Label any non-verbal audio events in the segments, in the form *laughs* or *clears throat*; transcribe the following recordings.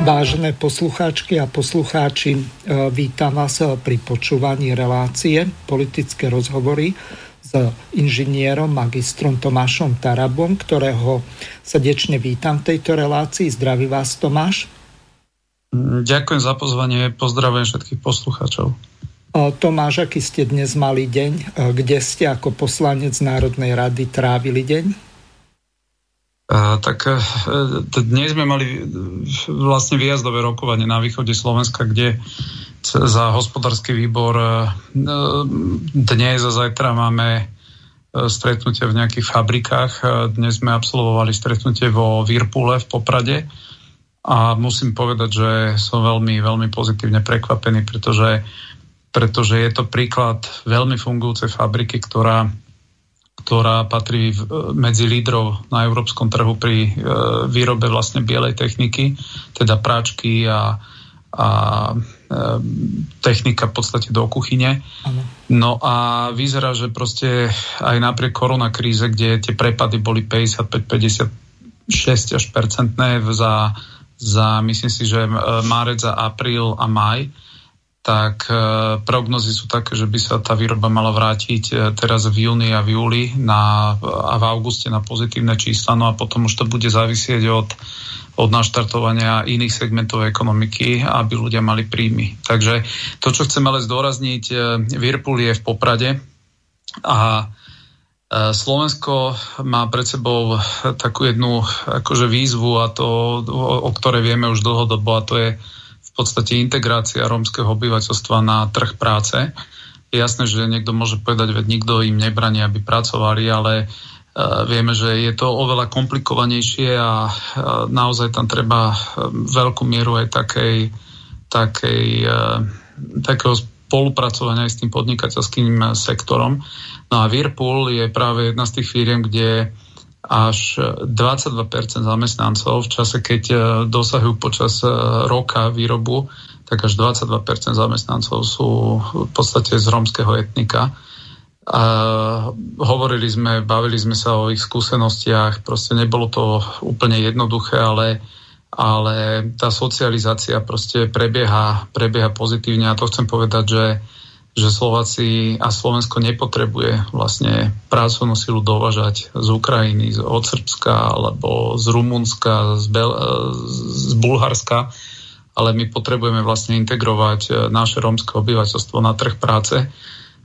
Vážené poslucháčky a poslucháči, e, vítam vás e, pri počúvaní relácie politické rozhovory s inžinierom, magistrom Tomášom Tarabom, ktorého srdečne vítam v tejto relácii. Zdraví vás Tomáš. Ďakujem za pozvanie, pozdravujem všetkých poslucháčov. E, Tomáš, aký ste dnes mali deň? Kde ste ako poslanec Národnej rady trávili deň? Tak e, dnes sme mali vlastne výjazdové rokovanie na východe Slovenska, kde za hospodársky výbor e, dnes a zajtra máme e, stretnutie v nejakých fabrikách. Dnes sme absolvovali stretnutie vo Virpule v Poprade a musím povedať, že som veľmi, veľmi pozitívne prekvapený, pretože, pretože je to príklad veľmi fungujúcej fabriky, ktorá ktorá patrí medzi lídrov na európskom trhu pri e, výrobe vlastne bielej techniky, teda práčky a, a e, technika v podstate do kuchyne. No a vyzerá, že proste aj napriek koronakríze, kde tie prepady boli 55-56 až percentné za, za myslím si, že e, márec a apríl a maj, tak e, prognozy sú také, že by sa tá výroba mala vrátiť e, teraz v júni a v júli na, a v auguste na pozitívne čísla, no a potom už to bude závisieť od, od naštartovania iných segmentov ekonomiky, aby ľudia mali príjmy. Takže to, čo chcem ale zdôrazniť, e, Whirlpool je v Poprade a Slovensko má pred sebou takú jednu akože výzvu a to, o, o ktorej vieme už dlhodobo a to je podstate integrácia rómskeho obyvateľstva na trh práce. Je jasné, že niekto môže povedať, veď nikto im nebranie, aby pracovali, ale uh, vieme, že je to oveľa komplikovanejšie a uh, naozaj tam treba uh, veľkú mieru aj takej, takej, takého spolupracovania aj s tým podnikateľským sektorom. No a Whirlpool je práve jedna z tých firiem, kde až 22% zamestnancov v čase, keď e, dosahujú počas e, roka výrobu, tak až 22% zamestnancov sú v podstate z rómskeho etnika. A hovorili sme, bavili sme sa o ich skúsenostiach, proste nebolo to úplne jednoduché, ale, ale tá socializácia proste prebieha, prebieha pozitívne a to chcem povedať, že že Slováci a Slovensko nepotrebuje vlastne pracovnú silu dovažať z Ukrajiny, od Srbska alebo z Rumunska, z, Bel- z Bulharska, ale my potrebujeme vlastne integrovať e, naše rómske obyvateľstvo na trh práce.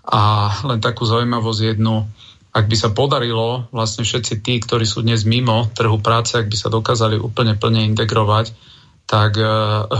A len takú zaujímavosť jednu, ak by sa podarilo vlastne všetci tí, ktorí sú dnes mimo trhu práce, ak by sa dokázali úplne plne integrovať, tak e,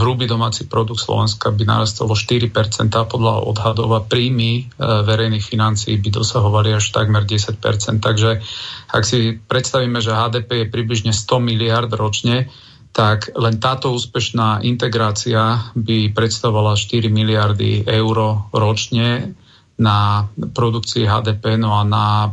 hrubý domáci produkt Slovenska by narastol o 4% podľa odhadov a príjmy e, verejných financií by dosahovali až takmer 10%. Takže ak si predstavíme, že HDP je približne 100 miliard ročne, tak len táto úspešná integrácia by predstavovala 4 miliardy eur ročne na produkcii HDP, no a na e,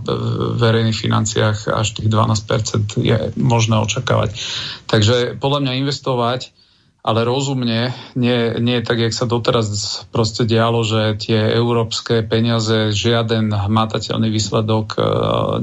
verejných financiách až tých 12% je možné očakávať. Takže podľa mňa investovať ale rozumne, nie, nie tak, jak sa doteraz proste dialo, že tie európske peniaze žiaden hmatateľný výsledok e,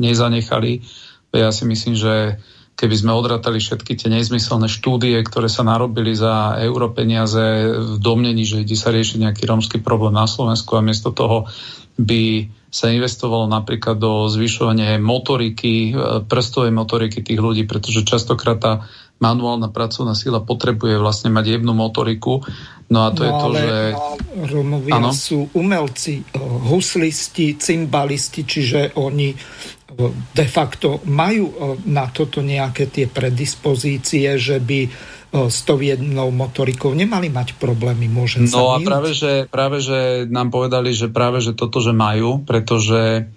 nezanechali. Ja si myslím, že keby sme odratali všetky tie nezmyselné štúdie, ktoré sa narobili za europeniaze v domnení, že ide sa riešiť nejaký rómsky problém na Slovensku a miesto toho by sa investovalo napríklad do zvyšovania motoriky, e, prstovej motoriky tých ľudí, pretože častokrát tá manuálna pracovná sila potrebuje vlastne mať jednu motoriku. No a to no, je to, že... Romovia ano? sú umelci, eh, huslisti, cymbalisti, čiže oni de facto majú na toto nejaké tie predispozície, že by s tou jednou motorikou nemali mať problémy. Môžem no a práve že, práve, že nám povedali, že práve, že toto, že majú, pretože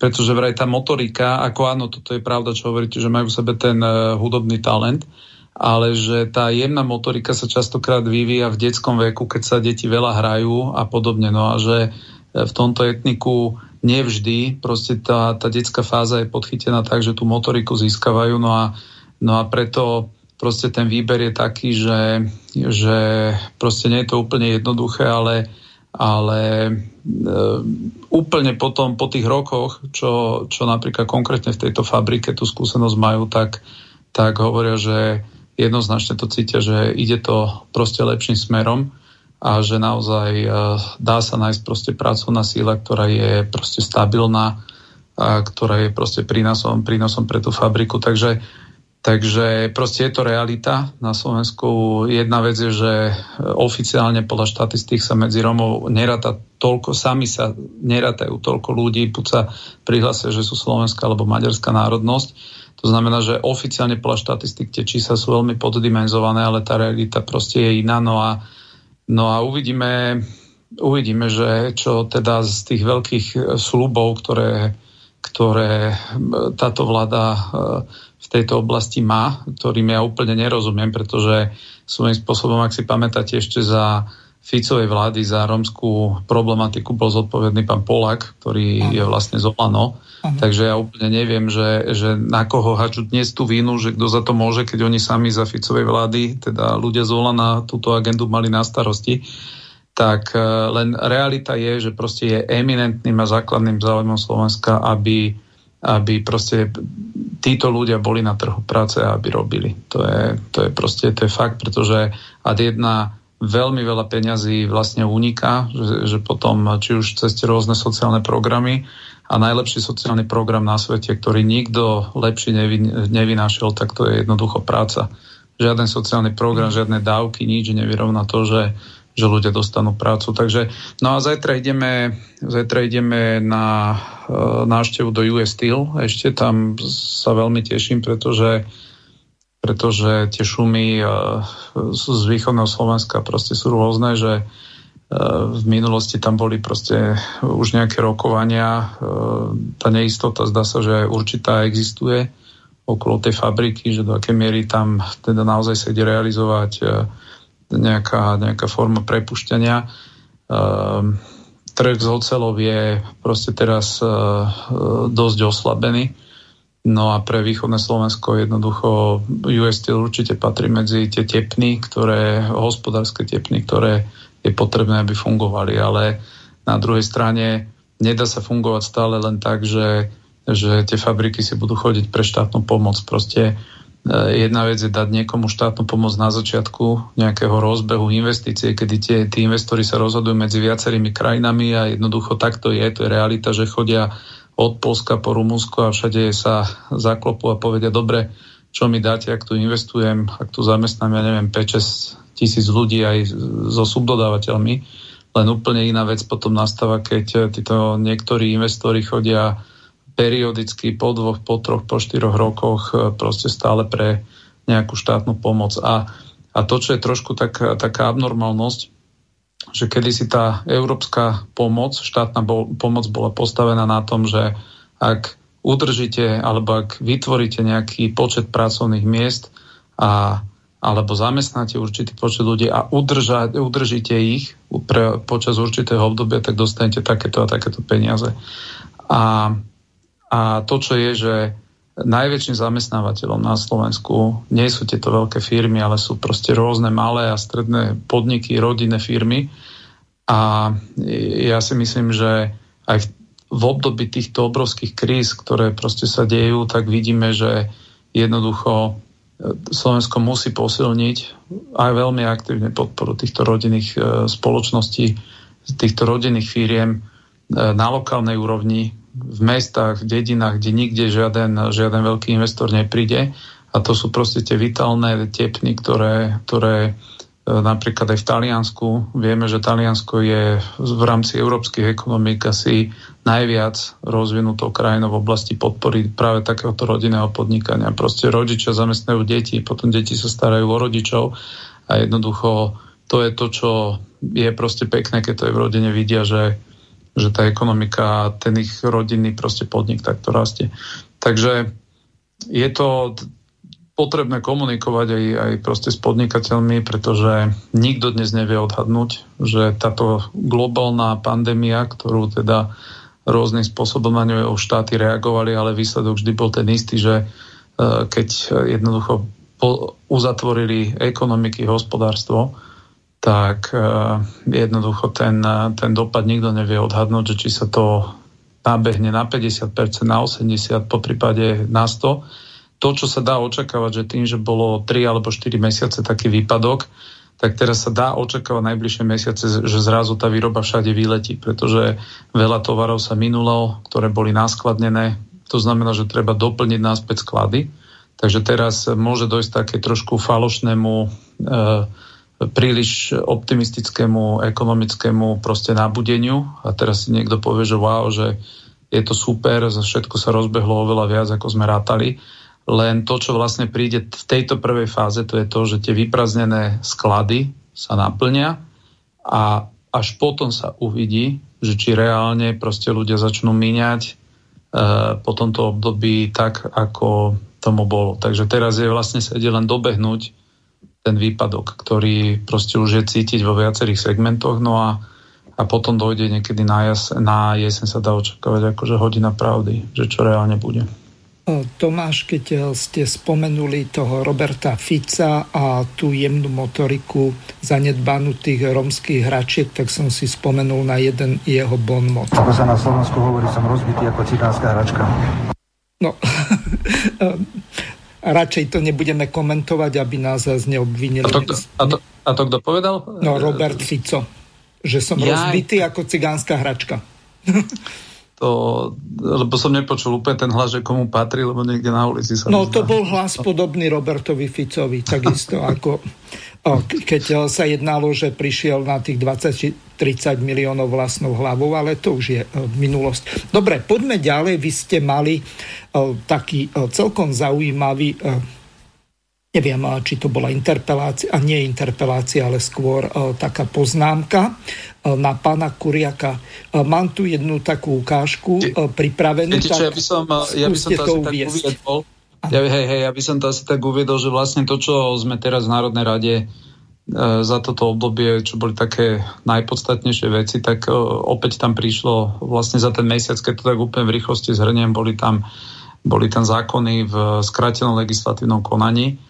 pretože vraj tá motorika, ako áno, toto je pravda, čo hovoríte, že majú v sebe ten uh, hudobný talent, ale že tá jemná motorika sa častokrát vyvíja v detskom veku, keď sa deti veľa hrajú a podobne. No a že e, v tomto etniku nevždy proste tá, tá detská fáza je podchytená tak, že tú motoriku získavajú. No a, no a preto proste ten výber je taký, že, že proste nie je to úplne jednoduché, ale, ale e, úplne potom po tých rokoch, čo, čo napríklad konkrétne v tejto fabrike tú skúsenosť majú, tak, tak hovoria, že jednoznačne to cítia, že ide to proste lepším smerom a že naozaj e, dá sa nájsť proste pracovná síla, ktorá je proste stabilná, a ktorá je proste prínosom, prínosom pre tú fabriku. Takže Takže proste je to realita na Slovensku. Jedna vec je, že oficiálne podľa štatistík sa medzi Romov neráta toľko, sami sa nerátajú toľko ľudí, buď sa prihlásia, že sú slovenská alebo maďarská národnosť. To znamená, že oficiálne podľa štatistík tie čísla sú veľmi poddimenzované, ale tá realita proste je iná. No a, no a uvidíme, uvidíme, že čo teda z tých veľkých slubov, ktoré, ktoré táto vláda v tejto oblasti má, ktorým ja úplne nerozumiem, pretože svojím spôsobom, ak si pamätáte ešte za Ficovej vlády za rómskú problematiku bol zodpovedný pán Polak, ktorý je vlastne z Olano. Takže ja úplne neviem, že, že na koho hačú dnes tú vínu, že kto za to môže, keď oni sami za Ficovej vlády, teda ľudia z Olana túto agendu mali na starosti. Tak e, len realita je, že proste je eminentným a základným záujmom Slovenska, aby aby proste títo ľudia boli na trhu práce a aby robili. To je, to je proste to je fakt, pretože ad jedna veľmi veľa peňazí vlastne uniká, že, že potom či už cez rôzne sociálne programy a najlepší sociálny program na svete, ktorý nikto lepší nevy, nevynášiel, tak to je jednoducho práca. Žiaden sociálny program, žiadne dávky, nič nevyrovná to, že že ľudia dostanú prácu. Takže, no a zajtra ideme, zajtra ideme na e, návštevu do US Steel. Ešte tam sa veľmi teším, pretože pretože tie šumy e, z východného Slovenska proste sú rôzne, že e, v minulosti tam boli proste už nejaké rokovania. E, tá neistota zdá sa, že určitá existuje okolo tej fabriky, že do akej miery tam teda naozaj sa ide realizovať nejaká, nejaká forma prepušťania. Um, trh z ocelov je proste teraz uh, dosť oslabený. No a pre východné Slovensko jednoducho US Steel určite patrí medzi tie tepny, ktoré, hospodárske tepny, ktoré je potrebné, aby fungovali. Ale na druhej strane nedá sa fungovať stále len tak, že, že tie fabriky si budú chodiť pre štátnu pomoc. Proste jedna vec je dať niekomu štátnu pomoc na začiatku nejakého rozbehu investície, kedy tie, tí investori sa rozhodujú medzi viacerými krajinami a jednoducho takto je, to je realita, že chodia od Polska po Rumunsko a všade sa zaklopú a povedia, dobre, čo mi dáte, ak tu investujem, ak tu zamestnám, ja neviem, 5-6 tisíc ľudí aj so subdodávateľmi, len úplne iná vec potom nastáva, keď títo niektorí investori chodia periodicky po dvoch, po troch, po štyroch rokoch e, proste stále pre nejakú štátnu pomoc. A, a to, čo je trošku tak, taká abnormálnosť, že kedysi tá európska pomoc, štátna bol, pomoc bola postavená na tom, že ak udržíte alebo ak vytvoríte nejaký počet pracovných miest a alebo zamestnáte určitý počet ľudí a udrža, udržíte ich pre, počas určitého obdobia, tak dostanete takéto a takéto peniaze. A a to, čo je, že najväčším zamestnávateľom na Slovensku nie sú tieto veľké firmy, ale sú proste rôzne malé a stredné podniky, rodinné firmy. A ja si myslím, že aj v období týchto obrovských kríz, ktoré proste sa dejú, tak vidíme, že jednoducho e, Slovensko musí posilniť aj veľmi aktívne podporu týchto rodinných e, spoločností, týchto rodinných firiem e, na lokálnej úrovni, v mestách, v dedinách, kde nikde žiaden, žiaden veľký investor nepríde. A to sú proste tie vitálne tepny, ktoré, ktoré napríklad aj v Taliansku. Vieme, že Taliansko je v rámci európskych ekonomík asi najviac rozvinutou krajinou v oblasti podpory práve takéhoto rodinného podnikania. Proste rodičia zamestnajú deti, potom deti sa starajú o rodičov a jednoducho to je to, čo je proste pekné, keď to je v rodine vidia, že, že tá ekonomika, ten ich rodinný proste podnik takto rastie. Takže je to potrebné komunikovať aj, aj proste s podnikateľmi, pretože nikto dnes nevie odhadnúť, že táto globálna pandémia, ktorú teda rôznym spôsobom na ňu štáty reagovali, ale výsledok vždy bol ten istý, že e, keď jednoducho uzatvorili ekonomiky, hospodárstvo, tak e, jednoducho ten, ten dopad nikto nevie odhadnúť, že či sa to nabehne na 50%, na 80%, po prípade na 100% to, čo sa dá očakávať, že tým, že bolo 3 alebo 4 mesiace taký výpadok, tak teraz sa dá očakávať najbližšie mesiace, že zrazu tá výroba všade vyletí, pretože veľa tovarov sa minulo, ktoré boli naskladnené. To znamená, že treba doplniť náspäť sklady. Takže teraz môže dojsť také trošku falošnému, e, príliš optimistickému ekonomickému proste nabudeniu. A teraz si niekto povie, že wow, že je to super, všetko sa rozbehlo oveľa viac, ako sme rátali len to, čo vlastne príde v tejto prvej fáze, to je to, že tie vypraznené sklady sa naplnia a až potom sa uvidí, že či reálne proste ľudia začnú míňať e, po tomto období tak, ako tomu bolo. Takže teraz je vlastne sedieť len dobehnúť ten výpadok, ktorý proste už je cítiť vo viacerých segmentoch, no a, a potom dojde niekedy na, jas, na jesen sa dá očakávať akože hodina pravdy, že čo reálne bude. Tomáš, keď eh, ste spomenuli toho Roberta Fica a tú jemnú motoriku zanedbanú tých romských hračiek, tak som si spomenul na jeden jeho bonmot. Ako sa na Slovensku hovorí, som rozbitý ako cigánska hračka. No, *laughs* radšej to nebudeme komentovať, aby nás neobvinili. A to, a to, a to kto povedal? No, Robert Fico. Že som Jaj. rozbitý ako cigánska hračka. *laughs* to, lebo som nepočul úplne ten hlas, že komu patrí, lebo niekde na ulici sa... No to bol hlas podobný Robertovi Ficovi, takisto *laughs* ako keď sa jednalo, že prišiel na tých 20-30 miliónov vlastnou hlavou, ale to už je minulosť. Dobre, poďme ďalej. Vy ste mali taký celkom zaujímavý neviem, či to bola interpelácia, a nie interpelácia, ale skôr taká poznámka E, na pána Kuriaka. E, mám tu jednu takú ukážku pripravenú. Viete, čo, ja by som, ja by som to, to asi tak uviedol. Ja, hej, hej, ja by som to asi tak uviedol, že vlastne to, čo sme teraz v Národnej rade e, za toto obdobie, čo boli také najpodstatnejšie veci, tak opäť tam prišlo vlastne za ten mesiac, keď to tak úplne v rýchlosti zhrniem, boli tam, boli tam zákony v skrátenom legislatívnom konaní,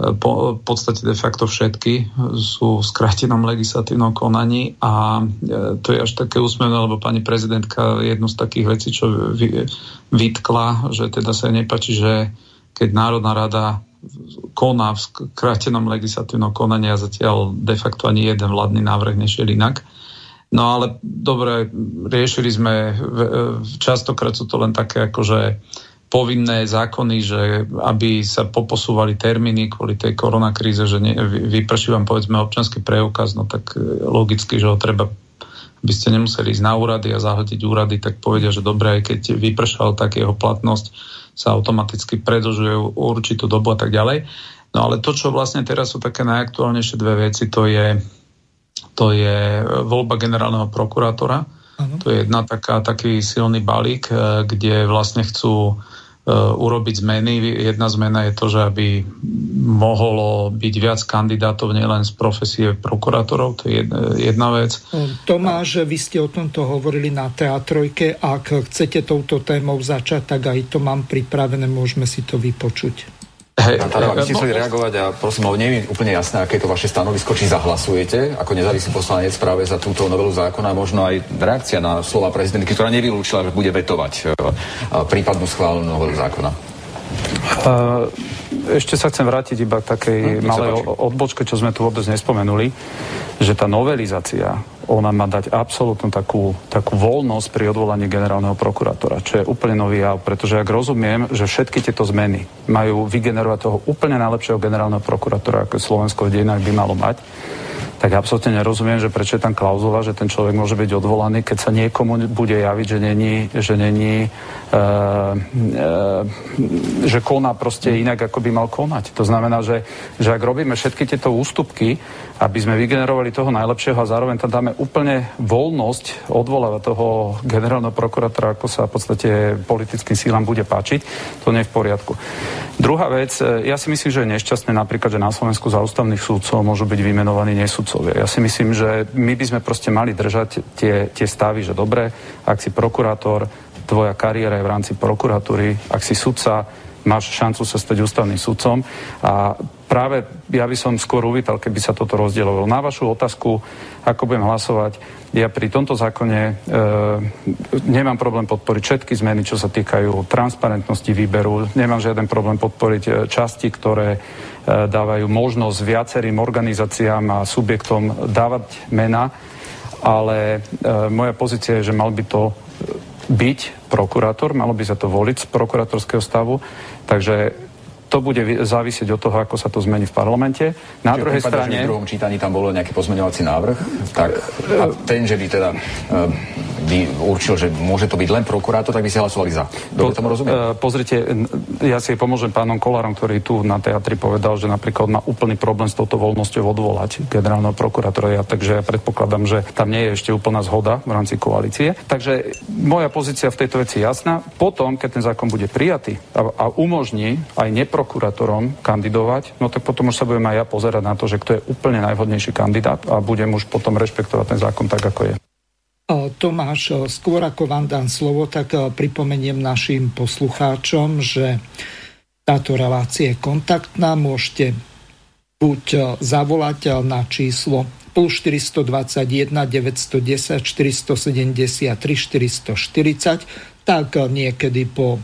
po, v podstate de facto všetky sú v skrátenom legislatívnom konaní a e, to je až také úsmevné, lebo pani prezidentka jednu z takých vecí, čo vy, vytkla, že teda sa nepačí, že keď Národná rada koná v skrátenom legislatívnom konaní a zatiaľ de facto ani jeden vládny návrh nešiel inak. No ale dobre, riešili sme, e, častokrát sú to len také akože povinné zákony, že aby sa poposúvali termíny kvôli tej koronakríze, že ne, vyprší vám povedzme občanský preukaz, no tak e, logicky, že ho treba aby ste nemuseli ísť na úrady a zahodiť úrady, tak povedia, že dobre, aj keď vypršal, tak jeho platnosť sa automaticky predlžuje určitú dobu a tak ďalej. No ale to, čo vlastne teraz sú také najaktuálnejšie dve veci, to je, to je voľba generálneho prokurátora. Ano. To je jedna taká, taký silný balík, e, kde vlastne chcú E, urobiť zmeny. Jedna zmena je to, že aby mohlo byť viac kandidátov nielen z profesie prokurátorov, to je jedna, jedna vec. Tomáš, vy ste o tomto hovorili na teatrojke. Ak chcete touto témou začať, tak aj to mám pripravené, môžeme si to vypočuť. Hej, vy ste chceli reagovať a prosím, ale nie je úplne jasné, aké je to vaše stanovisko, či zahlasujete ako nezávislý poslanec práve za túto novelu zákona, možno aj reakcia na slova prezidentky, ktorá nevylúčila, že bude vetovať uh, prípadnú schválenú novelu zákona. Uh, ešte sa chcem vrátiť iba k takej hm, malej odbočke, čo sme tu vôbec nespomenuli, že tá novelizácia ona má dať absolútnu takú, takú voľnosť pri odvolaní generálneho prokurátora, čo je úplne nový jav, pretože ak rozumiem, že všetky tieto zmeny majú vygenerovať toho úplne najlepšieho generálneho prokurátora, ako Slovensko v dejinách by malo mať, tak absolútne nerozumiem, že prečo je tam klauzula, že ten človek môže byť odvolaný, keď sa niekomu bude javiť, že není, že není, e, e, že koná proste inak, ako by mal konať. To znamená, že, že ak robíme všetky tieto ústupky, aby sme vygenerovali toho najlepšieho a zároveň tam dáme úplne voľnosť odvolávať toho generálneho prokurátora, ako sa v podstate politickým sílam bude páčiť, to nie je v poriadku. Druhá vec, e, ja si myslím, že je nešťastné napríklad, že na Slovensku za ústavných súdcov môžu byť vymenovaní nesudcovia. Ja si myslím, že my by sme proste mali držať tie, tie stavy, že dobre, ak si prokurátor, tvoja kariéra je v rámci prokuratúry, ak si sudca, máš šancu sa stať ústavným sudcom a práve ja by som skôr uvítal, keby sa toto rozdielovalo. Na vašu otázku, ako budem hlasovať, ja pri tomto zákone e, nemám problém podporiť všetky zmeny, čo sa týkajú transparentnosti výberu, nemám žiaden problém podporiť e, časti, ktoré e, dávajú možnosť viacerým organizáciám a subjektom dávať mena, ale e, moja pozícia je, že mal by to byť prokurátor, malo by sa to voliť z prokurátorského stavu, takže to bude závisieť od toho, ako sa to zmení v parlamente. Na Čiže druhej strane... Že v druhom čítaní tam bolo nejaký pozmeňovací návrh, tak a ten, že by teda uh, by určil, že môže to byť len prokurátor, tak by si hlasovali za. Dobre tomu rozumiem? Uh, pozrite, ja si pomôžem pánom Kolárom, ktorý tu na teatri povedal, že napríklad má úplný problém s touto voľnosťou odvolať generálneho prokurátora. Ja, takže ja predpokladám, že tam nie je ešte úplná zhoda v rámci koalície. Takže moja pozícia v tejto veci je jasná. Potom, keď ten zákon bude prijatý a, a umožní aj nepro prokurátorom kandidovať, no tak potom už sa budem aj ja pozerať na to, že kto je úplne najvhodnejší kandidát a budem už potom rešpektovať ten zákon tak, ako je. Tomáš, skôr ako vám dám slovo, tak pripomeniem našim poslucháčom, že táto relácia je kontaktná. Môžete buď zavolať na číslo plus 421 910 473 440, tak niekedy po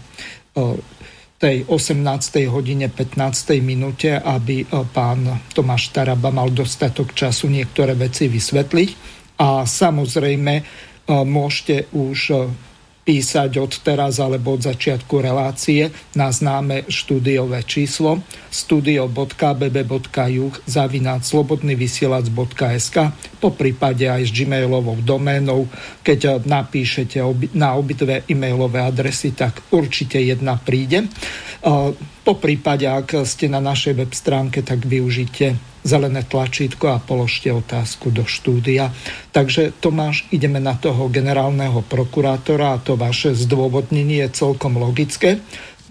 tej 18. hodine 15. minúte, aby e, pán Tomáš Taraba mal dostatok času niektoré veci vysvetliť. A samozrejme e, môžete už e, písať od teraz alebo od začiatku relácie na známe štúdiové číslo studio.bb.juh zavináť slobodnyvysielac.sk po prípade aj s gmailovou doménou. Keď napíšete na obidve e-mailové adresy, tak určite jedna príde. Po prípade, ak ste na našej web stránke, tak využite zelené tlačítko a položte otázku do štúdia. Takže Tomáš, ideme na toho generálneho prokurátora a to vaše zdôvodnenie je celkom logické.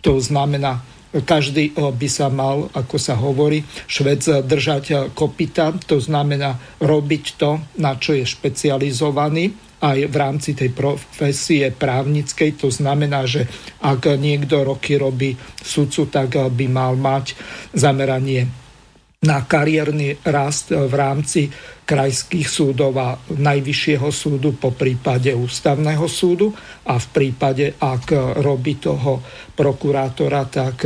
To znamená, každý eh, by sa mal, ako sa hovorí, švec držať eh, kopita, to znamená robiť to, na čo je špecializovaný, aj v rámci tej profesie právnickej. To znamená, že ak niekto roky robí sudcu, tak eh, by mal mať zameranie na kariérny rast v rámci krajských súdov a najvyššieho súdu po prípade ústavného súdu a v prípade, ak robí toho prokurátora, tak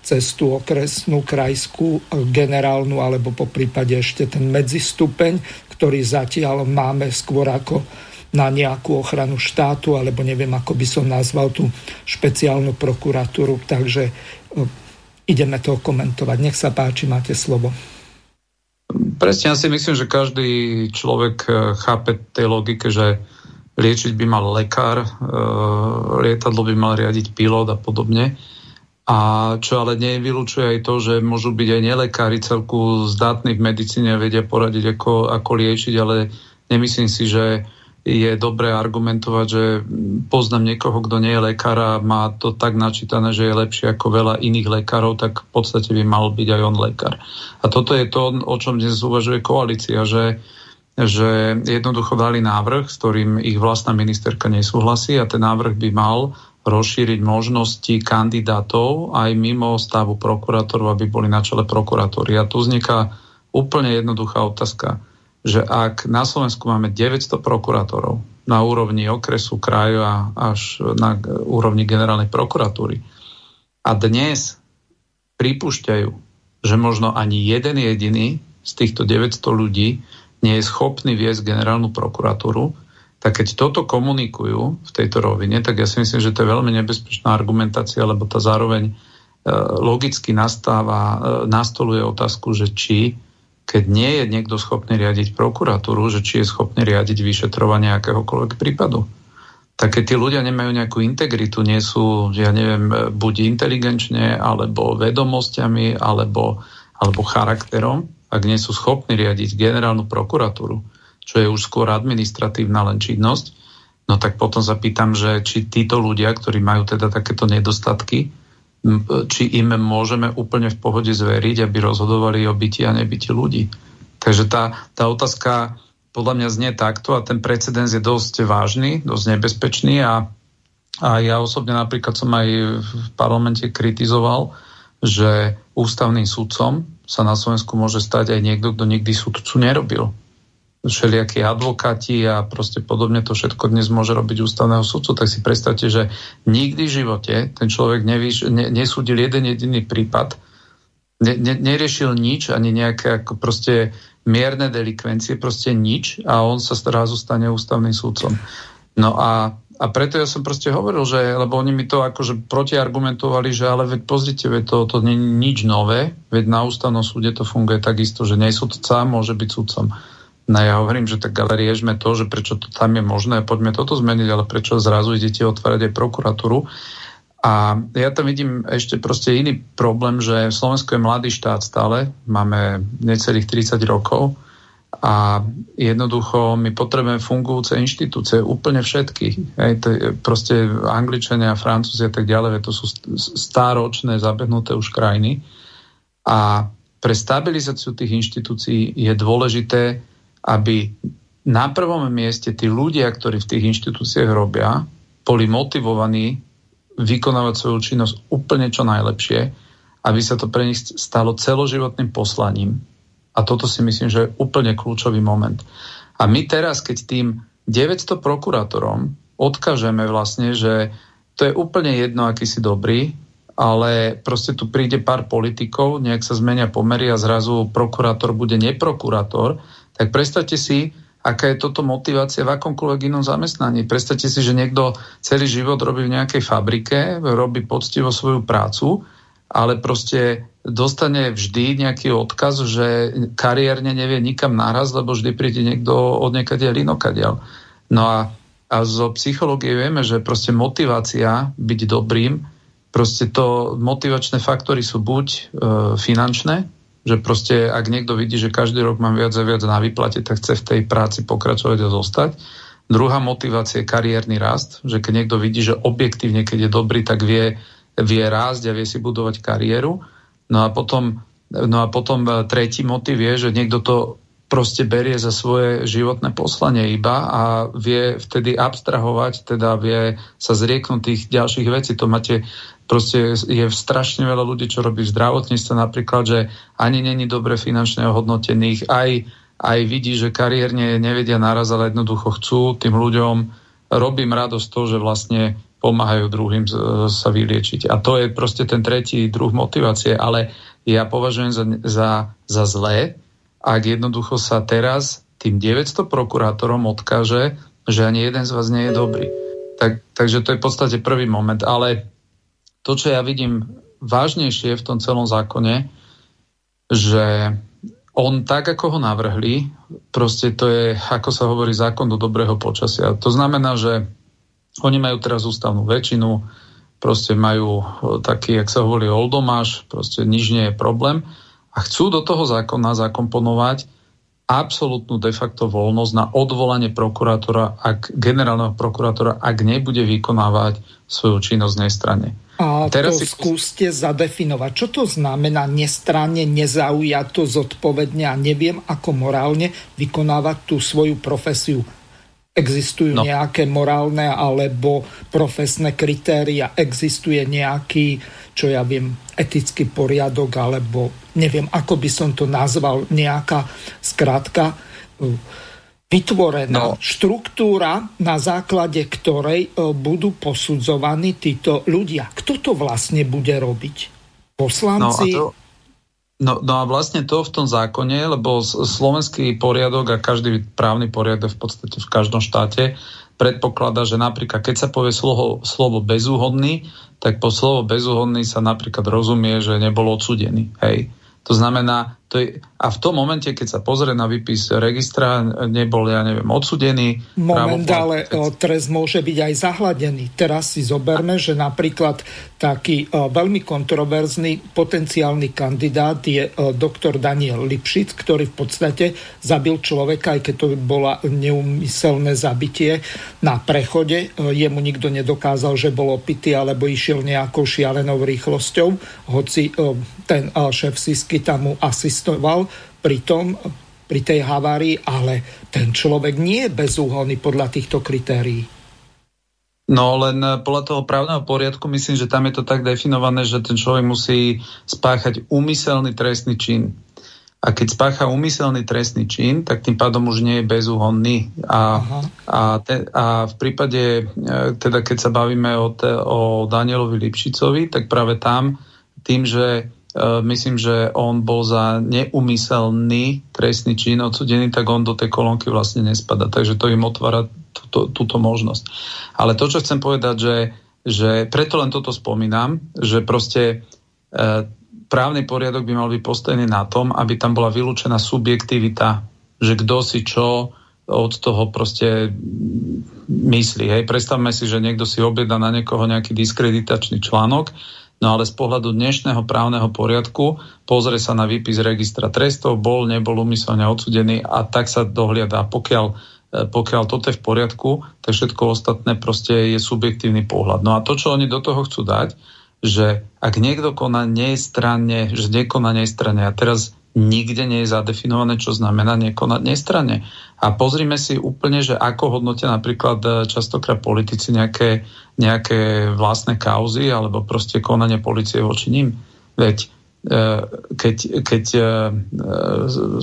cez tú okresnú, krajskú, generálnu alebo po prípade ešte ten medzistupeň, ktorý zatiaľ máme skôr ako na nejakú ochranu štátu, alebo neviem, ako by som nazval tú špeciálnu prokuratúru. Takže ideme to komentovať. Nech sa páči, máte slovo. Presne, ja si myslím, že každý človek eh, chápe tej logike, že liečiť by mal lekár, eh, lietadlo by mal riadiť pilot a podobne. A čo ale nevylučuje aj to, že môžu byť aj nelekári celku zdatní v medicíne a vedia poradiť, ako, ako liečiť, ale nemyslím si, že je dobré argumentovať, že poznám niekoho, kto nie je lekár a má to tak načítané, že je lepšie ako veľa iných lekárov, tak v podstate by mal byť aj on lekár. A toto je to, o čom dnes uvažuje koalícia, že, že jednoducho dali návrh, s ktorým ich vlastná ministerka nesúhlasí a ten návrh by mal rozšíriť možnosti kandidátov aj mimo stavu prokurátorov, aby boli na čele prokurátory. A tu vzniká úplne jednoduchá otázka že ak na Slovensku máme 900 prokurátorov na úrovni okresu, kraju a až na úrovni generálnej prokuratúry a dnes pripúšťajú, že možno ani jeden jediný z týchto 900 ľudí nie je schopný viesť generálnu prokuratúru, tak keď toto komunikujú v tejto rovine, tak ja si myslím, že to je veľmi nebezpečná argumentácia, lebo to zároveň e, logicky nastáva, e, nastoluje otázku, že či, keď nie je niekto schopný riadiť prokuratúru, že či je schopný riadiť vyšetrovanie akéhokoľvek prípadu. Tak keď tí ľudia nemajú nejakú integritu, nie sú, ja neviem, buď inteligenčne, alebo vedomosťami, alebo, alebo charakterom, ak nie sú schopní riadiť generálnu prokuratúru, čo je už skôr administratívna len činnosť, no tak potom sa pýtam, že či títo ľudia, ktorí majú teda takéto nedostatky, či im môžeme úplne v pohode zveriť, aby rozhodovali o byti a nebyti ľudí. Takže tá, tá otázka podľa mňa znie takto a ten precedens je dosť vážny, dosť nebezpečný a, a ja osobne napríklad som aj v parlamente kritizoval, že ústavným sudcom sa na Slovensku môže stať aj niekto, kto nikdy sudcu nerobil všelijakí advokáti a proste podobne to všetko dnes môže robiť ústavného sudcu, tak si predstavte, že nikdy v živote ten človek nevíš, ne, nesúdil jeden jediný prípad, ne, ne, neriešil nič, ani nejaké ako proste mierne delikvencie, proste nič a on sa zrazu stane ústavným sudcom. No a, a preto ja som proste hovoril, že, lebo oni mi to akože protiargumentovali, že ale veď pozrite, veď to, to nie je nič nové, veď na ústavnom súde to funguje takisto, že nie sudca môže byť sudcom. No ja hovorím, že tak ale riešme to, že prečo to tam je možné, poďme toto zmeniť, ale prečo zrazu idete otvárať aj prokuratúru. A ja tam vidím ešte proste iný problém, že Slovensko je mladý štát stále, máme necelých 30 rokov a jednoducho my potrebujeme fungujúce inštitúcie, úplne všetky. Hej, to je proste Angličania, Francúzi a tak ďalej, to sú stáročné, zabehnuté už krajiny. A pre stabilizáciu tých inštitúcií je dôležité aby na prvom mieste tí ľudia, ktorí v tých inštitúciách robia, boli motivovaní vykonávať svoju činnosť úplne čo najlepšie, aby sa to pre nich stalo celoživotným poslaním. A toto si myslím, že je úplne kľúčový moment. A my teraz, keď tým 900 prokurátorom odkážeme vlastne, že to je úplne jedno, aký si dobrý, ale proste tu príde pár politikov, nejak sa zmenia pomery a zrazu prokurátor bude neprokurátor, tak predstavte si, aká je toto motivácia v akomkoľvek inom zamestnaní. Predstavte si, že niekto celý život robí v nejakej fabrike, robí poctivo svoju prácu, ale proste dostane vždy nejaký odkaz, že kariérne nevie nikam naraz, lebo vždy príde niekto od niekadiaľ inokadiaľ. No a, a zo psychológie vieme, že proste motivácia byť dobrým, proste to motivačné faktory sú buď e, finančné, že proste ak niekto vidí, že každý rok mám viac a viac na výplate, tak chce v tej práci pokračovať a zostať. Druhá motivácia je kariérny rast, že keď niekto vidí, že objektívne, keď je dobrý, tak vie, vie rásť a vie si budovať kariéru. No a potom, no a potom e, tretí motiv je, že niekto to proste berie za svoje životné poslanie iba a vie vtedy abstrahovať, teda vie sa zrieknúť tých ďalších vecí. To máte Proste je strašne veľa ľudí, čo robí v zdravotníctve napríklad, že ani není dobre finančne ohodnotených, aj, aj vidí, že kariérne nevedia naraz, ale jednoducho chcú tým ľuďom, robím radosť to, že vlastne pomáhajú druhým sa vyliečiť. A to je proste ten tretí druh motivácie, ale ja považujem za, za, za zlé, ak jednoducho sa teraz tým 900 prokurátorom odkáže, že ani jeden z vás nie je dobrý. Tak, takže to je v podstate prvý moment. Ale to, čo ja vidím vážnejšie v tom celom zákone, že on tak, ako ho navrhli, proste to je, ako sa hovorí, zákon do dobrého počasia. To znamená, že oni majú teraz ústavnú väčšinu, proste majú taký, jak sa hovorí, oldomáš, proste nič nie je problém a chcú do toho zákona zakomponovať absolútnu de facto voľnosť na odvolanie prokurátora, ak, generálneho prokurátora, ak nebude vykonávať svoju činnosť nestranne. A Teraz to si... skúste zadefinovať. Čo to znamená nestranne, nezaujato, zodpovedne a neviem ako morálne vykonávať tú svoju profesiu? Existujú no. nejaké morálne alebo profesné kritéria? Existuje nejaký, čo ja viem, etický poriadok alebo neviem, ako by som to nazval, nejaká skrátka vytvorená no. štruktúra, na základe ktorej e, budú posudzovaní títo ľudia. Kto to vlastne bude robiť? Poslanci? No a to, No, no a vlastne to v tom zákone, lebo slovenský poriadok a každý právny poriadok v podstate v každom štáte predpokladá, že napríklad keď sa povie slovo, slovo bezúhodný, tak po slovo bezúhodný sa napríklad rozumie, že nebol odsudený. Hej. To znamená, to je, a v tom momente, keď sa pozrie na výpis registra, nebol, ja neviem, odsudený. Moment, ale keď... trest môže byť aj zahladený. Teraz si zoberme, že napríklad taký o, veľmi kontroverzný potenciálny kandidát je o, doktor Daniel Lipšic, ktorý v podstate zabil človeka, aj keď to bola neumyselné zabitie na prechode. O, jemu nikto nedokázal, že bol opitý alebo išiel nejakou šialenou rýchlosťou, hoci o, ten o, šéf Sisky tam mu asi asistoval pri tom, pri tej havárii, ale ten človek nie je bezúhonný podľa týchto kritérií. No len podľa toho právneho poriadku myslím, že tam je to tak definované, že ten človek musí spáchať úmyselný trestný čin. A keď spácha úmyselný trestný čin, tak tým pádom už nie je bezúhonný. A, a, te, a v prípade, e, teda keď sa bavíme o, te, o Danielovi Lipšicovi, tak práve tam, tým, že myslím, že on bol za neumyselný trestný čin odsudený, tak on do tej kolónky vlastne nespada. Takže to im otvára túto, túto možnosť. Ale to, čo chcem povedať, že, že preto len toto spomínam, že proste e, právny poriadok by mal byť postavený na tom, aby tam bola vylúčená subjektivita, že kto si čo od toho proste myslí. Hej. Predstavme si, že niekto si objedná na niekoho nejaký diskreditačný článok No ale z pohľadu dnešného právneho poriadku pozrie sa na výpis registra trestov, bol, nebol umyselne odsudený a tak sa dohliada. Pokiaľ, e, pokiaľ toto je v poriadku, tak všetko ostatné proste je subjektívny pohľad. No a to, čo oni do toho chcú dať, že ak niekto koná nestranne, že nekoná nestranne a teraz nikde nie je zadefinované, čo znamená nekonať nestranne. A pozrime si úplne, že ako hodnotia napríklad e, častokrát politici nejaké, nejaké vlastné kauzy alebo proste konanie policie voči ním. Veď e, keď, keď e,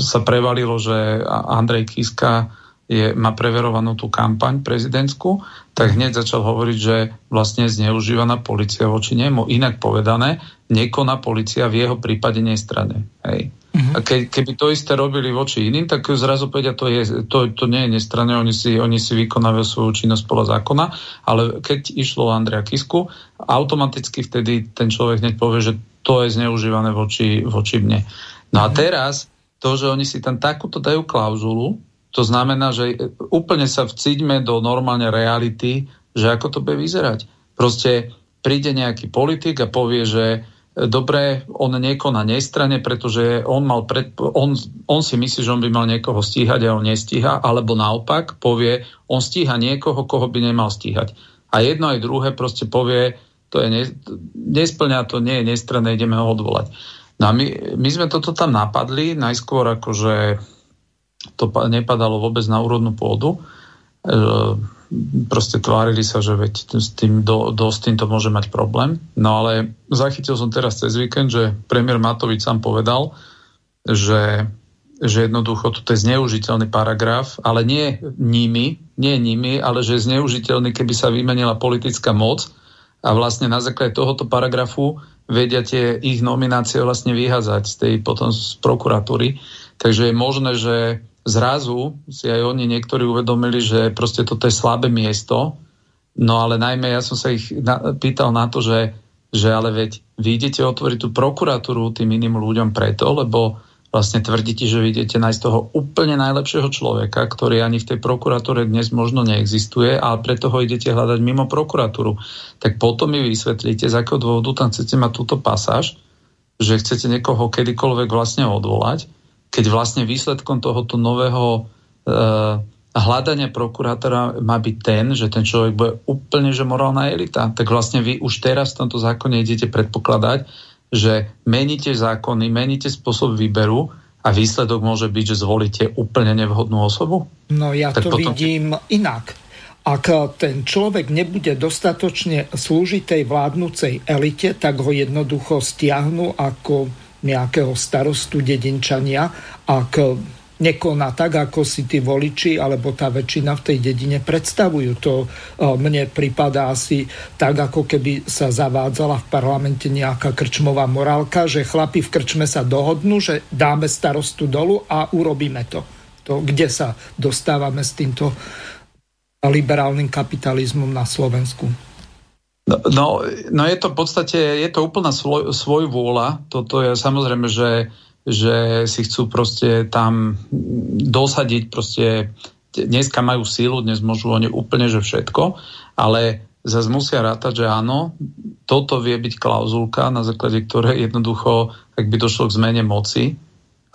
sa prevalilo, že Andrej Kiska je, má preverovanú tú kampaň prezidentskú, tak hneď začal hovoriť, že vlastne zneužívaná policia voči nemu. Inak povedané, nekoná policia v jeho prípade nestrane. Hej. Uh-huh. A ke, keby to isté robili voči iným, tak zrazu povedia, to, je, to, to nie je nestranné, oni si, oni si vykonávajú svoju činnosť podľa zákona, ale keď išlo o Andrea Kisku, automaticky vtedy ten človek hneď povie, že to je zneužívané voči, voči mne. No uh-huh. a mhm. teraz to, že oni si tam takúto dajú klauzulu, to znamená, že úplne sa vcíťme do normálnej reality, že ako to bude vyzerať. Proste príde nejaký politik a povie, že dobre, on nekoná nestrane, pretože on, mal pred, on, on si myslí, že on by mal niekoho stíhať a on nestíha, alebo naopak povie, on stíha niekoho, koho by nemal stíhať. A jedno aj druhé proste povie, to je ne, nesplňa, to nie je nestranné, ideme ho odvolať. No a my, my sme toto tam napadli, najskôr akože to nepadalo vôbec na úrodnú pôdu. E, proste tvárili sa, že veď s tým, do, do, s týmto môže mať problém. No ale zachytil som teraz cez víkend, že premiér Matovič sám povedal, že, že jednoducho toto je zneužiteľný paragraf, ale nie nimi, nie nimi, ale že je zneužiteľný, keby sa vymenila politická moc a vlastne na základe tohoto paragrafu vedia tie ich nominácie vlastne vyhazať z tej potom z prokuratúry. Takže je možné, že zrazu si aj oni niektorí uvedomili, že proste toto je slabé miesto, no ale najmä ja som sa ich na, pýtal na to, že, že ale veď vy idete otvoriť tú prokuratúru tým iným ľuďom preto, lebo vlastne tvrdíte, že vy nájsť toho úplne najlepšieho človeka, ktorý ani v tej prokuratúre dnes možno neexistuje, ale preto ho idete hľadať mimo prokuratúru. Tak potom mi vysvetlíte, z akého dôvodu tam chcete mať túto pasáž, že chcete niekoho kedykoľvek vlastne odvolať keď vlastne výsledkom tohoto nového e, hľadania prokurátora má byť ten, že ten človek bude úplne že morálna elita, tak vlastne vy už teraz v tomto zákone idete predpokladať, že meníte zákony, meníte spôsob výberu a výsledok môže byť, že zvolíte úplne nevhodnú osobu? No ja tak to potom... vidím inak. Ak ten človek nebude dostatočne slúžiť tej vládnúcej elite, tak ho jednoducho stiahnu ako nejakého starostu dedinčania, ak nekoná tak, ako si tí voliči alebo tá väčšina v tej dedine predstavujú. To mne prípada asi tak, ako keby sa zavádzala v parlamente nejaká krčmová morálka, že chlapi v krčme sa dohodnú, že dáme starostu dolu a urobíme to. To, kde sa dostávame s týmto liberálnym kapitalizmom na Slovensku. No, no, no je to v podstate, je to úplná svoj, svoj vôľa. Toto je samozrejme, že, že si chcú proste tam dosadiť proste, dneska majú sílu, dnes môžu oni úplne, že všetko, ale zase musia rátať, že áno, toto vie byť klauzulka, na základe ktorej jednoducho, ak by došlo k zmene moci,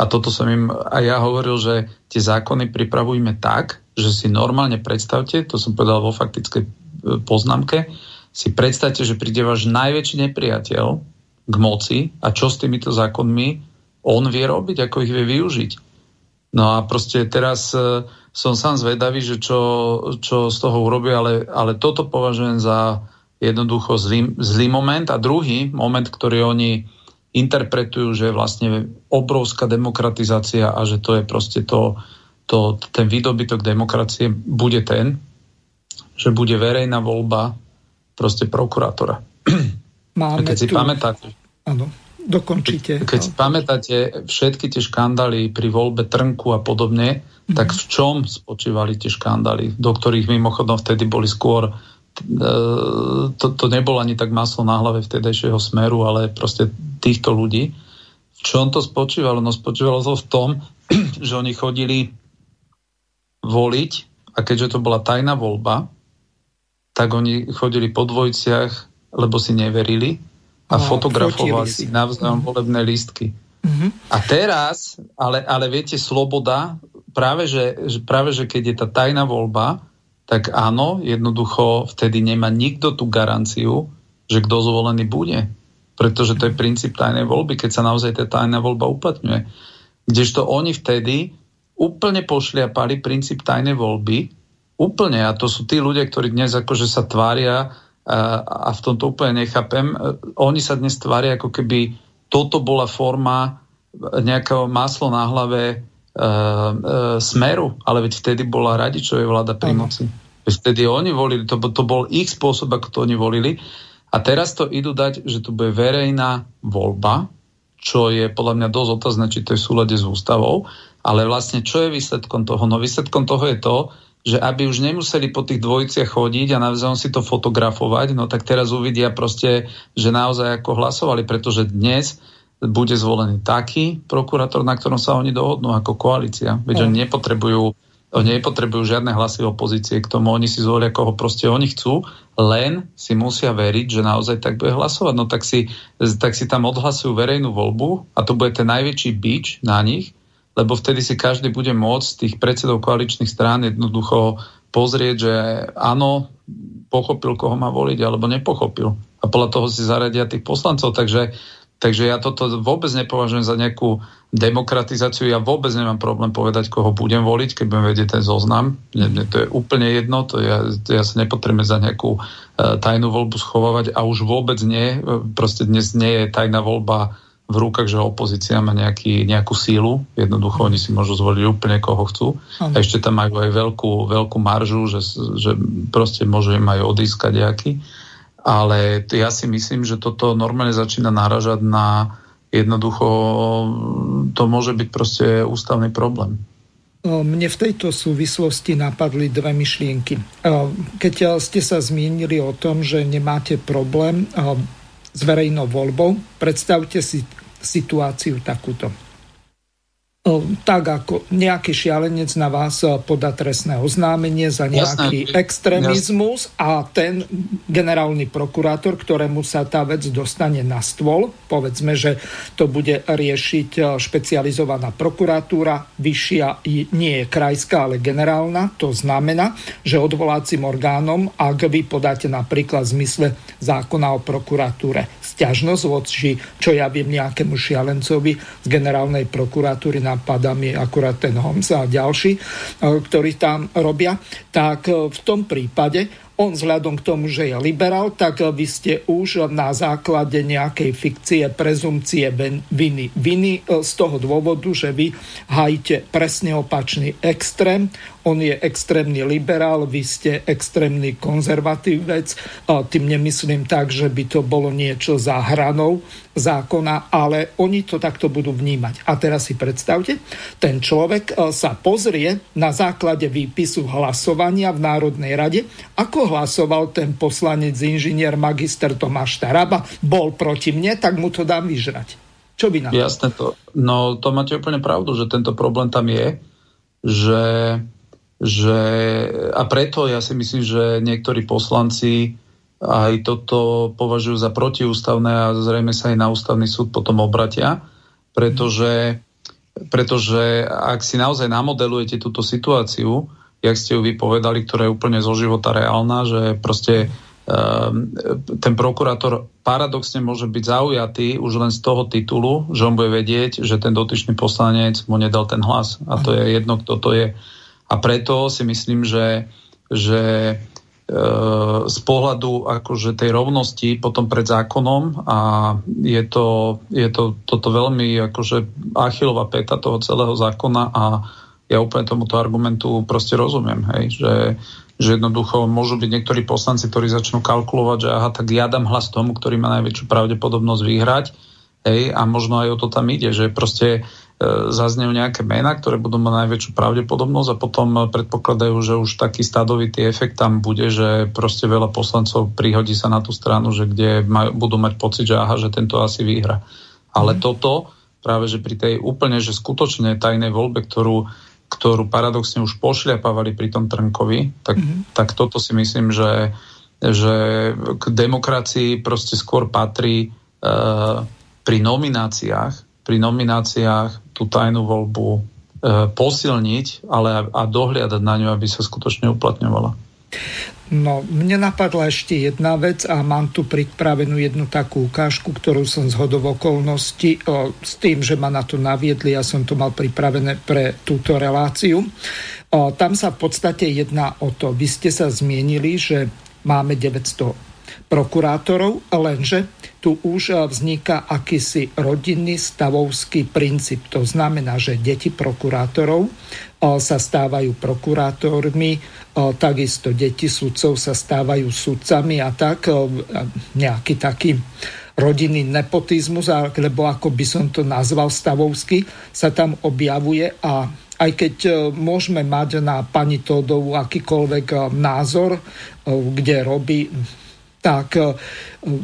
a toto som im aj ja hovoril, že tie zákony pripravujeme tak, že si normálne predstavte, to som povedal vo faktickej e, poznámke, si predstavte, že príde váš najväčší nepriateľ k moci a čo s týmito zákonmi on vie robiť, ako ich vie využiť. No a proste teraz e, som sám zvedavý, že čo, čo z toho urobí, ale, ale toto považujem za jednoducho zlý, zlý moment. A druhý moment, ktorý oni interpretujú, že je vlastne obrovská demokratizácia a že to je proste to, to, ten výdobytok demokracie bude ten, že bude verejná voľba proste prokurátora. Máme keď si tu... pamätáte, Áno, dokončite. Keď, keď si pamätáte všetky tie škandály pri voľbe Trnku a podobne, mm-hmm. tak v čom spočívali tie škandály, do ktorých mimochodom vtedy boli skôr E, to, to nebolo ani tak maslo na hlave vtedajšieho smeru, ale proste týchto ľudí. V čom to spočívalo? No spočívalo to v tom, *clears throat* že oni chodili voliť a keďže to bola tajná voľba, tak oni chodili po dvojciach, lebo si neverili a, a fotografovali si navzájom mm. volebné lístky. Mm-hmm. A teraz, ale, ale viete, sloboda, práve že, práve že keď je tá tajná voľba, tak áno, jednoducho vtedy nemá nikto tú garanciu, že kto zvolený bude. Pretože to je princíp tajnej voľby, keď sa naozaj tá tajná voľba uplatňuje. Kdežto oni vtedy úplne pošliapali princíp tajnej voľby, úplne, a to sú tí ľudia, ktorí dnes akože sa tvária a, v tomto úplne nechápem, oni sa dnes tvária ako keby toto bola forma nejakého maslo na hlave E, e, smeru, ale veď vtedy bola Radičovej vláda pri moci. Veď vtedy oni volili, to, to bol ich spôsob, ako to oni volili. A teraz to idú dať, že to bude verejná voľba, čo je podľa mňa dosť otázne, či to je v súlade s ústavou, ale vlastne čo je výsledkom toho? No výsledkom toho je to, že aby už nemuseli po tých dvojiciach chodiť a navzájom si to fotografovať, no tak teraz uvidia proste, že naozaj ako hlasovali, pretože dnes bude zvolený taký prokurátor, na ktorom sa oni dohodnú ako koalícia. Veď no. oni nepotrebujú oni nepotrebujú žiadne hlasy opozície k tomu, oni si zvolia, koho proste oni chcú, len si musia veriť, že naozaj tak bude hlasovať. No tak si, tak si tam odhlasujú verejnú voľbu a to bude ten najväčší bič na nich, lebo vtedy si každý bude môcť tých predsedov koaličných strán jednoducho pozrieť, že áno, pochopil, koho má voliť, alebo nepochopil. A podľa toho si zaradia tých poslancov. Takže Takže ja toto vôbec nepovažujem za nejakú demokratizáciu. Ja vôbec nemám problém povedať, koho budem voliť, keď budem vedieť ten zoznam. Mne, mne to je úplne jedno, to ja, to ja sa nepotrebujem za nejakú uh, tajnú voľbu schovávať a už vôbec nie. Proste dnes nie je tajná voľba v rukách, že opozícia má nejaký, nejakú sílu. Jednoducho oni si môžu zvoliť úplne koho chcú. A ešte tam majú aj veľkú, veľkú maržu, že, že proste môžu im aj odískať nejaký ale ja si myslím, že toto normálne začína náražať na jednoducho, to môže byť proste ústavný problém. Mne v tejto súvislosti napadli dve myšlienky. Keď ste sa zmienili o tom, že nemáte problém s verejnou voľbou, predstavte si situáciu takúto tak ako nejaký šialenec na vás podá trestné oznámenie za nejaký Jasné. extrémizmus a ten generálny prokurátor, ktorému sa tá vec dostane na stôl, povedzme, že to bude riešiť špecializovaná prokuratúra, vyššia nie je krajská, ale generálna, to znamená, že odvolacím orgánom, ak vy podáte napríklad v zmysle zákona o prokuratúre stiažnosť voči, čo ja viem, nejakému šialencovi z generálnej prokuratúry napadá mi akurát ten Homs a ďalší, e, ktorí tam robia, tak e, v tom prípade on vzhľadom k tomu, že je liberál, tak vy ste už na základe nejakej fikcie, prezumcie viny. Viny z toho dôvodu, že vy hajíte presne opačný extrém, on je extrémny liberál, vy ste extrémny konzervatívec. Tým nemyslím tak, že by to bolo niečo za hranou zákona, ale oni to takto budú vnímať. A teraz si predstavte, ten človek e, sa pozrie na základe výpisu hlasovania v Národnej rade, ako hlasoval ten poslanec inžinier magister Tomáš Taraba, bol proti mne, tak mu to dám vyžrať. Čo by na to? Jasné to. No to máte úplne pravdu, že tento problém tam je, že že a preto ja si myslím, že niektorí poslanci aj toto považujú za protiústavné a zrejme sa aj na ústavný súd potom obratia, pretože, pretože ak si naozaj namodelujete túto situáciu, jak ste ju vypovedali, ktorá je úplne zo života reálna, že proste um, ten prokurátor paradoxne môže byť zaujatý už len z toho titulu, že on bude vedieť, že ten dotyčný poslanec mu nedal ten hlas. A to je jedno, kto to je. A preto si myslím, že, že e, z pohľadu akože tej rovnosti potom pred zákonom a je to, je to toto veľmi akože achilová peta toho celého zákona a ja úplne tomuto argumentu proste rozumiem, hej, že, že jednoducho môžu byť niektorí poslanci, ktorí začnú kalkulovať, že aha, tak ja dám hlas tomu, ktorý má najväčšiu pravdepodobnosť vyhrať, hej, a možno aj o to tam ide, že proste zaznejú nejaké mená, ktoré budú mať najväčšiu pravdepodobnosť a potom predpokladajú, že už taký stádovitý efekt tam bude, že proste veľa poslancov prihodí sa na tú stranu, že kde maj, budú mať pocit, že aha, že tento asi vyhra. Ale mm. toto práve, že pri tej úplne, že skutočne tajnej voľbe, ktorú, ktorú paradoxne už pošľapávali pri tom Trnkovi, tak, mm. tak toto si myslím, že, že k demokracii proste skôr patrí uh, pri nomináciách pri nomináciách tú tajnú voľbu e, posilniť, ale a dohliadať na ňu, aby sa skutočne uplatňovala. No, mne napadla ešte jedna vec a mám tu pripravenú jednu takú ukážku, ktorú som z hodov okolností, o, s tým, že ma na to naviedli, ja som to mal pripravené pre túto reláciu. O, tam sa v podstate jedná o to, vy ste sa zmienili, že máme 900 prokurátorov, lenže tu už eh, vzniká akýsi rodinný stavovský princíp. To znamená, že deti prokurátorov eh, sa stávajú prokurátormi, eh, takisto deti sudcov sa stávajú sudcami a tak nejaký taký rodinný nepotizmus, alebo ako by som to nazval stavovský, sa tam objavuje a aj keď môžeme mať na pani Todovu akýkoľvek názor, kde robí tak e,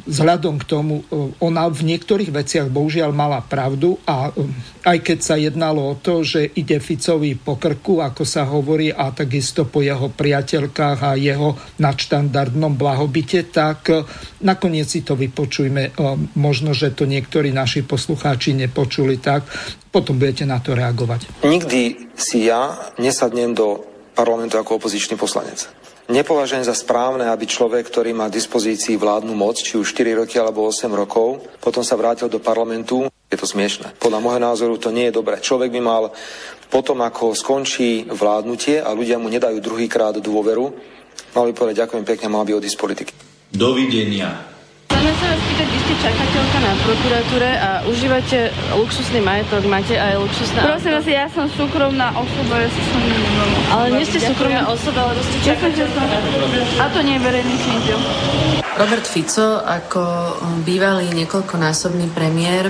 vzhľadom k tomu, e, ona v niektorých veciach bohužiaľ mala pravdu a e, aj keď sa jednalo o to, že ide Ficovi po krku, ako sa hovorí, a takisto po jeho priateľkách a jeho nadštandardnom blahobite, tak nakoniec si to vypočujme. Možno, že to niektorí naši poslucháči nepočuli tak, potom budete na to reagovať. Nikdy si ja nesadnem do parlamentu ako opozičný poslanec. Nepovažujem za správne, aby človek, ktorý má dispozícii vládnu moc, či už 4 roky alebo 8 rokov, potom sa vrátil do parlamentu. Je to smiešne. Podľa môjho názoru to nie je dobré. Človek by mal potom, ako skončí vládnutie a ľudia mu nedajú druhýkrát dôveru, mal by povedať ďakujem pekne, mal by odísť z politiky. Dovidenia. Chceme sa vás pýtať, vy ste čakateľka na prokuratúre a užívate luxusný majetok, máte aj luxusné Prosím vás, ja som súkromná osoba, ja som. Ale nie ste súkromná osoba, ale ste čakateľka. A to nie je verejný činiteľ. Robert Fico ako bývalý niekoľkonásobný premiér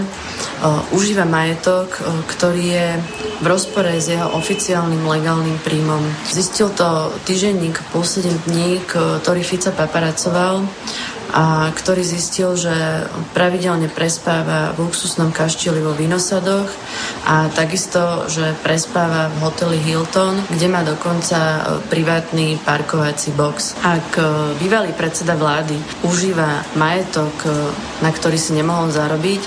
užíva majetok, ktorý je v rozpore s jeho oficiálnym legálnym príjmom. Zistil to týženník posledný dní, ktorý Fica paparacoval a ktorý zistil, že pravidelne prespáva v luxusnom kašteli vo Vinosadoch a takisto, že prespáva v hoteli Hilton, kde má dokonca e, privátny parkovací box. Ak e, bývalý predseda vlády užíva majetok, e, na ktorý si nemohol zarobiť,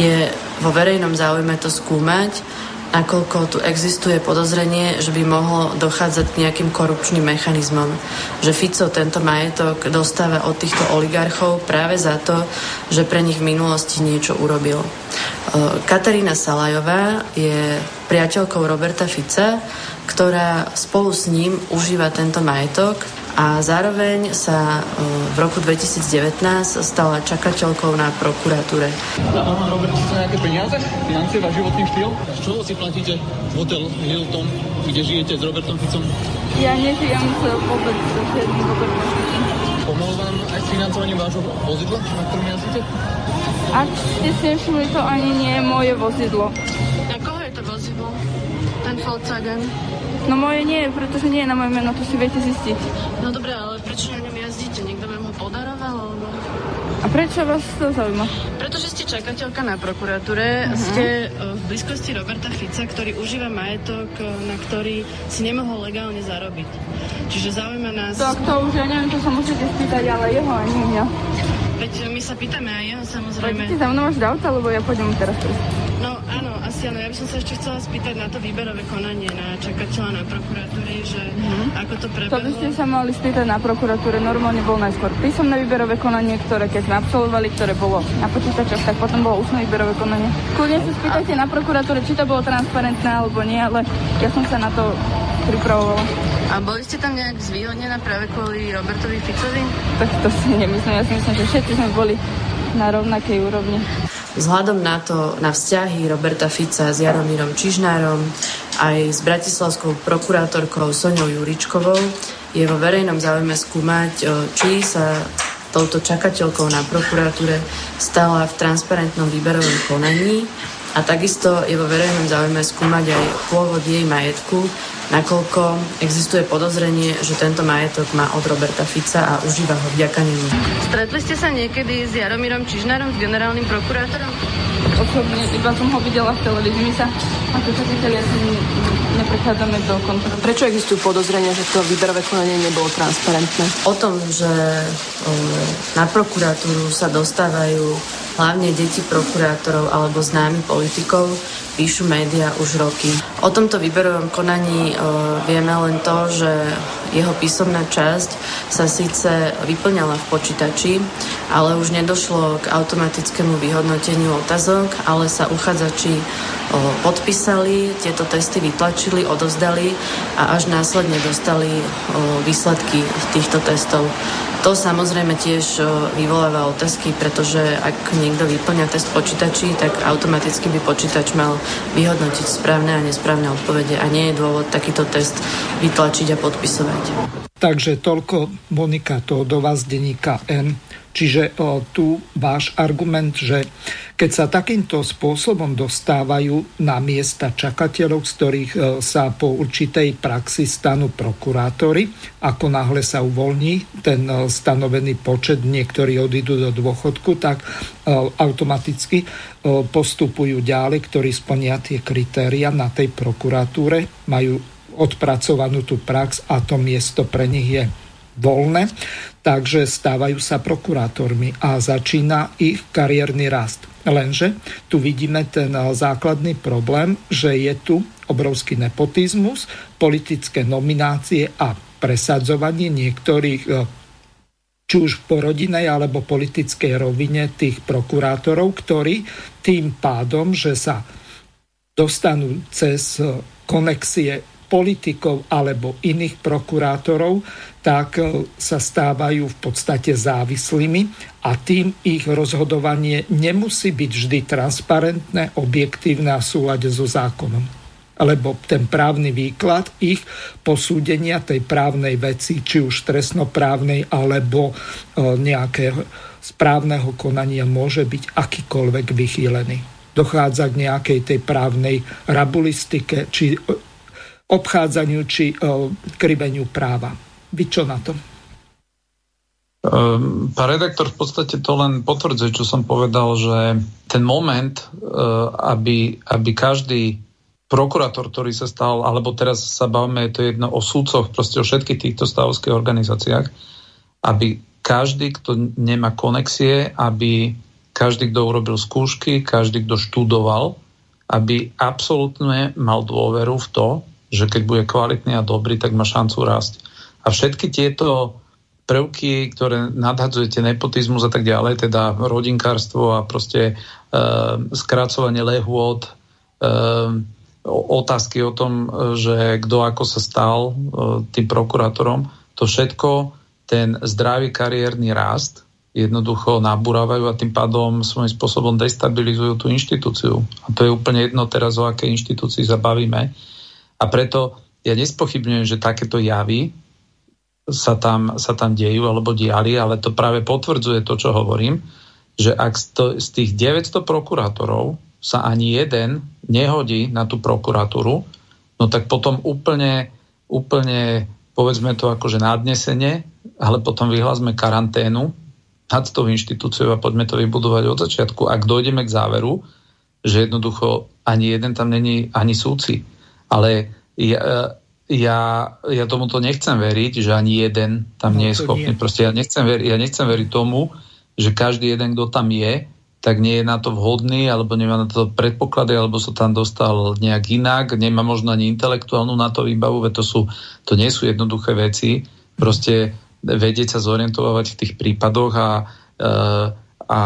je vo verejnom záujme to skúmať nakoľko tu existuje podozrenie, že by mohlo dochádzať k nejakým korupčným mechanizmom. Že Fico tento majetok dostáva od týchto oligarchov práve za to, že pre nich v minulosti niečo urobil. E, Katarína Salajová je priateľkou Roberta Fica, ktorá spolu s ním užíva tento majetok a zároveň sa v roku 2019 stala čakateľkou na prokuratúre. Dáva vám Robert Fico nejaké peniaze? Financie, váš životný štýl? Z čoho si platíte hotel Hilton, kde žijete s Robertom Ficom? Ja nežijem s vôbec s žiadnym Robertom Ficom. Pomohol vám aj s financovaním vášho vozidla, na ktorom jazdíte? Ak ste si všimli, to ani nie je moje vozidlo. A koho je to vozidlo? Ten Volkswagen? No moje nie, pretože nie je na moje meno, to si viete zistiť. No dobré, ale prečo na ňom jazdíte? Niekto vám ho podaroval? Alebo... A prečo vás to zaujíma? Pretože ste čakateľka na prokuratúre, uh-huh. ste v blízkosti Roberta Fica, ktorý užíva majetok, na ktorý si nemohol legálne zarobiť. Čiže zaujíma nás... Tak to už ja neviem, to sa musíte spýtať, ale jeho ani mňa. Veď my sa pýtame aj jeho, samozrejme. Poďte za mnou až do auta, lebo ja pôjdem teraz. No áno, asi áno. Ja by som sa ešte chcela spýtať na to výberové konanie na čakateľa na prokuratúre, že mm-hmm. ako to prebehlo. To by ste sa mali spýtať na prokuratúre. Normálne bol najskôr písomné výberové konanie, ktoré keď sme absolvovali, ktoré bolo na počítačoch, tak potom bolo ústne výberové konanie. Kľudne sa spýtajte na prokuratúre, či to bolo transparentné alebo nie, ale ja som sa na to pripravovala. A boli ste tam nejak zvýhodnená práve kvôli Robertovi Ficovi? Tak to si nemyslím. Ja si myslím, že všetci sme boli na rovnakej úrovni. Vzhľadom na to, na vzťahy Roberta Fica s Jaromírom Čižnárom aj s bratislavskou prokurátorkou Soňou Juričkovou je vo verejnom záujme skúmať, či sa touto čakateľkou na prokuratúre stala v transparentnom výberovom konaní. A takisto je vo verejnom záujme skúmať aj pôvod jej majetku, nakoľko existuje podozrenie, že tento majetok má od Roberta Fica a užíva ho vďaka nemu. Stretli ste sa niekedy s Jaromírom Čižnárom, s generálnym prokurátorom? Osobne iba som ho videla v televízii. My sa ako čakatelia si neprechádzame do kontroly. Prečo existujú podozrenia, že to výberové konanie nebolo transparentné? O tom, že o, na prokuratúru sa dostávajú hlavne deti prokurátorov alebo známi politikov, píšu médiá už roky. O tomto výberovom konaní e, vieme len to, že jeho písomná časť sa síce vyplňala v počítači, ale už nedošlo k automatickému vyhodnoteniu otázok, ale sa uchádzači podpísali, tieto testy vytlačili, odozdali a až následne dostali výsledky týchto testov. To samozrejme tiež vyvoláva otázky, pretože ak niekto vyplňa test počítači, tak automaticky by počítač mal vyhodnotiť správne a nesprávne odpovede a nie je dôvod takýto test vytlačiť a podpisovať. Takže toľko Monika Tódová z denníka N. Čiže o, tu váš argument, že keď sa takýmto spôsobom dostávajú na miesta čakateľov, z ktorých o, sa po určitej praxi stanú prokurátori, ako náhle sa uvoľní ten o, stanovený počet, niektorí odídu do dôchodku, tak o, automaticky o, postupujú ďalej, ktorí splnia tie kritéria na tej prokuratúre, majú odpracovanú tú prax a to miesto pre nich je voľné, takže stávajú sa prokurátormi a začína ich kariérny rast. Lenže tu vidíme ten základný problém, že je tu obrovský nepotizmus, politické nominácie a presadzovanie niektorých či už v porodinej alebo politickej rovine tých prokurátorov, ktorí tým pádom, že sa dostanú cez konexie politikov alebo iných prokurátorov, tak e, sa stávajú v podstate závislými a tým ich rozhodovanie nemusí byť vždy transparentné, objektívne a súlade so zákonom lebo ten právny výklad ich posúdenia tej právnej veci, či už trestnoprávnej alebo e, nejakého správneho konania môže byť akýkoľvek vychýlený. Dochádza k nejakej tej právnej rabulistike či obchádzaniu či kribeniu práva. Vy čo na to? Ehm, pán redaktor v podstate to len potvrdzuje, čo som povedal, že ten moment, e, aby, aby každý prokurátor, ktorý sa stal, alebo teraz sa bavíme, to je jedno o súdcoch, proste o všetkých týchto stavovských organizáciách, aby každý, kto nemá konexie, aby každý, kto urobil skúšky, každý, kto študoval, aby absolútne mal dôveru v to, že keď bude kvalitný a dobrý, tak má šancu rásť. A všetky tieto prvky, ktoré nadhadzujete, nepotizmus a tak ďalej, teda rodinkárstvo a proste e, skracovanie lehôd, e, otázky o tom, že kto ako sa stal e, tým prokurátorom, to všetko ten zdravý kariérny rast jednoducho nabúravajú a tým pádom svojím spôsobom destabilizujú tú inštitúciu. A to je úplne jedno teraz, o akej inštitúcii sa bavíme. A preto ja nespochybňujem, že takéto javy sa tam, sa tam dejú alebo diali, ale to práve potvrdzuje to, čo hovorím, že ak z tých 900 prokurátorov sa ani jeden nehodí na tú prokuratúru, no tak potom úplne, úplne povedzme to akože nadnesenie, ale potom vyhlásme karanténu nad tou inštitúciou a poďme to vybudovať od začiatku. Ak dojdeme k záveru, že jednoducho ani jeden tam není ani súci. Ale ja, ja, ja tomuto nechcem veriť, že ani jeden tam no, nie je schopný. Nie. Proste ja nechcem, veri, ja nechcem veriť tomu, že každý jeden, kto tam je, tak nie je na to vhodný, alebo nemá na to predpoklady, alebo sa tam dostal nejak inak, nemá možno ani intelektuálnu na to výbavu, veď to, sú, to nie sú jednoduché veci. Proste vedieť sa zorientovať v tých prípadoch a, e, a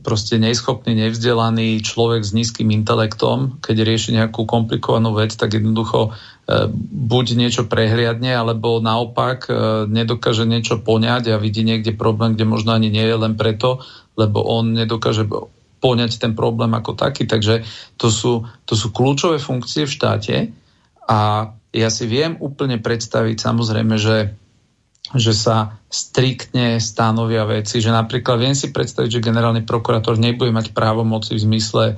proste neschopný, nevzdelaný človek s nízkym intelektom, keď rieši nejakú komplikovanú vec, tak jednoducho e, buď niečo prehliadne, alebo naopak e, nedokáže niečo poňať a vidí niekde problém, kde možno ani nie je len preto, lebo on nedokáže poňať ten problém ako taký. Takže to sú, to sú kľúčové funkcie v štáte a ja si viem úplne predstaviť samozrejme, že že sa striktne stanovia veci, že napríklad viem si predstaviť, že generálny prokurátor nebude mať právomoci v zmysle e,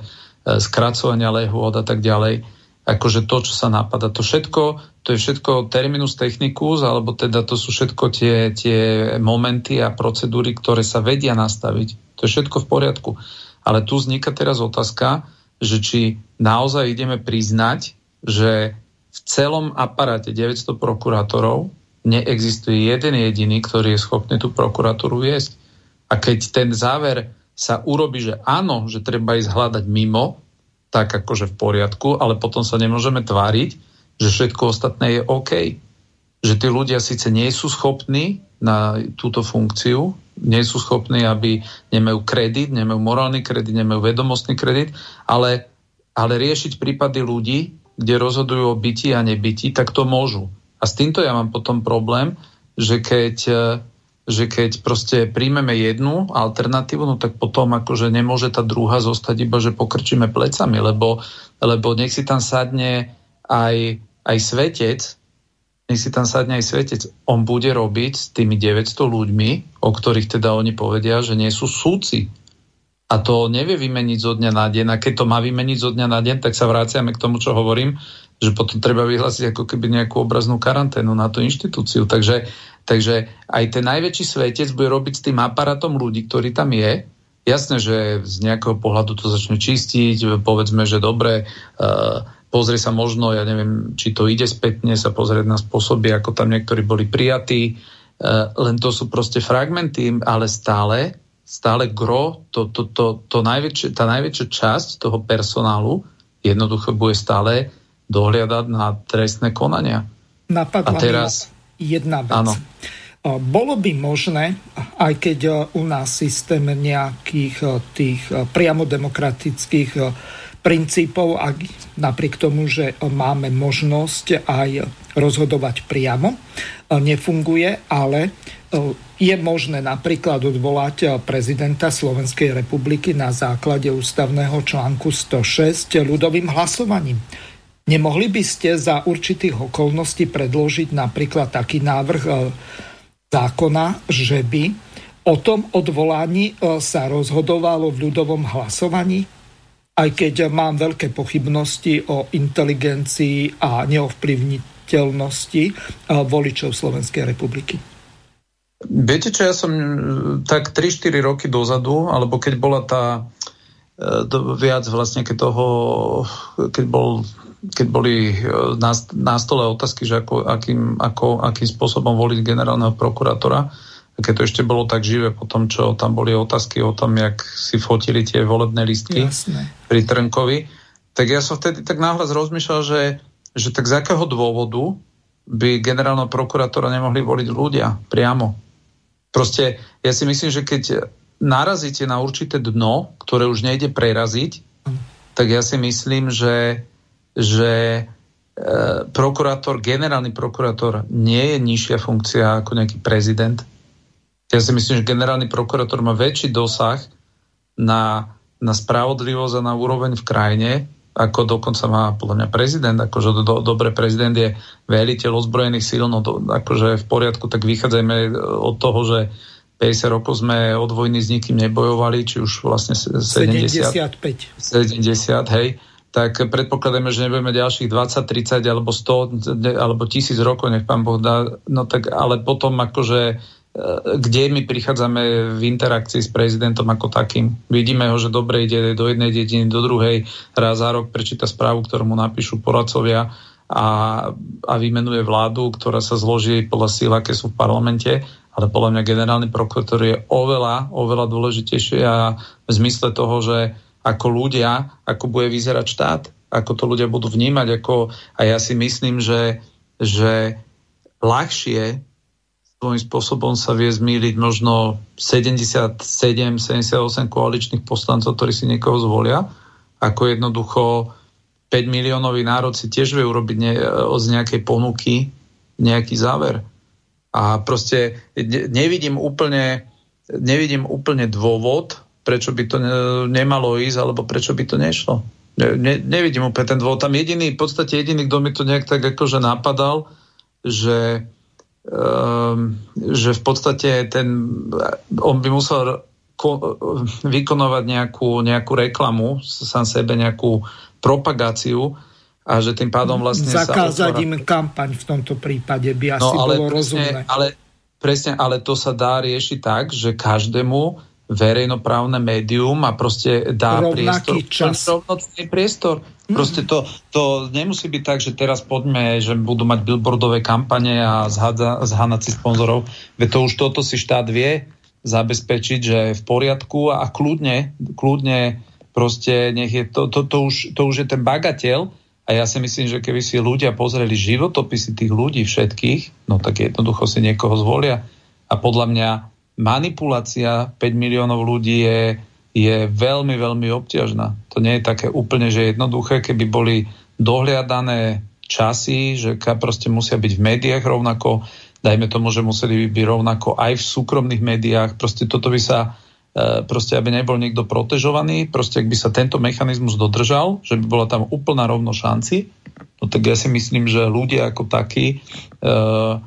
skracovania lehôd a tak ďalej. Akože to, čo sa napadá, to všetko, to je všetko terminus technicus, alebo teda to sú všetko tie, tie momenty a procedúry, ktoré sa vedia nastaviť. To je všetko v poriadku. Ale tu vzniká teraz otázka, že či naozaj ideme priznať, že v celom aparáte 900 prokurátorov neexistuje jeden jediný, ktorý je schopný tú prokuratúru viesť. A keď ten záver sa urobí, že áno, že treba ísť hľadať mimo, tak akože v poriadku, ale potom sa nemôžeme tváriť, že všetko ostatné je OK. Že tí ľudia síce nie sú schopní na túto funkciu, nie sú schopní, aby nemajú kredit, nemajú morálny kredit, nemajú vedomostný kredit, ale, ale riešiť prípady ľudí, kde rozhodujú o byti a nebyti, tak to môžu. A s týmto ja mám potom problém, že keď, e, že keď proste príjmeme jednu alternatívu, no tak potom akože nemôže tá druhá zostať iba, že pokrčíme plecami, lebo, lebo nech si tam sadne aj, aj svetec, nech si tam sadne aj svetec, on bude robiť s tými 900 ľuďmi, o ktorých teda oni povedia, že nie sú súci. A to nevie vymeniť zo dňa na deň. A keď to má vymeniť zo dňa na deň, tak sa vraciame k tomu, čo hovorím, že potom treba vyhlásiť ako keby nejakú obraznú karanténu na tú inštitúciu. Takže, takže aj ten najväčší svetec bude robiť s tým aparátom ľudí, ktorý tam je. Jasné, že z nejakého pohľadu to začne čistiť, povedzme, že dobre, uh, pozrie sa možno, ja neviem, či to ide spätne, sa pozrieť na spôsoby, ako tam niektorí boli prijatí, uh, len to sú proste fragmenty, ale stále, stále gro, to, to, to, to najväčšie, tá najväčšia časť toho personálu jednoducho bude stále dohliadať na trestné konania. Napadla a teraz... jedna vec. Áno. Bolo by možné, aj keď u nás systém nejakých tých priamo demokratických princípov, napriek tomu, že máme možnosť aj rozhodovať priamo, nefunguje, ale je možné napríklad odvolať prezidenta Slovenskej republiky na základe ústavného článku 106 ľudovým hlasovaním. Nemohli by ste za určitých okolností predložiť napríklad taký návrh e, zákona, že by o tom odvolaní e, sa rozhodovalo v ľudovom hlasovaní? Aj keď mám veľké pochybnosti o inteligencii a neovplyvniteľnosti e, voličov Slovenskej republiky. Viete čo, ja som tak 3-4 roky dozadu, alebo keď bola tá viac vlastne, keď toho, keď bol keď boli e, na, stole otázky, že ako, akým, ako, akým spôsobom voliť generálneho prokurátora, keď to ešte bolo tak živé po tom, čo tam boli otázky o tom, jak si fotili tie volebné listky Jasne. pri Trnkovi, tak ja som vtedy tak náhlas rozmýšľal, že, že tak z akého dôvodu by generálneho prokurátora nemohli voliť ľudia priamo. Proste ja si myslím, že keď narazíte na určité dno, ktoré už nejde preraziť, tak ja si myslím, že že prokurátor, generálny prokurátor nie je nižšia funkcia ako nejaký prezident. Ja si myslím, že generálny prokurátor má väčší dosah na, na spravodlivosť a na úroveň v krajine, ako dokonca má podľa mňa prezident, akože do, dobre prezident je veliteľ ozbrojených síl, no to, akože v poriadku, tak vychádzajme od toho, že 50 rokov sme od vojny s nikým nebojovali, či už vlastne 70, 75. 70, hej, tak predpokladáme, že nebudeme ďalších 20, 30 alebo 100 alebo 1000 rokov, nech pán Boh dá, no tak ale potom akože kde my prichádzame v interakcii s prezidentom ako takým. Vidíme ho, že dobre ide do jednej dediny, do druhej, raz za rok prečíta správu, ktorú mu napíšu poradcovia a, a vymenuje vládu, ktorá sa zloží podľa síl, aké sú v parlamente, ale podľa mňa generálny prokurátor je oveľa, oveľa dôležitejšie a v zmysle toho, že ako ľudia, ako bude vyzerať štát, ako to ľudia budú vnímať, ako, a ja si myslím, že, že ľahšie svojím spôsobom sa vie zmýliť možno 77, 78 koaličných poslancov, ktorí si niekoho zvolia, ako jednoducho 5 miliónový národ si tiež vie urobiť ne, z nejakej ponuky nejaký záver. A proste nevidím úplne, nevidím úplne dôvod, prečo by to nemalo ísť, alebo prečo by to nešlo. Ne, nevidím úplne ten dôvod. Tam jediný, v podstate jediný, kto mi to nejak tak akože napadal, že um, že v podstate ten, on by musel ko, vykonovať nejakú, nejakú reklamu, sám sebe nejakú propagáciu a že tým pádom vlastne Zakázať sa im kampaň v tomto prípade by asi no, ale bolo presne, rozumné. Ale, presne, ale to sa dá riešiť tak, že každému verejnoprávne médium a proste dá Rovnaký priestor. Čas. priestor. Mm. Proste to, to nemusí byť tak, že teraz poďme, že budú mať billboardové kampane a zháňať si sponzorov. Veď to už toto si štát vie zabezpečiť, že je v poriadku a kľudne, kľudne proste nech je to, to, to, už, to už je ten bagateľ a ja si myslím, že keby si ľudia pozreli životopisy tých ľudí všetkých, no tak jednoducho si niekoho zvolia a podľa mňa manipulácia 5 miliónov ľudí je, je veľmi, veľmi obťažná. To nie je také úplne, že jednoduché, keby boli dohliadané časy, že proste musia byť v médiách rovnako, dajme tomu, že museli by byť rovnako aj v súkromných médiách, proste toto by sa e, proste aby nebol niekto protežovaný, proste ak by sa tento mechanizmus dodržal, že by bola tam úplná rovno šanci, no tak ja si myslím, že ľudia ako takí uh,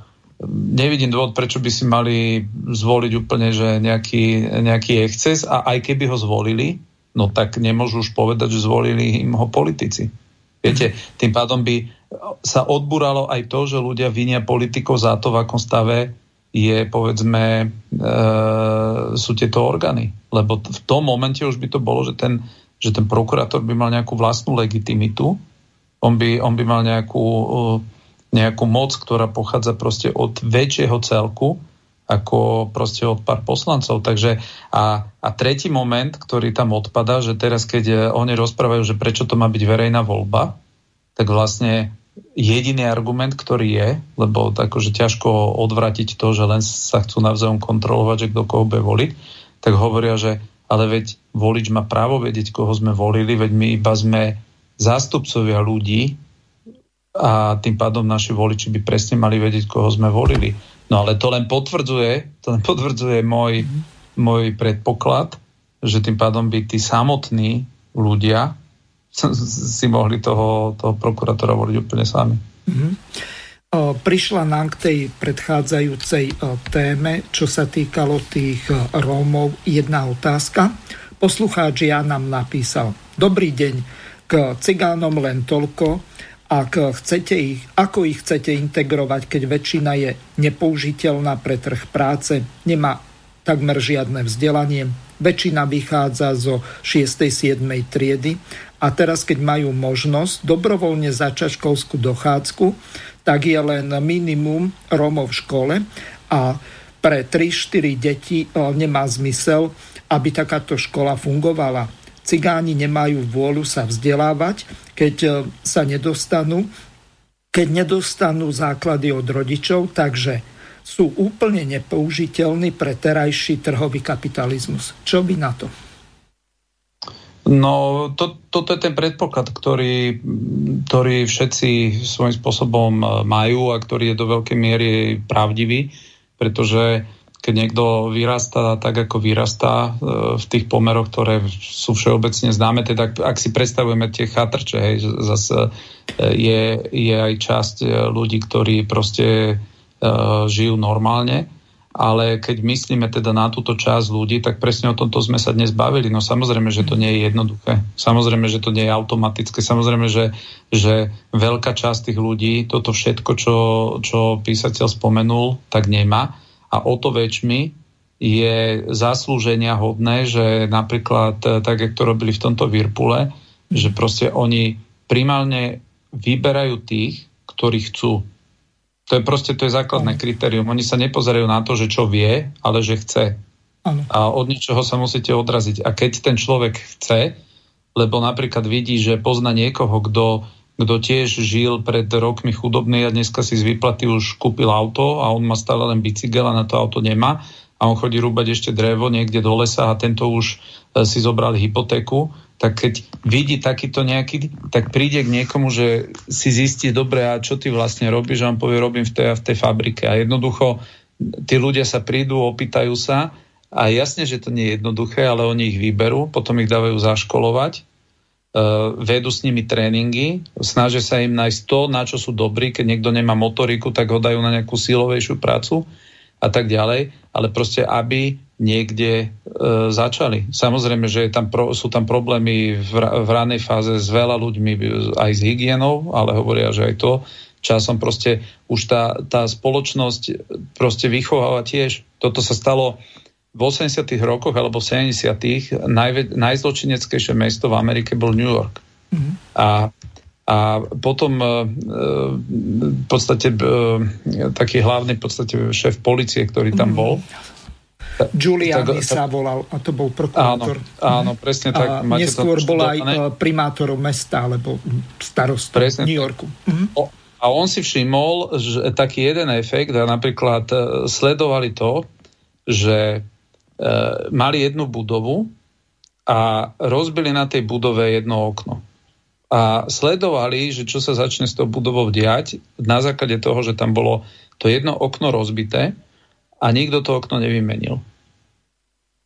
nevidím dôvod, prečo by si mali zvoliť úplne, že nejaký, nejaký exces a aj keby ho zvolili, no tak nemôžu už povedať, že zvolili im ho politici. Viete, tým pádom by sa odburalo aj to, že ľudia vinia politikov za to, v akom stave je, povedzme, e, sú tieto orgány. Lebo v tom momente už by to bolo, že ten, že ten prokurátor by mal nejakú vlastnú legitimitu, on by, on by mal nejakú nejakú moc, ktorá pochádza proste od väčšieho celku, ako proste od pár poslancov. Takže a, a tretí moment, ktorý tam odpada, že teraz keď eh, oni rozprávajú, že prečo to má byť verejná voľba, tak vlastne jediný argument, ktorý je, lebo akože ťažko odvratiť to, že len sa chcú navzájom kontrolovať, že kto koho bude voliť, tak hovoria, že ale veď volič má právo vedieť, koho sme volili, veď my iba sme zástupcovia ľudí, a tým pádom naši voliči by presne mali vedieť, koho sme volili. No ale to len potvrdzuje, to len potvrdzuje môj, môj predpoklad, že tým pádom by tí samotní ľudia *laughs* si mohli toho, toho prokurátora voliť úplne sami. Mm-hmm. Prišla nám k tej predchádzajúcej téme, čo sa týkalo tých Rómov, jedna otázka. Poslucháč ja nám napísal, dobrý deň, k cigánom len toľko, ak chcete ich, ako ich chcete integrovať, keď väčšina je nepoužiteľná pre trh práce, nemá takmer žiadne vzdelanie, väčšina vychádza zo 6. 7. triedy a teraz, keď majú možnosť dobrovoľne začať školskú dochádzku, tak je len minimum Rómov v škole a pre 3-4 deti nemá zmysel, aby takáto škola fungovala cigáni nemajú vôľu sa vzdelávať, keď e, sa nedostanú, keď nedostanú základy od rodičov, takže sú úplne nepoužiteľní pre terajší trhový kapitalizmus. Čo by na to? No, to, toto je ten predpoklad, ktorý, ktorý všetci svojím spôsobom e, majú a ktorý je do veľkej miery pravdivý, pretože keď niekto vyrastá tak, ako vyrastá e, v tých pomeroch, ktoré sú všeobecne známe, teda ak si predstavujeme tie chatrče, hej, zase je, je aj časť ľudí, ktorí proste žijú normálne ale keď myslíme teda na túto časť ľudí, tak presne o tomto sme sa dnes bavili. No samozrejme, že to nie je jednoduché. Samozrejme, že to nie je automatické. Samozrejme, že, že veľká časť tých ľudí toto všetko, čo, čo písateľ spomenul, tak nemá. A o to väčšmi je zaslúženia hodné, že napríklad, eh, tak jak to robili v tomto Virpule, že proste oni primálne vyberajú tých, ktorí chcú to je proste to je základné ano. kritérium. Oni sa nepozerajú na to, že čo vie, ale že chce. Ano. A od ničoho sa musíte odraziť. A keď ten človek chce, lebo napríklad vidí, že pozná niekoho, kto, kto tiež žil pred rokmi chudobný a dneska si z výplaty už kúpil auto a on má stále len bicykel a na to auto nemá. A on chodí rúbať ešte drevo niekde do lesa a tento už e, si zobral hypotéku, tak keď vidí takýto nejaký, tak príde k niekomu, že si zistí dobre, a čo ty vlastne robíš, a on povie, robím v tej a v tej fabrike. A jednoducho tí ľudia sa prídu, opýtajú sa a jasne, že to nie je jednoduché, ale oni ich vyberú, potom ich dávajú zaškolovať, vedú s nimi tréningy, snažia sa im nájsť to, na čo sú dobrí, keď niekto nemá motoriku, tak ho dajú na nejakú silovejšiu prácu a tak ďalej, ale proste aby niekde e, začali. Samozrejme, že je tam pro, sú tam problémy v, v ranej fáze s veľa ľuďmi, aj s hygienou, ale hovoria, že aj to časom proste už tá, tá spoločnosť proste vychováva tiež. Toto sa stalo v 80 rokoch alebo v 70 najve, najzločineckejšie mesto v Amerike bol New York. Mm-hmm. A a potom e, e, v podstate taký hlavný v podstate šéf policie, ktorý tam mhm. bol, Giuliani tak, sa volal a to bol prokurátor. Áno, áno presne tak. A neskôr bol aj ne? primátorom mesta alebo starostom presne New Yorku. Mhm. O, a on si všimol, že taký jeden efekt, a napríklad e, sledovali to, že e, mali jednu budovu a rozbili na tej budove jedno okno. A sledovali, že čo sa začne s tou budovou diať na základe toho, že tam bolo to jedno okno rozbité a nikto to okno nevymenil.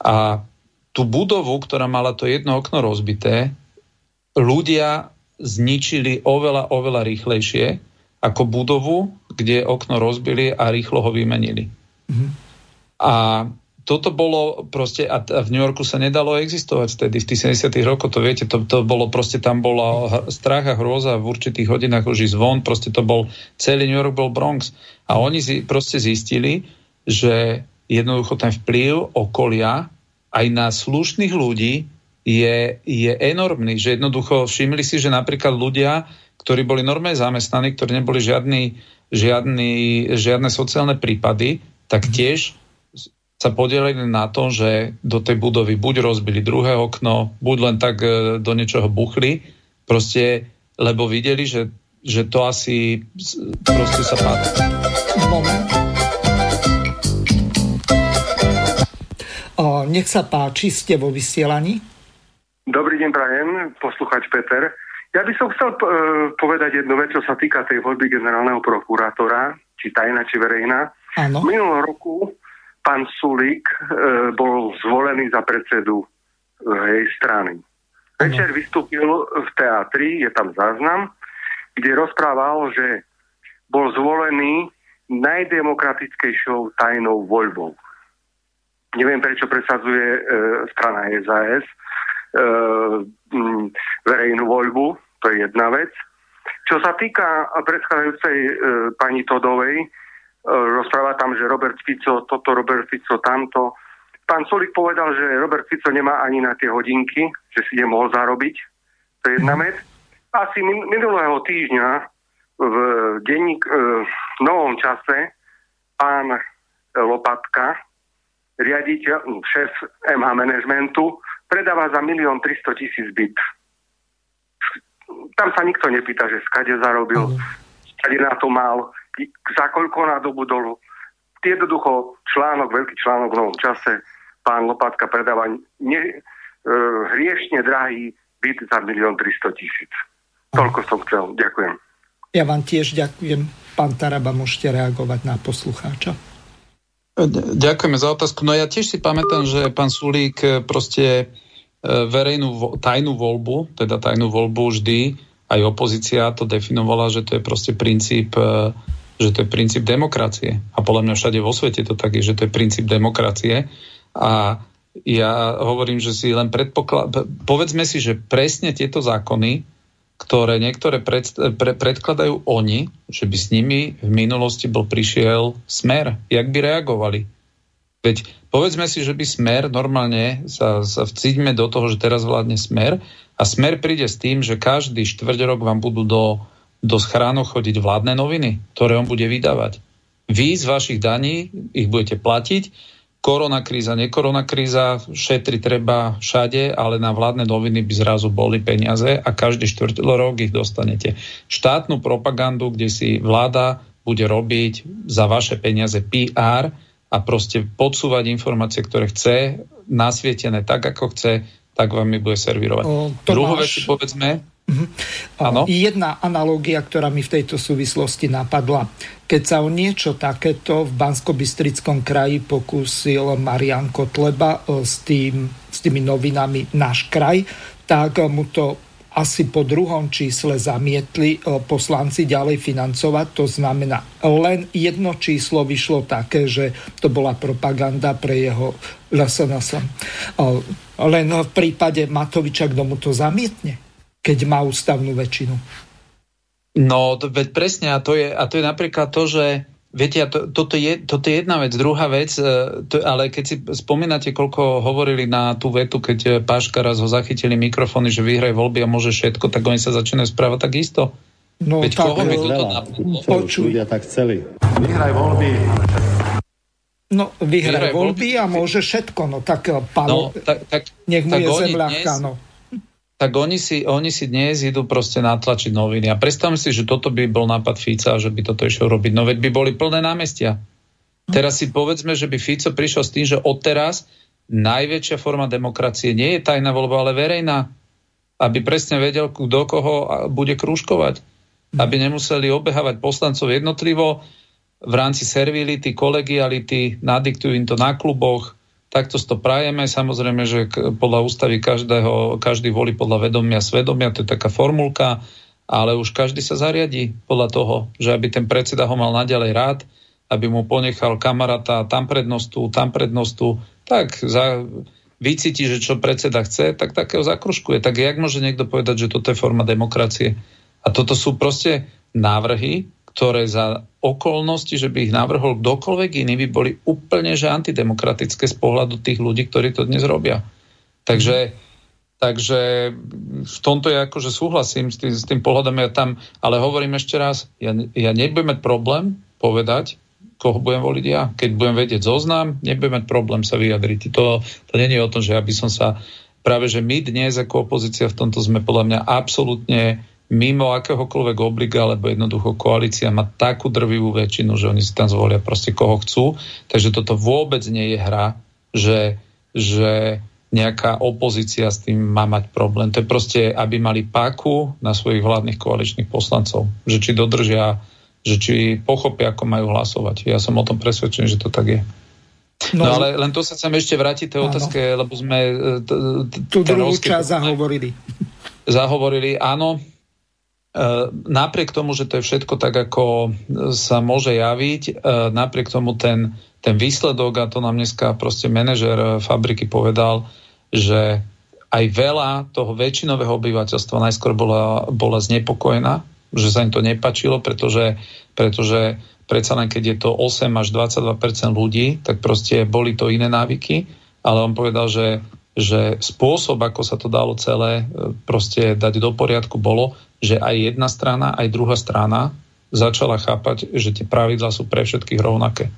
A tú budovu, ktorá mala to jedno okno rozbité, ľudia zničili oveľa, oveľa rýchlejšie ako budovu, kde okno rozbili a rýchlo ho vymenili. Mm-hmm. A toto bolo proste, a v New Yorku sa nedalo existovať vtedy, v tých 70 rokoch, to viete, to, to bolo proste, tam bola strach a hrôza v určitých hodinách už ísť von, proste to bol, celý New York bol Bronx. A oni si proste zistili, že jednoducho ten vplyv okolia aj na slušných ľudí je, je enormný, že jednoducho všimli si, že napríklad ľudia, ktorí boli normálne zamestnaní, ktorí neboli žiadny, žiadny, žiadne sociálne prípady, tak tiež sa podielili na tom, že do tej budovy buď rozbili druhé okno, buď len tak e, do niečoho buchli, proste, lebo videli, že, že to asi proste sa páči. Moment. Nech sa páči, ste vo vysielaní. Dobrý deň, prajem, posluchač Peter. Ja by som chcel uh, povedať jednu vec, čo sa týka tej voľby generálneho prokurátora, či tajná, či verejná. Áno. Minulého roku pán Sulík uh, bol zvolený za predsedu uh, jej strany. Večer vystúpil v teatri, je tam záznam, kde rozprával, že bol zvolený najdemokratickejšou tajnou voľbou. Neviem, prečo presadzuje e, strana SAS e, m, verejnú voľbu, to je jedna vec. Čo sa týka predchádzajúcej e, pani Todovej, e, rozpráva tam, že Robert Fico toto, Robert Fico tamto. Pán Solik povedal, že Robert Fico nemá ani na tie hodinky, že si nemohol zarobiť. To je jedna vec. Asi min- minulého týždňa v denník, e, v novom čase pán Lopatka, riaditeľ, šéf MH managementu, predáva za milión 300 tisíc byt. Tam sa nikto nepýta, že skade zarobil, skade na to mal, za koľko na dobu dolu. Jednoducho článok, veľký článok v novom čase, pán Lopatka predáva ne, e, hriešne drahý byt za milión 300 tisíc. Toľko som chcel. Ďakujem. Ja vám tiež ďakujem. Pán Taraba, môžete reagovať na poslucháča. Ďakujeme za otázku. No ja tiež si pamätám, že pán Sulík eh, proste eh, verejnú tajnú voľbu, teda tajnú voľbu vždy, aj opozícia to definovala, že to je proste princíp, že to je princíp demokracie. A podľa mňa všade vo svete to tak je, že to je princíp demokracie. A ja hovorím, že si len predpoklad... Povedzme si, že presne tieto zákony, ktoré niektoré pred, pre, predkladajú oni, že by s nimi v minulosti bol prišiel smer. Jak by reagovali? Veď povedzme si, že by smer normálne sa, sa vcíťme do toho, že teraz vládne smer a smer príde s tým, že každý štvrť rok vám budú do, do schránok chodiť vládne noviny, ktoré on bude vydávať. Vy z vašich daní ich budete platiť korona kríza, nekorona kríza, šetri treba všade, ale na vládne noviny by zrazu boli peniaze a každý štvrť rok ich dostanete. Štátnu propagandu, kde si vláda bude robiť za vaše peniaze PR a proste podsúvať informácie, ktoré chce, nasvietené tak, ako chce, tak vám mi bude servírovať. O, Druhú vec si povedzme, Uh-huh. Jedna analógia, ktorá mi v tejto súvislosti napadla. Keď sa o niečo takéto v bansko kraji pokúsil Marian Kotleba e, s, tým, s tými novinami Náš kraj, tak mu to asi po druhom čísle zamietli e, poslanci ďalej financovať. To znamená, len jedno číslo vyšlo také, že to bola propaganda pre jeho LSNS. E, len v prípade Matoviča, kto mu to zamietne keď má ústavnú väčšinu. No, veď presne, a to je, a to je napríklad to, že Viete, to, toto, je, toto je jedna vec. Druhá vec, e, to, ale keď si spomínate, koľko hovorili na tú vetu, keď e, Paška raz ho zachytili mikrofóny, že vyhraj voľby a môže všetko, tak oni sa začínajú správať tak isto. No, Veď tak, koho by toto Počuj. Ľudia tak chceli. Vyhraj voľby. No, vyhraj, vyhraj voľby a môže všetko. No tak, e, pán, no, tak, tak, nech mu tak je zem ľahká, no tak oni si, oni si dnes idú proste natlačiť noviny. A predstavme si, že toto by bol nápad Fica, že by toto išiel robiť. No veď by boli plné námestia. Teraz si povedzme, že by Fico prišiel s tým, že odteraz najväčšia forma demokracie nie je tajná voľba, ale verejná. Aby presne vedel, kto koho bude krúžkovať. Aby nemuseli obehávať poslancov jednotlivo v rámci servility, kolegiality, nadiktujú im to na kluboch, Takto to prajeme. Samozrejme, že podľa ústavy každého, každý volí podľa vedomia svedomia, to je taká formulka, ale už každý sa zariadí podľa toho, že aby ten predseda ho mal naďalej rád, aby mu ponechal kamaráta tam prednostu, tam prednostu, tak za, vycíti, že čo predseda chce, tak takého zakruškuje. Tak jak môže niekto povedať, že toto je forma demokracie? A toto sú proste návrhy, ktoré za okolnosti, že by ich navrhol kdokoľvek iný, by boli úplne že antidemokratické z pohľadu tých ľudí, ktorí to dnes robia. Takže, takže v tomto ja akože súhlasím s tým, s tým pohľadom, ja tam, ale hovorím ešte raz, ja, ja nebudem mať problém povedať, koho budem voliť ja. Keď budem vedieť zoznam, nebudem mať problém sa vyjadriť. To, to nie je o tom, že aby som sa práve, že my dnes ako opozícia v tomto sme podľa mňa absolútne mimo akéhokoľvek obliga, alebo jednoducho koalícia má takú drvivú väčšinu, že oni si tam zvolia proste koho chcú. Takže toto vôbec nie je hra, že, že nejaká opozícia s tým má mať problém. To je proste, aby mali páku na svojich vládnych koaličných poslancov. Že či dodržia, že či pochopia, ako majú hlasovať. Ja som o tom presvedčený, že to tak je. No, no ale len to sa chcem ešte vrátiť tej otázke, lebo sme... E, Tú druhú časť zahovorili. Zahovorili, áno, napriek tomu, že to je všetko tak, ako sa môže javiť, e, napriek tomu ten, ten výsledok, a to nám dneska proste manažer fabriky povedal, že aj veľa toho väčšinového obyvateľstva najskôr bola, bola znepokojená, že sa im to nepačilo, pretože, pretože predsa len keď je to 8 až 22% ľudí, tak proste boli to iné návyky, ale on povedal, že že spôsob, ako sa to dalo celé e, proste dať do poriadku, bolo, že aj jedna strana, aj druhá strana začala chápať, že tie pravidlá sú pre všetkých rovnaké.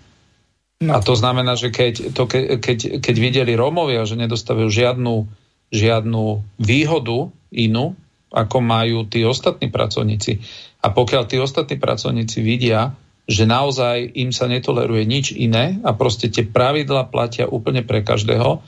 No. A to znamená, že keď, to ke, keď, keď videli Rómovia, že nedostávajú žiadnu, žiadnu výhodu inú, ako majú tí ostatní pracovníci. A pokiaľ tí ostatní pracovníci vidia, že naozaj im sa netoleruje nič iné a proste tie pravidla platia úplne pre každého,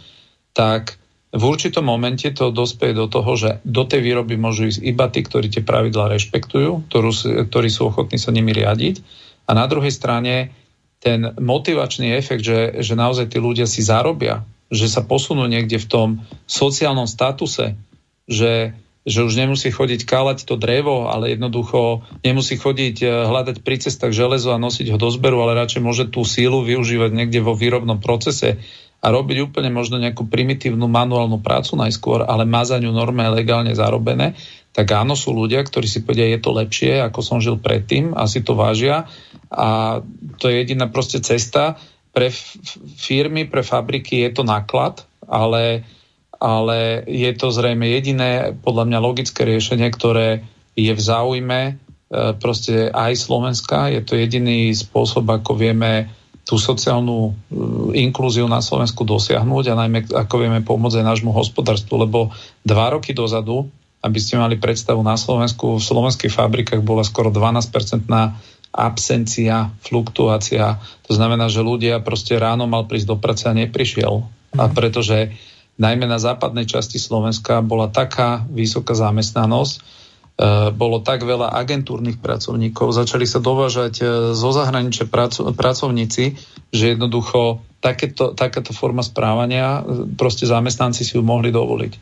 tak v určitom momente to dospeje do toho, že do tej výroby môžu ísť iba tí, ktorí tie pravidlá rešpektujú, ktorú, ktorí sú ochotní sa nimi riadiť. A na druhej strane ten motivačný efekt, že, že naozaj tí ľudia si zarobia, že sa posunú niekde v tom sociálnom statuse, že, že už nemusí chodiť kálať to drevo, ale jednoducho nemusí chodiť eh, hľadať pri cestách železo a nosiť ho do zberu, ale radšej môže tú sílu využívať niekde vo výrobnom procese a robiť úplne možno nejakú primitívnu manuálnu prácu najskôr, ale má za ňu norme legálne zarobené, tak áno, sú ľudia, ktorí si povedia, je to lepšie, ako som žil predtým, asi to vážia a to je jediná proste cesta. Pre firmy, pre fabriky je to náklad, ale, ale je to zrejme jediné, podľa mňa logické riešenie, ktoré je v záujme e, proste aj Slovenska. Je to jediný spôsob, ako vieme tú sociálnu uh, inklúziu na Slovensku dosiahnuť a najmä ako vieme pomôcť aj nášmu hospodárstvu, lebo dva roky dozadu, aby ste mali predstavu, na Slovensku v slovenských fabrikách bola skoro 12-percentná absencia, fluktuácia. To znamená, že ľudia proste ráno mal prísť do práce a neprišiel. A pretože najmä na západnej časti Slovenska bola taká vysoká zamestnanosť, E, bolo tak veľa agentúrnych pracovníkov, začali sa dovážať e, zo zahraničia pracovníci, že jednoducho takéto, takáto forma správania e, proste zamestnanci si ju mohli dovoliť.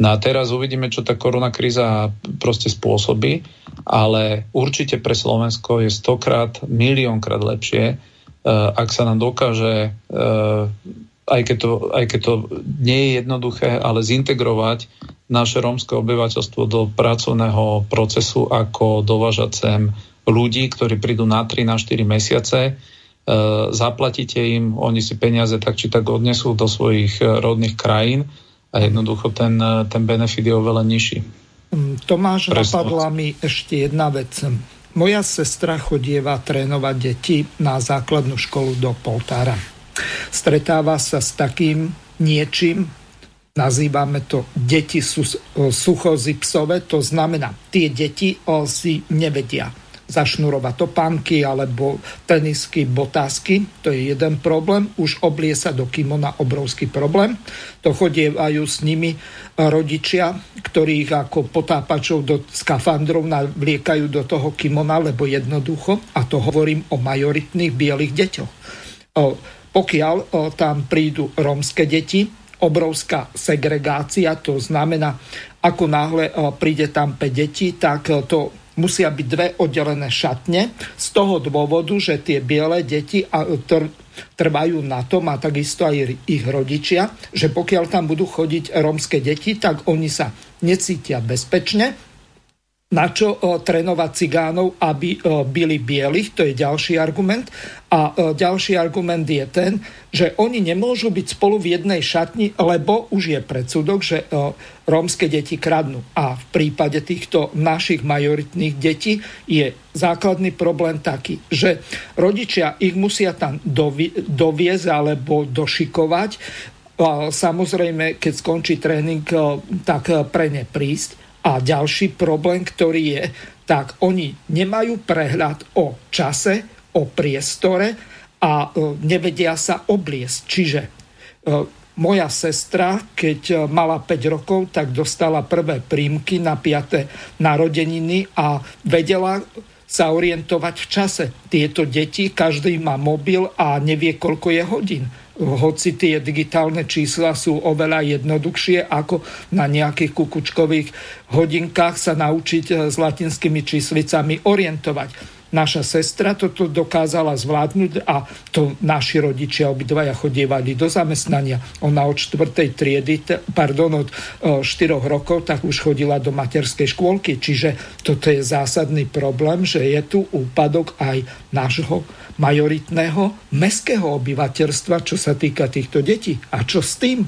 No a teraz uvidíme, čo tá korona kríza proste spôsobí, ale určite pre Slovensko je stokrát, miliónkrát lepšie, ak sa nám dokáže, aj keď to, aj keď to nie je jednoduché, ale zintegrovať naše rómske obyvateľstvo do pracovného procesu ako dovážať sem ľudí, ktorí prídu na 3, na 4 mesiace, e, zaplatíte im, oni si peniaze tak či tak odnesú do svojich e, rodných krajín a jednoducho ten, e, ten benefit je oveľa nižší. Mm, Tomáš, Presne. napadla mi ešte jedna vec. Moja sestra chodieva trénovať deti na základnú školu do Poltára. Stretáva sa s takým niečím, nazývame to deti suchozipsové, to znamená, tie deti si nevedia zašnurovať topánky alebo tenisky, botázky. To je jeden problém. Už oblie sa do kimona obrovský problém. To chodievajú s nimi rodičia, ktorých ako potápačov do skafandrov navliekajú do toho kimona, lebo jednoducho, a to hovorím o majoritných bielých deťoch. Pokiaľ tam prídu rómske deti, obrovská segregácia, to znamená, ako náhle e, príde tam 5 detí, tak e, to musia byť dve oddelené šatne z toho dôvodu, že tie biele deti trvajú na tom a takisto aj ich rodičia, že pokiaľ tam budú chodiť rómske deti, tak oni sa necítia bezpečne, na čo o, trénovať cigánov, aby o, byli bielých, to je ďalší argument. A o, ďalší argument je ten, že oni nemôžu byť spolu v jednej šatni, lebo už je predsudok, že rómske deti kradnú. A v prípade týchto našich majoritných detí je základný problém taký, že rodičia ich musia tam dovi- doviezť alebo došikovať. Samozrejme, keď skončí tréning, tak pre ne prísť a ďalší problém, ktorý je, tak oni nemajú prehľad o čase, o priestore a e, nevedia sa obliesť. Čiže e, moja sestra, keď e, mala 5 rokov, tak dostala prvé prímky na 5. narodeniny a vedela sa orientovať v čase. Tieto deti, každý má mobil a nevie, koľko je hodín hoci tie digitálne čísla sú oveľa jednoduchšie ako na nejakých kukučkových hodinkách sa naučiť eh, s latinskými číslicami orientovať. Naša sestra toto dokázala zvládnuť a to naši rodičia obidvaja chodievali do zamestnania. Ona od 4. triedy, pardon, od 4 eh, rokov, tak už chodila do materskej škôlky. Čiže toto je zásadný problém, že je tu úpadok aj nášho majoritného meského obyvateľstva, čo sa týka týchto detí. A čo s tým?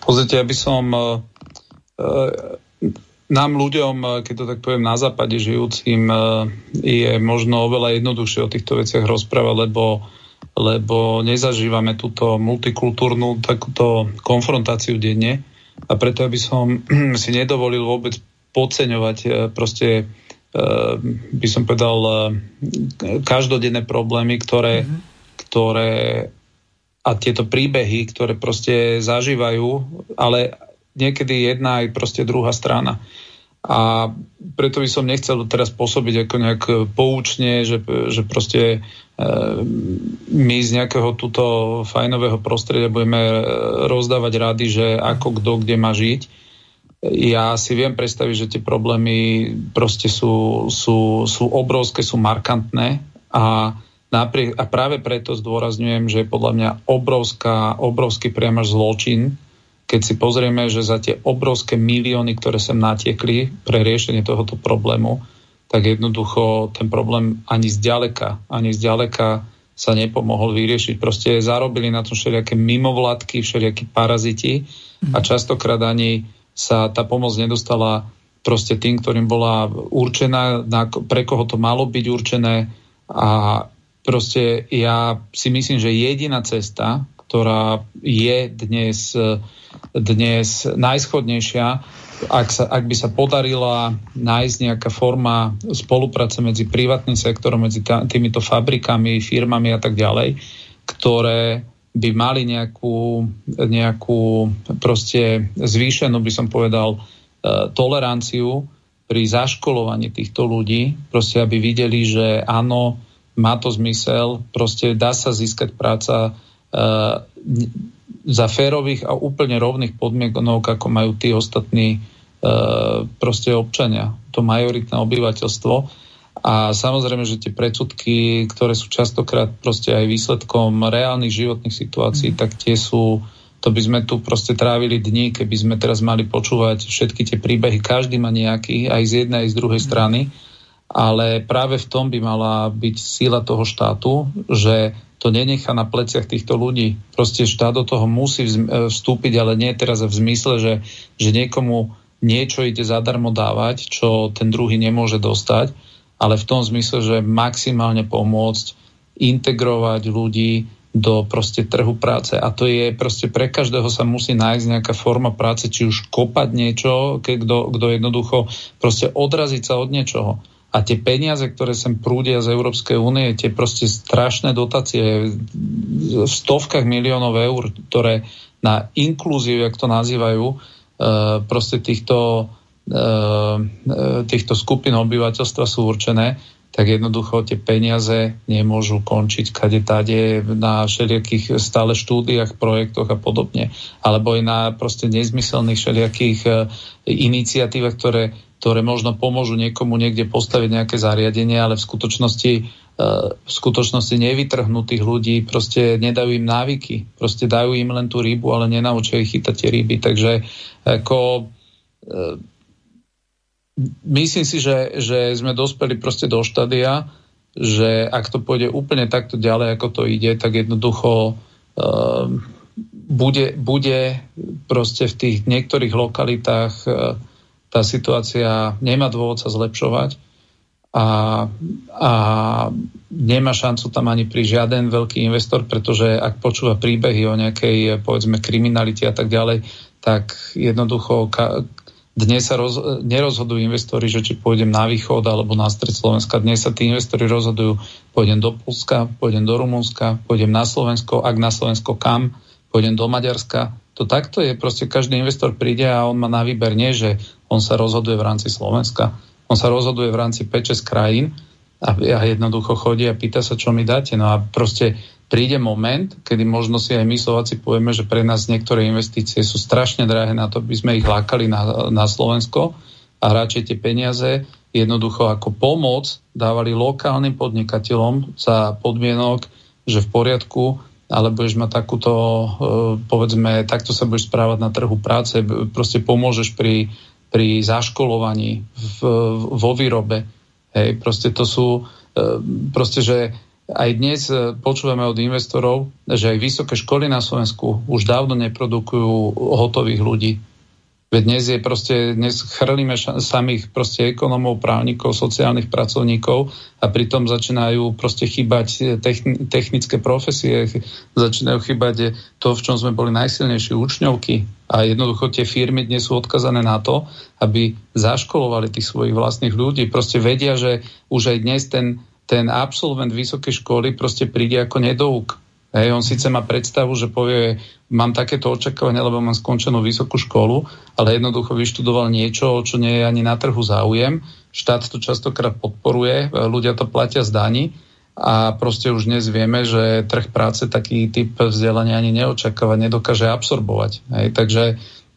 Pozrite, aby som uh, nám ľuďom, keď to tak poviem, na západe žijúcim, uh, je možno oveľa jednoduchšie o týchto veciach rozprávať, lebo, lebo nezažívame túto multikultúrnu takúto konfrontáciu denne a preto aby som *clears throat* si nedovolil vôbec podceňovať proste Ehm, by som povedal, každodenné problémy, ktoré, mm-hmm. ktoré a tieto príbehy, ktoré proste zažívajú, ale niekedy jedna aj proste druhá strana. A preto by som nechcel teraz pôsobiť ako nejak poučne, že, že proste e, my z nejakého túto fajnového prostredia budeme e, rozdávať rady, že ako kto kde má žiť. Ja si viem predstaviť, že tie problémy proste sú, sú, sú obrovské, sú markantné a Napriek, a práve preto zdôrazňujem, že je podľa mňa obrovská, obrovský priamaž zločin, keď si pozrieme, že za tie obrovské milióny, ktoré sem natiekli pre riešenie tohoto problému, tak jednoducho ten problém ani zďaleka, ani zďaleka sa nepomohol vyriešiť. Proste zarobili na tom všelijaké mimovládky, všelijakí paraziti a mhm. častokrát ani sa tá pomoc nedostala proste tým, ktorým bola určená, na, pre koho to malo byť určené a Proste ja si myslím, že jediná cesta, ktorá je dnes, dnes najschodnejšia, ak, sa, ak by sa podarila nájsť nejaká forma spolupráce medzi privátnym sektorom, medzi týmito fabrikami, firmami a tak ďalej, ktoré by mali nejakú, nejakú proste zvýšenú, by som povedal, e, toleranciu pri zaškolovaní týchto ľudí, proste aby videli, že áno, má to zmysel, proste dá sa získať práca za férových a úplne rovných podmienok, ako majú tí ostatní uh, proste občania, to majoritné obyvateľstvo. A samozrejme, že tie predsudky, ktoré sú častokrát proste aj výsledkom reálnych životných situácií, mm. tak tie sú, to by sme tu proste trávili dní, keby sme teraz mali počúvať všetky tie príbehy, každý má nejaký, aj z jednej, aj z druhej strany ale práve v tom by mala byť síla toho štátu, že to nenechá na pleciach týchto ľudí. Proste štát do toho musí e, vstúpiť, ale nie teraz v zmysle, že, že niekomu niečo ide zadarmo dávať, čo ten druhý nemôže dostať, ale v tom zmysle, že maximálne pomôcť integrovať ľudí do proste trhu práce. A to je proste pre každého sa musí nájsť nejaká forma práce, či už kopať niečo, kto jednoducho proste odraziť sa od niečoho. A tie peniaze, ktoré sem prúdia z Európskej únie, tie proste strašné dotácie v stovkách miliónov eur, ktoré na inklúziu, jak to nazývajú, e, proste týchto, e, e, týchto skupín obyvateľstva sú určené, tak jednoducho tie peniaze nemôžu končiť kade tade na všelijakých stále štúdiách, projektoch a podobne. Alebo aj na proste nezmyselných všelijakých iniciatívach, ktoré ktoré možno pomôžu niekomu niekde postaviť nejaké zariadenie, ale v skutočnosti, e, v skutočnosti nevytrhnú tých ľudí, proste nedajú im návyky, proste dajú im len tú rybu, ale nenaučia ich chytať tie ryby. Takže ako e, myslím si, že, že sme dospeli proste do štadia, že ak to pôjde úplne takto ďalej, ako to ide, tak jednoducho uh, bude, bude proste v tých niektorých lokalitách tá situácia nemá dôvod sa zlepšovať a, a nemá šancu tam ani pri žiaden veľký investor, pretože ak počúva príbehy o nejakej, povedzme, kriminalite a tak ďalej, tak jednoducho ka, dnes sa roz, nerozhodujú investori, že či pôjdem na východ alebo na stred Slovenska. Dnes sa tí investori rozhodujú, pôjdem do Polska, pôjdem do Rumunska, pôjdem na Slovensko, ak na Slovensko kam, pôjdem do Maďarska. To takto je, proste každý investor príde a on má na výber nie, že on sa rozhoduje v rámci Slovenska. On sa rozhoduje v rámci 5-6 krajín a jednoducho chodí a pýta sa, čo mi dáte. No a proste príde moment, kedy možno si aj my Slováci povieme, že pre nás niektoré investície sú strašne drahé na to, aby sme ich lákali na, na Slovensko a radšej tie peniaze jednoducho ako pomoc dávali lokálnym podnikateľom za podmienok, že v poriadku, ale budeš mať takúto, e, povedzme, takto sa budeš správať na trhu práce, proste pomôžeš pri pri zaškolovaní v, vo výrobe. Hej, proste to sú, e, proste, že aj dnes e, počúvame od investorov, že aj vysoké školy na Slovensku už dávno neprodukujú hotových ľudí. Veď dnes je proste, dnes chrlíme samých proste ekonomov, právnikov, sociálnych pracovníkov a pritom začínajú proste chýbať technické profesie, začínajú chýbať to, v čom sme boli najsilnejší učňovky. A jednoducho tie firmy dnes sú odkazané na to, aby zaškolovali tých svojich vlastných ľudí. Proste vedia, že už aj dnes ten, ten absolvent vysokej školy proste príde ako nedouk Hej, on síce má predstavu, že povie, mám takéto očakávanie, lebo mám skončenú vysokú školu, ale jednoducho vyštudoval niečo, čo nie je ani na trhu záujem. Štát to častokrát podporuje, ľudia to platia z daní a proste už dnes vieme, že trh práce taký typ vzdelania ani neočakáva, nedokáže absorbovať. Hej, takže,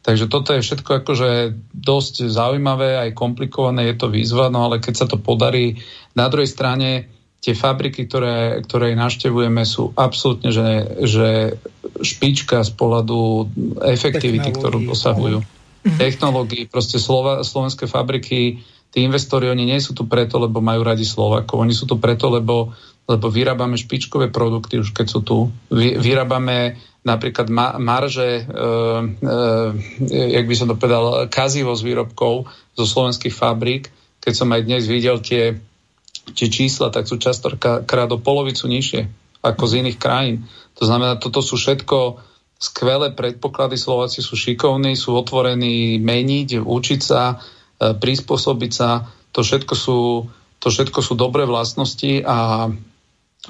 takže toto je všetko akože dosť zaujímavé, aj komplikované, je to výzva, no ale keď sa to podarí, na druhej strane tie fabriky, ktoré, ktoré naštevujeme, sú absolútne že, že špička z pohľadu efektivity, ktorú dosahujú. Mhm. Technológií, proste Slova, slovenské fabriky, tí investori, oni nie sú tu preto, lebo majú radi Slovakov, oni sú tu preto, lebo, lebo vyrábame špičkové produkty, už keď sú tu. Vy, vyrábame napríklad ma, marže, e, e, jak by som to povedal, kazivo z výrobkov zo slovenských fabrík. Keď som aj dnes videl tie tie čísla, tak sú častokrát o polovicu nižšie ako z iných krajín. To znamená, toto sú všetko skvelé predpoklady. Slováci sú šikovní, sú otvorení meniť, učiť sa, e, prispôsobiť sa. To všetko sú, to všetko sú dobré vlastnosti a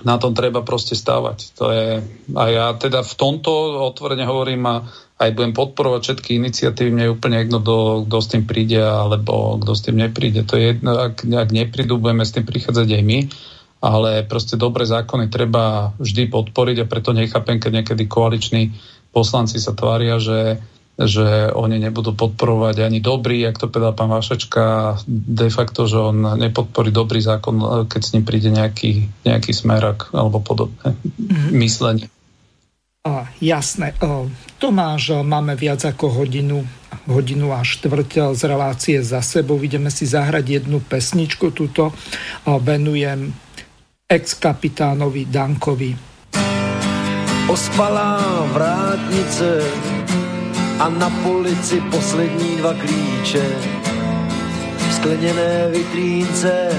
na tom treba proste stávať. To je, a ja teda v tomto otvorene hovorím a aj budem podporovať všetky iniciatívy, mne je úplne jedno, kto, kto s tým príde alebo kto s tým nepríde. To je jedno, ak, ak neprídu, budeme s tým prichádzať aj my, ale proste dobré zákony treba vždy podporiť a preto nechápem, keď niekedy koaliční poslanci sa tvária, že že oni nebudú podporovať ani dobrý, ak to povedal pán Vašečka, de facto, že on nepodporí dobrý zákon, keď s ním príde nejaký, nejaký smerak alebo podobné mm-hmm. myslenie. A, jasné. Tomáš, máme viac ako hodinu, hodinu a štvrť z relácie za sebou. Ideme si zahrať jednu pesničku. Tuto venujem ex-kapitánovi Dankovi. Ospalá vrátnice a na polici poslední dva klíče. V skleněné vitrínce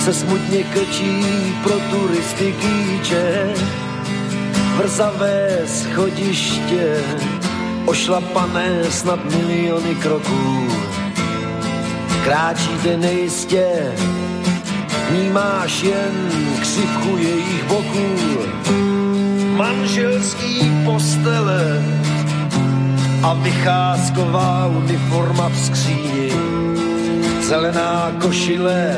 se smutně krčí pro turisty kýče. Vrzavé schodiště, ošlapané snad miliony kroků. Kráčíte nejistě, vnímáš jen křivku jejich boků. Manželský postele a vycházková uniforma v skříni, zelená košile,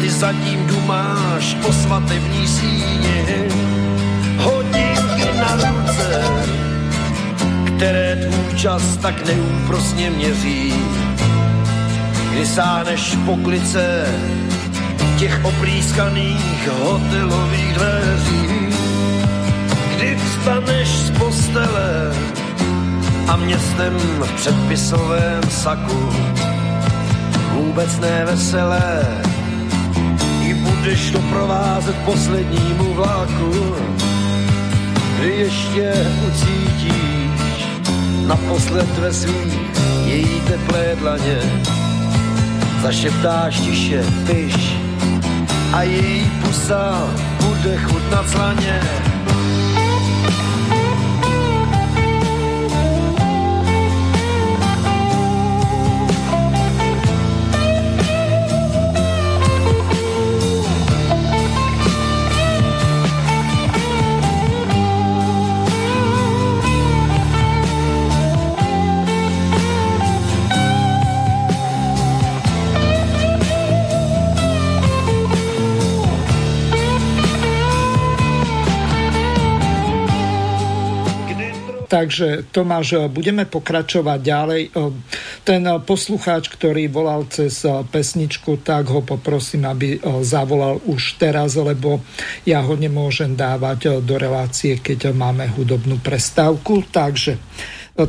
ty zatím dumáš po svatební síni, hodinky na ruce, které tvůj čas tak neúprosně měří, kdy sáneš po klice těch oprýskaných hotelových dveří, kdy vstaneš z postele, a městem v předpisovém saku. Vůbec neveselé, i budeš doprovázet poslednímu vlaku, kdy ještě ucítíš naposled ve svých její teplé dlaně. Zašeptáš tiše, piš a její pusa bude chutnat slaně. Takže Tomáš, budeme pokračovať ďalej. Ten poslucháč, ktorý volal cez pesničku, tak ho poprosím, aby zavolal už teraz, lebo ja ho nemôžem dávať do relácie, keď máme hudobnú prestávku. Takže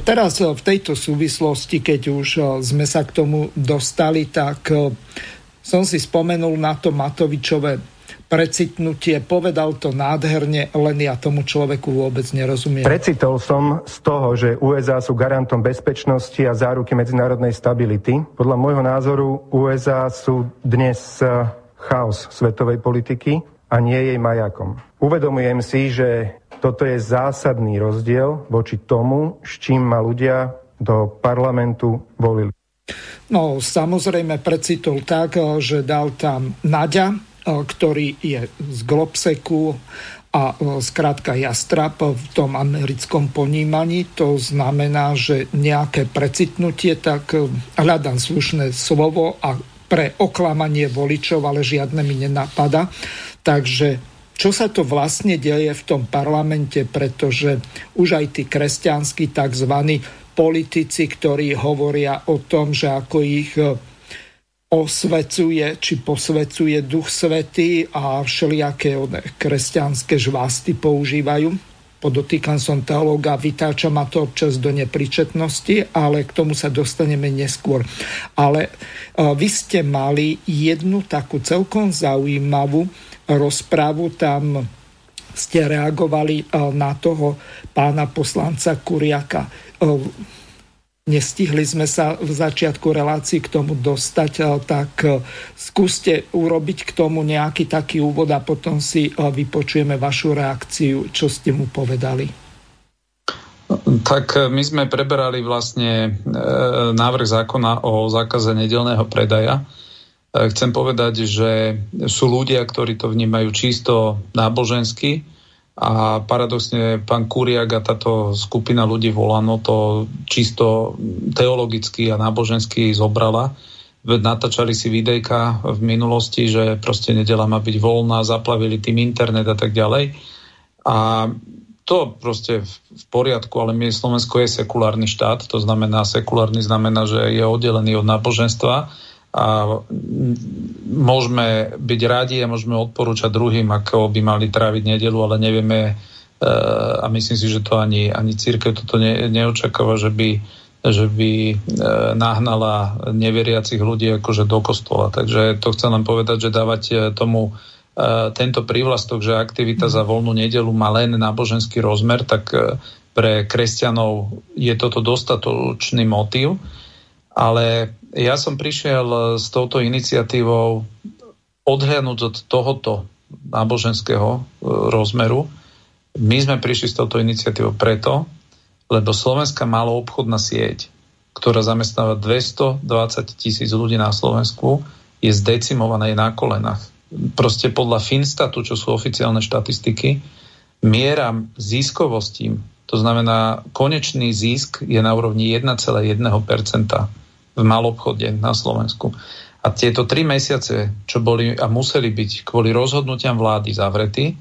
teraz v tejto súvislosti, keď už sme sa k tomu dostali, tak som si spomenul na to Matovičové precitnutie, povedal to nádherne, len ja tomu človeku vôbec nerozumiem. Precitol som z toho, že USA sú garantom bezpečnosti a záruky medzinárodnej stability. Podľa môjho názoru USA sú dnes eh, chaos svetovej politiky a nie jej majakom. Uvedomujem si, že toto je zásadný rozdiel voči tomu, s čím ma ľudia do parlamentu volili. No, samozrejme precitol tak, eh, že dal tam Naďa, ktorý je z Globseku a skrátka jastrap v tom americkom ponímaní. To znamená, že nejaké precitnutie, tak hľadám slušné slovo a pre oklamanie voličov, ale žiadne mi nenapada. Takže čo sa to vlastne deje v tom parlamente, pretože už aj tí kresťanskí tzv. politici, ktorí hovoria o tom, že ako ich osvecuje či posvecuje duch svetý a všelijaké kresťanské žvásty používajú. Podotýkam som teológa, vytáča ma to občas do nepričetnosti, ale k tomu sa dostaneme neskôr. Ale e, vy ste mali jednu takú celkom zaujímavú rozprávu, tam ste reagovali e, na toho pána poslanca Kuriaka e, Nestihli sme sa v začiatku relácií k tomu dostať, tak e, skúste urobiť k tomu nejaký taký úvod a potom si e, vypočujeme vašu reakciu, čo ste mu povedali. Tak my sme preberali vlastne návrh zákona o zákaze nedelného predaja. Chcem povedať, že sú ľudia, ktorí to vnímajú čisto nábožensky, a paradoxne pán Kuriak a táto skupina ľudí Volano to čisto teologicky a nábožensky zobrala. Natáčali si videjka v minulosti, že proste nedela má byť voľná, zaplavili tým internet a tak ďalej. A to proste v poriadku, ale my Slovensko je sekulárny štát, to znamená, sekulárny znamená, že je oddelený od náboženstva a môžeme byť radi a môžeme odporúčať druhým, ako by mali tráviť nedelu, ale nevieme e, a myslím si, že to ani, ani církev toto ne, neočakáva, že by, že by e, nahnala neveriacich ľudí akože do kostola. Takže to chcem len povedať, že dávať e, tomu tento prívlastok, že aktivita za voľnú nedelu má len náboženský rozmer, tak pre kresťanov je toto dostatočný motív. Ale ja som prišiel eh, s touto iniciatívou odhľadnúť od tohoto náboženského eh, rozmeru. My sme prišli s touto iniciatívou preto, lebo Slovenská maloobchodná sieť, ktorá zamestnáva 220 tisíc ľudí na Slovensku, je zdecimovaná na kolenách. Proste podľa Finstatu, čo sú oficiálne štatistiky, miera ziskovosti, to znamená konečný zisk je na úrovni 1,1% v malobchode na Slovensku. A tieto tri mesiace, čo boli a museli byť kvôli rozhodnutiam vlády zavretí,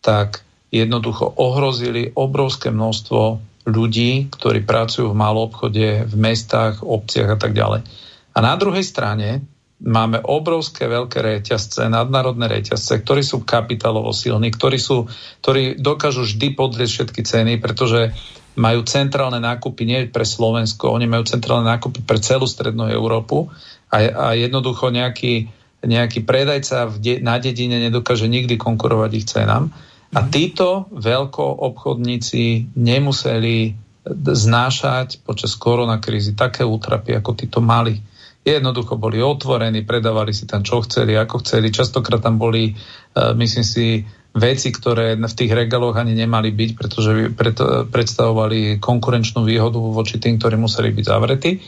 tak jednoducho ohrozili obrovské množstvo ľudí, ktorí pracujú v malom obchode, v mestách, obciach a tak ďalej. A na druhej strane máme obrovské veľké reťazce, nadnárodné reťazce, ktorí sú kapitálovo silní, ktorí, sú, ktorí dokážu vždy podrieť všetky ceny, pretože majú centrálne nákupy nie pre Slovensko, oni majú centrálne nákupy pre celú strednú Európu a, a jednoducho nejaký, nejaký predajca v de, na dedine nedokáže nikdy konkurovať ich cenám. A mhm. títo veľkoobchodníci nemuseli znášať počas koronakrízy také útrapy, ako títo mali. Jednoducho boli otvorení, predávali si tam čo chceli, ako chceli. Častokrát tam boli, uh, myslím si, veci, ktoré v tých regaloch ani nemali byť, pretože predstavovali konkurenčnú výhodu voči tým, ktorí museli byť zavretí.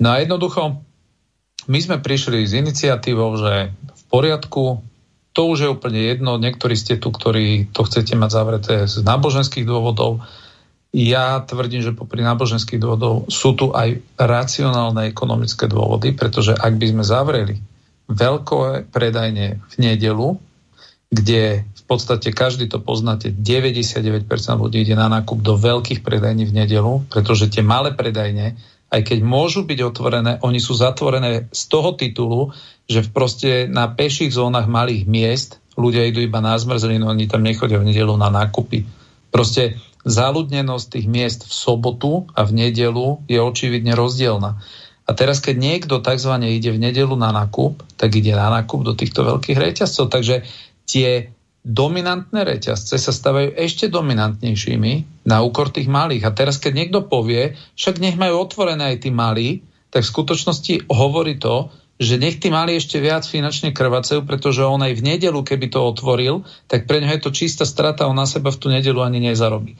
No a jednoducho, my sme prišli s iniciatívou, že v poriadku, to už je úplne jedno, niektorí ste tu, ktorí to chcete mať zavreté z náboženských dôvodov. Ja tvrdím, že popri náboženských dôvodov sú tu aj racionálne ekonomické dôvody, pretože ak by sme zavreli veľké predajne v nedelu, kde v podstate každý to poznáte, 99% ľudí ide na nákup do veľkých predajní v nedelu, pretože tie malé predajne, aj keď môžu byť otvorené, oni sú zatvorené z toho titulu, že v proste na peších zónach malých miest ľudia idú iba na zmrzlinu, oni tam nechodia v nedelu na nákupy. Proste zaludnenosť tých miest v sobotu a v nedelu je očividne rozdielna. A teraz, keď niekto tzv. ide v nedelu na nákup, tak ide na nákup do týchto veľkých reťazcov. Takže tie dominantné reťazce sa stávajú ešte dominantnejšími na úkor tých malých. A teraz, keď niekto povie, však nech majú otvorené aj tí malí, tak v skutočnosti hovorí to, že nech tí mali ešte viac finančne krvacejú, pretože on aj v nedelu, keby to otvoril, tak pre ňo je to čistá strata, on na seba v tú nedelu ani nezarobí.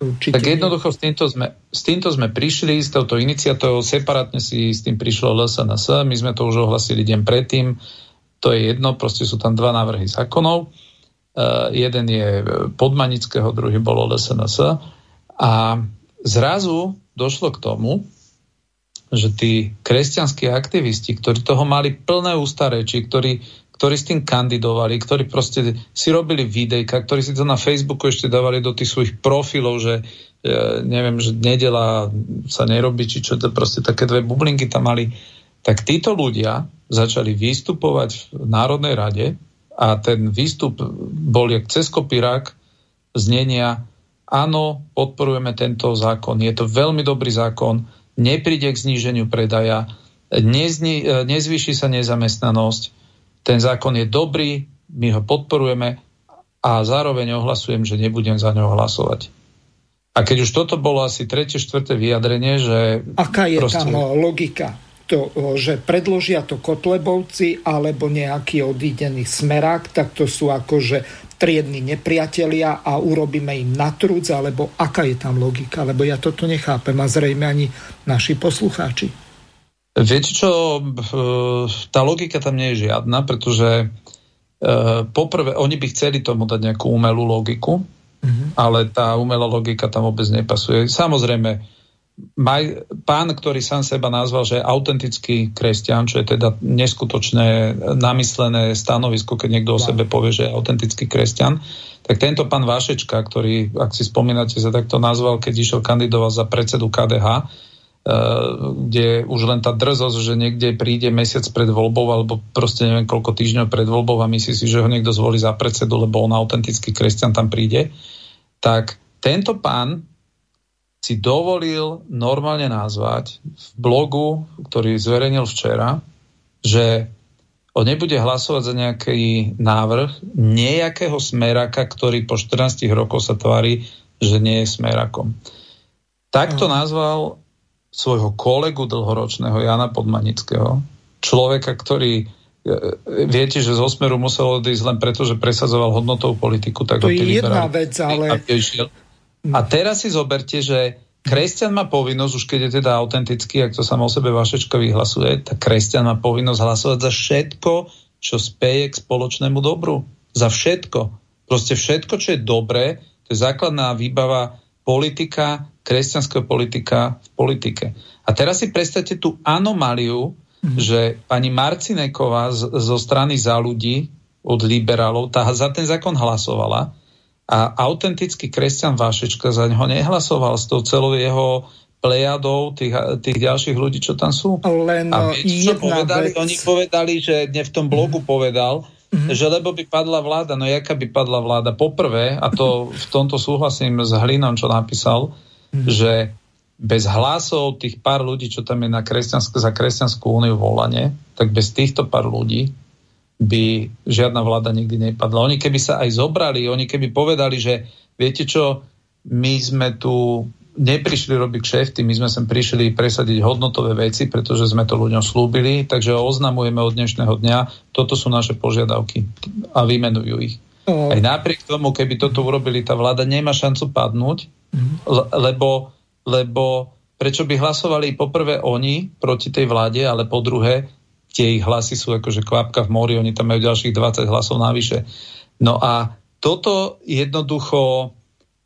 Určite tak jednoducho s týmto, sme, s týmto sme prišli, s touto iniciatívou, separátne si s tým prišlo LSNS, my sme to už ohlasili deň predtým, to je jedno, proste sú tam dva návrhy zákonov. jeden je podmanického, druhý bol LSNS. A zrazu došlo k tomu, že tí kresťanskí aktivisti, ktorí toho mali plné ústa reči, ktorí ktorí s tým kandidovali, ktorí proste si robili videjka, ktorí si to na Facebooku ešte dávali do tých svojich profilov, že e, neviem, že nedela sa nerobí, či čo to proste také dve bublinky tam mali. Tak títo ľudia začali vystupovať v Národnej rade a ten výstup bol jak cez kopírák znenia áno, podporujeme tento zákon, je to veľmi dobrý zákon, nepríde k zníženiu predaja, nezni, e, nezvýši sa nezamestnanosť, ten zákon je dobrý, my ho podporujeme a zároveň ohlasujem, že nebudem za ňo hlasovať. A keď už toto bolo asi tretie, štvrté vyjadrenie, že... Aká je proste... tam logika? To, že predložia to Kotlebovci alebo nejaký odídený smerák, tak to sú akože triedni nepriatelia a urobíme im na trúc, alebo aká je tam logika? Lebo ja toto nechápem a zrejme ani naši poslucháči. Viete čo, tá logika tam nie je žiadna, pretože e, poprvé, oni by chceli tomu dať nejakú umelú logiku, mm-hmm. ale tá umelá logika tam vôbec nepasuje. Samozrejme, maj, pán, ktorý sám seba nazval, že je autentický kresťan, čo je teda neskutočné namyslené stanovisko, keď niekto o sebe povie, že je autentický kresťan, tak tento pán Vašečka, ktorý, ak si spomínate, sa takto nazval, keď išiel kandidovať za predsedu KDH, Eh, kde už len tá drzosť, že niekde príde mesiac pred voľbou alebo proste neviem koľko týždňov pred voľbou a myslí si, že ho niekto zvolí za predsedu, lebo on autentický kresťan tam príde, tak tento pán si dovolil normálne nazvať v blogu, ktorý zverejnil včera, že on nebude hlasovať za nejaký návrh nejakého smeraka, ktorý po 14 rokoch sa tvári, že nie je smerakom. Takto mm. nazval svojho kolegu dlhoročného Jana Podmanického, človeka, ktorý e, viete, že z Osmeru musel odísť len preto, že presadzoval hodnotovú politiku. Tak to je jedna vec, ale... A teraz si zoberte, že kresťan má povinnosť, už keď je teda autentický, ak to sa o sebe Vašečka vyhlasuje, tak kresťan má povinnosť hlasovať za všetko, čo speje k spoločnému dobru. Za všetko. Proste všetko, čo je dobré, to je základná výbava politika, kresťanského politika v politike. A teraz si predstavte tú anomáliu, mm. že pani Marcineková z, zo strany za ľudí od liberálov tá za ten zákon hlasovala a autentický kresťan Vášečka za neho nehlasoval s tou celou jeho plejadou tých, tých ďalších ľudí, čo tam sú. Len a viete, čo povedali? Vec. Oni povedali, že v tom blogu povedal, Mm-hmm. Že lebo by padla vláda, no jaká by padla vláda? Poprvé, a to v tomto súhlasím s Hlinom, čo napísal, mm-hmm. že bez hlasov tých pár ľudí, čo tam je na kresťansk- za kresťanskú úniu volanie, tak bez týchto pár ľudí by žiadna vláda nikdy nepadla. Oni keby sa aj zobrali, oni keby povedali, že viete čo, my sme tu neprišli robiť kšefty, my sme sem prišli presadiť hodnotové veci, pretože sme to ľuďom slúbili, takže oznamujeme od dnešného dňa, toto sú naše požiadavky a vymenujú ich. Oh. Aj napriek tomu, keby toto urobili, tá vláda nemá šancu padnúť, lebo, lebo prečo by hlasovali poprvé oni proti tej vláde, ale po druhé tie ich hlasy sú akože kvapka v mori, oni tam majú ďalších 20 hlasov navyše. No a toto jednoducho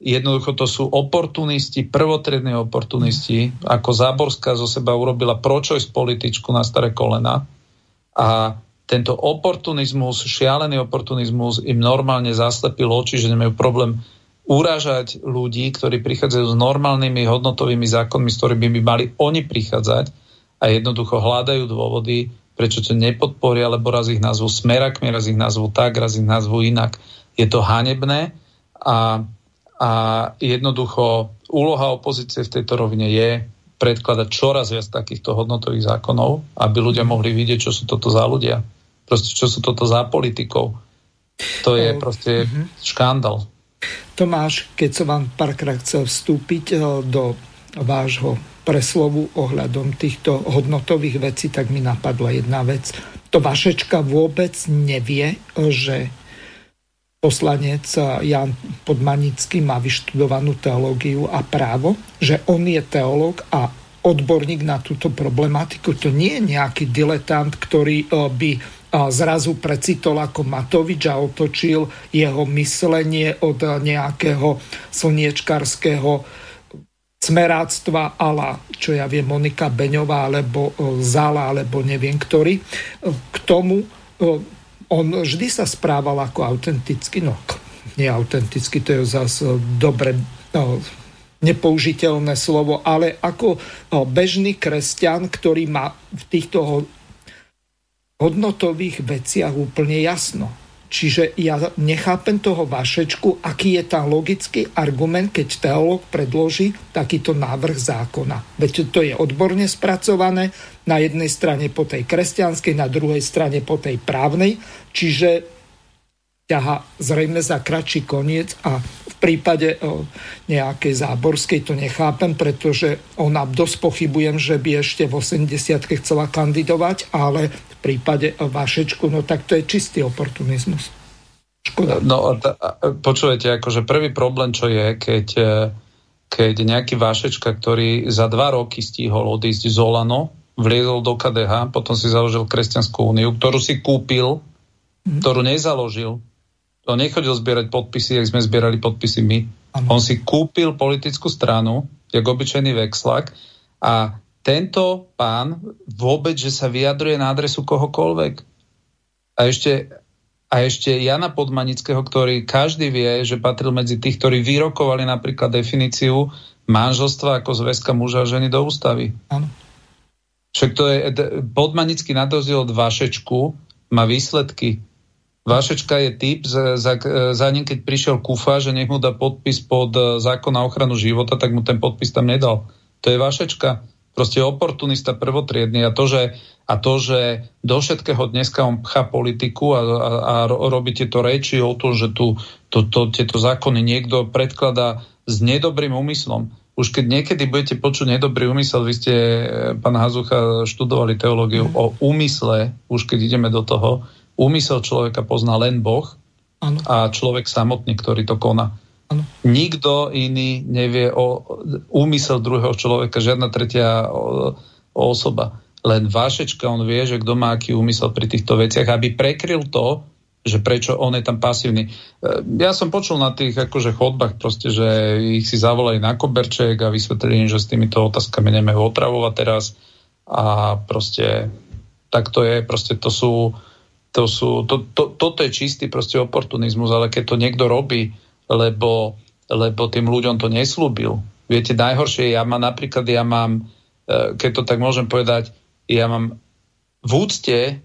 jednoducho to sú oportunisti, prvotrední oportunisti, ako Záborská zo seba urobila pročojs političku na staré kolena a tento oportunizmus, šialený oportunizmus im normálne zaslepil oči, že nemajú problém urážať ľudí, ktorí prichádzajú s normálnymi hodnotovými zákonmi, s ktorými by mali oni prichádzať a jednoducho hľadajú dôvody, prečo to nepodporia, lebo raz ich nazvu smerakmi, raz ich nazvu tak, raz ich nazvu inak. Je to hanebné a, a jednoducho úloha opozície v tejto rovine je predkladať čoraz viac takýchto hodnotových zákonov, aby ľudia mohli vidieť, čo sú toto za ľudia. Proste, čo sú toto za politikov. To je proste uh-huh. škandál. Tomáš, keď som vám párkrát chcel vstúpiť eh, do vášho preslovu ohľadom týchto hodnotových vecí, tak mi napadla jedna vec. To Vašečka vôbec nevie, že poslanec Jan Podmanický má vyštudovanú teológiu a právo, že on je teológ a odborník na túto problematiku. To nie je nejaký diletant, ktorý eh, by zrazu precitol ako Matovič a otočil jeho myslenie od nejakého slniečkarského smeráctva ala, čo ja viem, Monika Beňová alebo Zala, alebo neviem ktorý. K tomu on vždy sa správal ako autenticky, no neautenticky, to je zase dobre nepoužiteľné slovo, ale ako bežný kresťan, ktorý má v týchto hodnotových veciach úplne jasno. Čiže ja nechápem toho vašečku, aký je tam logický argument, keď teológ predloží takýto návrh zákona. Veď to je odborne spracované, na jednej strane po tej kresťanskej, na druhej strane po tej právnej, čiže ťaha zrejme za kratší koniec a v prípade nejakej záborskej to nechápem, pretože ona dosť pochybujem, že by ešte v 80 chcela kandidovať, ale prípade Vašečku, no tak to je čistý oportunizmus. Škoda. No, počujete, akože prvý problém, čo je, keď, e, keď nejaký Vašečka, ktorý za dva roky stihol odísť z Olano, vliezol do KDH, potom si založil Kresťanskú úniu, ktorú si kúpil, mhm. ktorú nezaložil, on nechodil zbierať podpisy, jak sme zbierali podpisy my. Ano. On si kúpil politickú stranu, jak obyčajný vexlak a tento pán vôbec, že sa vyjadruje na adresu kohokoľvek. A ešte, a ešte Jana Podmanického, ktorý každý vie, že patril medzi tých, ktorí vyrokovali napríklad definíciu manželstva ako zväzka muža a ženy do ústavy. Áno. Však to je, Podmanický na od Vašečku má výsledky Vašečka je typ, za, za, za ním keď prišiel Kufa, že nech mu dá podpis pod e, zákon na ochranu života, tak mu ten podpis tam nedal. To je Vašečka. Proste oportunista prvotriedný a to, že, a to, že do všetkého dneska on pchá politiku a, a, a robí tieto reči o tom, že tu to, to, tieto zákony niekto predkladá s nedobrým úmyslom. Už keď niekedy budete počuť nedobrý úmysel, vy ste, e, pán Hazucha, študovali teológiu mm. o úmysle, už keď ideme do toho, Úmysel človeka pozná len Boh ano. a človek samotný, ktorý to koná. Nikto iný nevie o úmysel druhého človeka, žiadna tretia osoba. Len Vášečka, on vie, že kto má aký úmysel pri týchto veciach, aby prekryl to, že prečo on je tam pasívny. E, ja som počul na tých akože chodbách proste, že ich si zavolali na koberček a vysvetlili, že s týmito otázkami nemajú otravovať teraz a proste tak to je, proste to sú to sú, to, to, toto je čistý proste oportunizmus, ale keď to niekto robí, lebo, lebo tým ľuďom to neslúbil. Viete, najhoršie, ja mám napríklad, ja mám, e, keď to tak môžem povedať, ja mám v úcte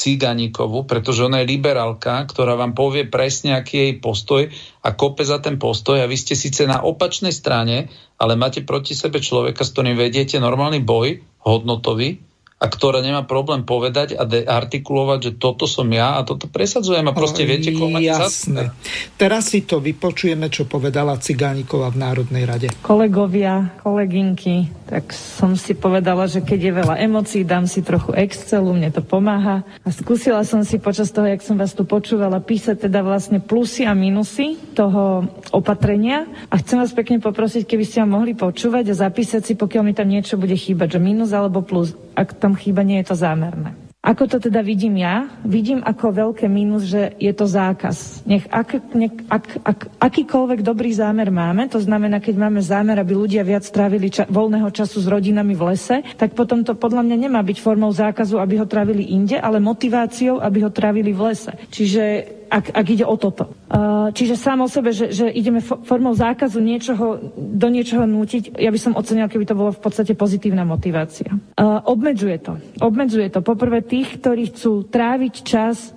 Ciganíkovu, pretože ona je liberálka, ktorá vám povie presne, aký je jej postoj a kope za ten postoj a vy ste síce na opačnej strane, ale máte proti sebe človeka, s ktorým vediete normálny boj hodnotový a ktorá nemá problém povedať a de- artikulovať, že toto som ja a toto presadzujem a proste viete, koho Jasné. Teraz si to vypočujeme, čo povedala Cigánikova v Národnej rade. Kolegovia, kolegynky, tak som si povedala, že keď je veľa emócií, dám si trochu Excelu, mne to pomáha. A skúsila som si počas toho, jak som vás tu počúvala, písať teda vlastne plusy a minusy toho opatrenia. A chcem vás pekne poprosiť, keby ste ma mohli počúvať a zapísať si, pokiaľ mi tam niečo bude chýbať, že minus alebo plus. Ak tam chýba, nie je to zámerné. Ako to teda vidím ja? Vidím ako veľké mínus, že je to zákaz. Nech, ak, nech ak, ak, akýkoľvek dobrý zámer máme, to znamená, keď máme zámer, aby ľudia viac trávili ča- voľného času s rodinami v lese, tak potom to podľa mňa nemá byť formou zákazu, aby ho trávili inde, ale motiváciou, aby ho trávili v lese. Čiže ak, ak ide o toto. Čiže sám o sebe, že, že ideme formou zákazu niečoho, do niečoho nútiť, ja by som ocenila, keby to bolo v podstate pozitívna motivácia. Obmedzuje to. Obmedzuje to. Poprvé tých, ktorí chcú tráviť čas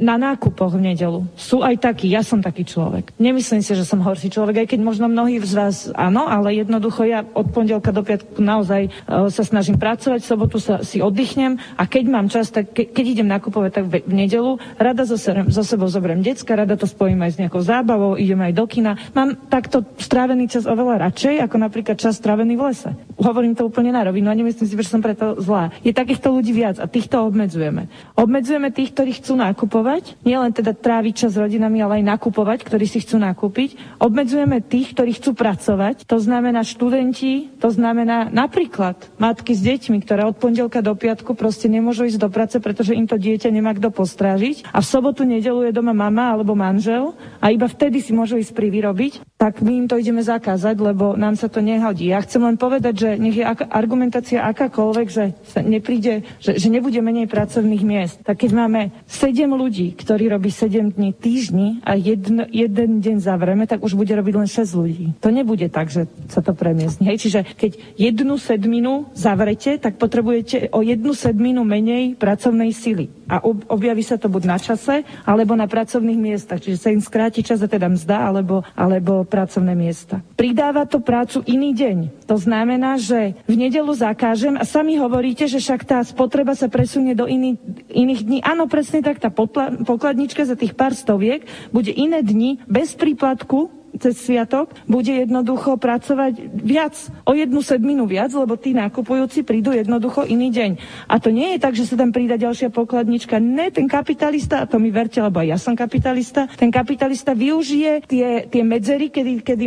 na nákupoch v nedelu. Sú aj takí, ja som taký človek. Nemyslím si, že som horší človek, aj keď možno mnohí z vás áno, ale jednoducho ja od pondelka do piatku naozaj uh, sa snažím pracovať, v sobotu sa si oddychnem a keď mám čas, tak ke, keď idem nakupovať, tak v, v nedelu rada serem, so sebou zoberiem decka, rada to spojím aj s nejakou zábavou, idem aj do kina. Mám takto strávený čas oveľa radšej, ako napríklad čas strávený v lese. Hovorím to úplne na rovinu a nemyslím si, že som preto zlá. Je takýchto ľudí viac a týchto obmedzujeme. Obmedzujeme tých, ktorí chcú nakupovať, nielen teda tráviť čas s rodinami, ale aj nakupovať, ktorí si chcú nakúpiť. Obmedzujeme tých, ktorí chcú pracovať, to znamená študenti, to znamená napríklad matky s deťmi, ktoré od pondelka do piatku proste nemôžu ísť do práce, pretože im to dieťa nemá kto postrážiť a v sobotu, nedelu je doma mama alebo manžel a iba vtedy si môžu ísť privyrobiť, tak my im to ideme zakázať, lebo nám sa to nehodí. Ja chcem len povedať, že nech je argumentácia akákoľvek, že sa nepríde, že, že nebude menej pracovných miest. Tak keď máme 7 ľudí, ktorí robí 7 dní týždni a jedn, jeden deň zavrieme, tak už bude robiť len 6 ľudí. To nebude tak, že sa to premiesní. Hej? Čiže keď jednu sedminu zavrete, tak potrebujete o jednu sedminu menej pracovnej sily. A objaví sa to buď na čase, alebo na pracovných miestach. Čiže sa im skráti čas a teda mzda, alebo, alebo pracovné miesta. Pridáva to prácu iný deň. To znamená, že v nedelu zakážem a sami hovoríte, že však tá spotreba sa presunie do iný, iných dní. Áno, presne tak, tá pokladnička za tých pár stoviek bude iné dni bez príplatku cez sviatok bude jednoducho pracovať viac, o jednu sedminu viac, lebo tí nakupujúci prídu jednoducho iný deň. A to nie je tak, že sa tam prída ďalšia pokladnička. Ne, ten kapitalista, a to mi verte, lebo aj ja som kapitalista, ten kapitalista využije tie, tie medzery, kedy, kedy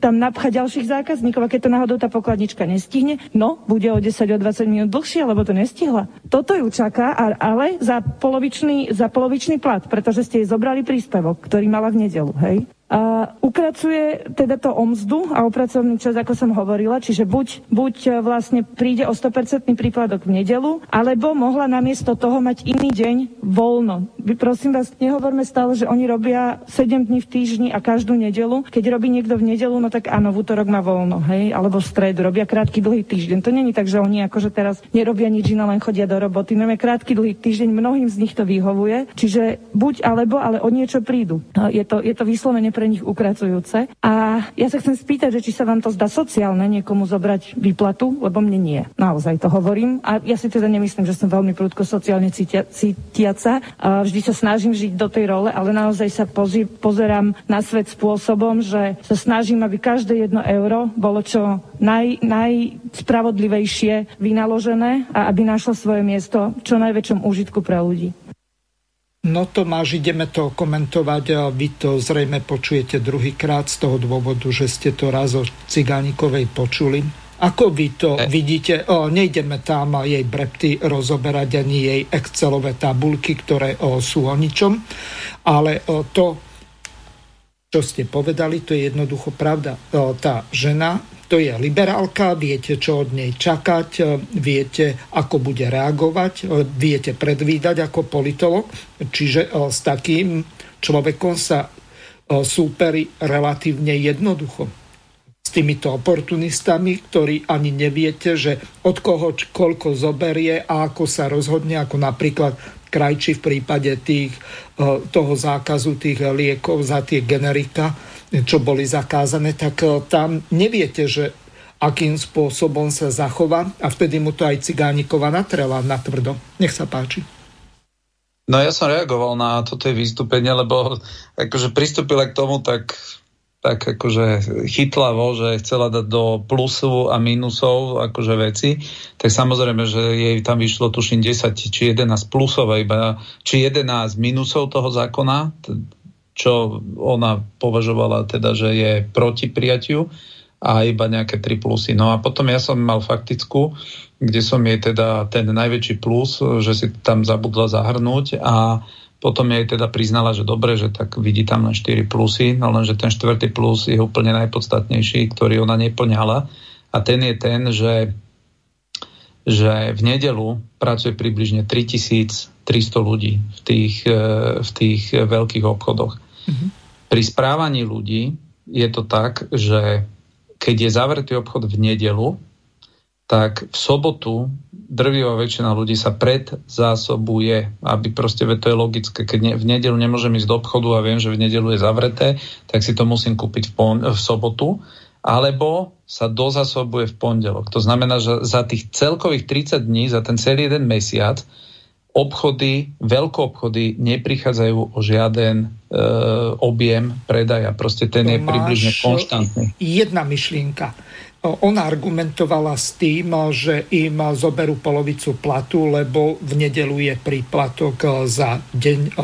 tam napcha ďalších zákazníkov a keď to náhodou tá pokladnička nestihne, no, bude o 10 o 20 minút dlhšie, lebo to nestihla. Toto ju čaká, ale za polovičný, za polovičný plat, pretože ste jej zobrali príspevok, ktorý mala v nedelu, hej? A ukracuje teda to o mzdu a o pracovný čas, ako som hovorila, čiže buď, buď e, vlastne príde o 100% príkladok v nedelu, alebo mohla namiesto toho mať iný deň voľno. Vy prosím vás, nehovorme stále, že oni robia 7 dní v týždni a každú nedelu. Keď robí niekto v nedelu, no tak áno, v útorok má voľno, hej, alebo v stredu, robia krátky dlhý týždeň. To není tak, že oni akože teraz nerobia nič iné, len chodia do roboty. Máme krátky dlhý týždeň, mnohým z nich to vyhovuje, čiže buď alebo, ale o niečo prídu. Je to, je to vyslovene pre nich ukracujúce. A ja sa chcem spýtať, že či sa vám to zdá sociálne niekomu zobrať výplatu, lebo mne nie. Naozaj to hovorím. A ja si teda nemyslím, že som veľmi prudko sociálne cítia, cítiaca. A vždy sa snažím žiť do tej role, ale naozaj sa pozri, pozerám na svet spôsobom, že sa snažím, aby každé jedno euro bolo čo naj, najspravodlivejšie vynaložené a aby našlo svoje miesto čo najväčšom úžitku pre ľudí. No Tomáš, ideme to komentovať a vy to zrejme počujete druhýkrát z toho dôvodu, že ste to raz o Cigánikovej počuli. Ako vy to e... vidíte? O, nejdeme tam jej brepty rozoberať ani jej Excelové tabulky, ktoré o, sú o ničom, ale o, to, čo ste povedali, to je jednoducho pravda. O, tá žena to je liberálka, viete, čo od nej čakať, e, viete, ako bude reagovať, e, viete predvídať ako politolog. Čiže e, s takým človekom sa súperi relatívne jednoducho. S týmito oportunistami, ktorí ani neviete, že od koho koľko zoberie a ako sa rozhodne, ako napríklad krajči v prípade tých, toho zákazu tých liekov za tie generika čo boli zakázané, tak e, tam neviete, že akým spôsobom sa zachová a vtedy mu to aj Cigánikova natrela natvrdo. Nech sa páči. No ja som reagoval na toto vystúpenie, lebo akože pristúpila k tomu tak, tak akože chytlavo, že chcela dať do plusu a minusov akože veci, tak samozrejme, že jej tam vyšlo tuším 10 či 11 plusov iba, či 11 minusov toho zákona, čo ona považovala teda, že je proti prijatiu a iba nejaké tri plusy. No a potom ja som mal faktickú, kde som jej teda ten najväčší plus, že si tam zabudla zahrnúť a potom jej teda priznala, že dobre, že tak vidí tam len 4 plusy, no lenže ten štvrtý plus je úplne najpodstatnejší, ktorý ona neplňala a ten je ten, že že v nedelu pracuje približne 3300 ľudí v tých, e, v tých veľkých obchodoch. Mm-hmm. Pri správaní ľudí je to tak, že keď je zavretý obchod v nedelu, tak v sobotu drvivá väčšina ľudí sa predzásobuje, aby proste, to je logické, keď ne, v nedelu nemôžem ísť do obchodu a viem, že v nedelu je zavreté, tak si to musím kúpiť v, pon- v sobotu, alebo sa dozasobuje v pondelok. To znamená, že za tých celkových 30 dní, za ten celý jeden mesiac, obchody, veľkoobchody neprichádzajú o žiaden e, objem predaja. Proste ten Tomáš, je približne konštantný. Jedna myšlienka. Ona argumentovala s tým, že im zoberú polovicu platu, lebo v nedelu je príplatok za deň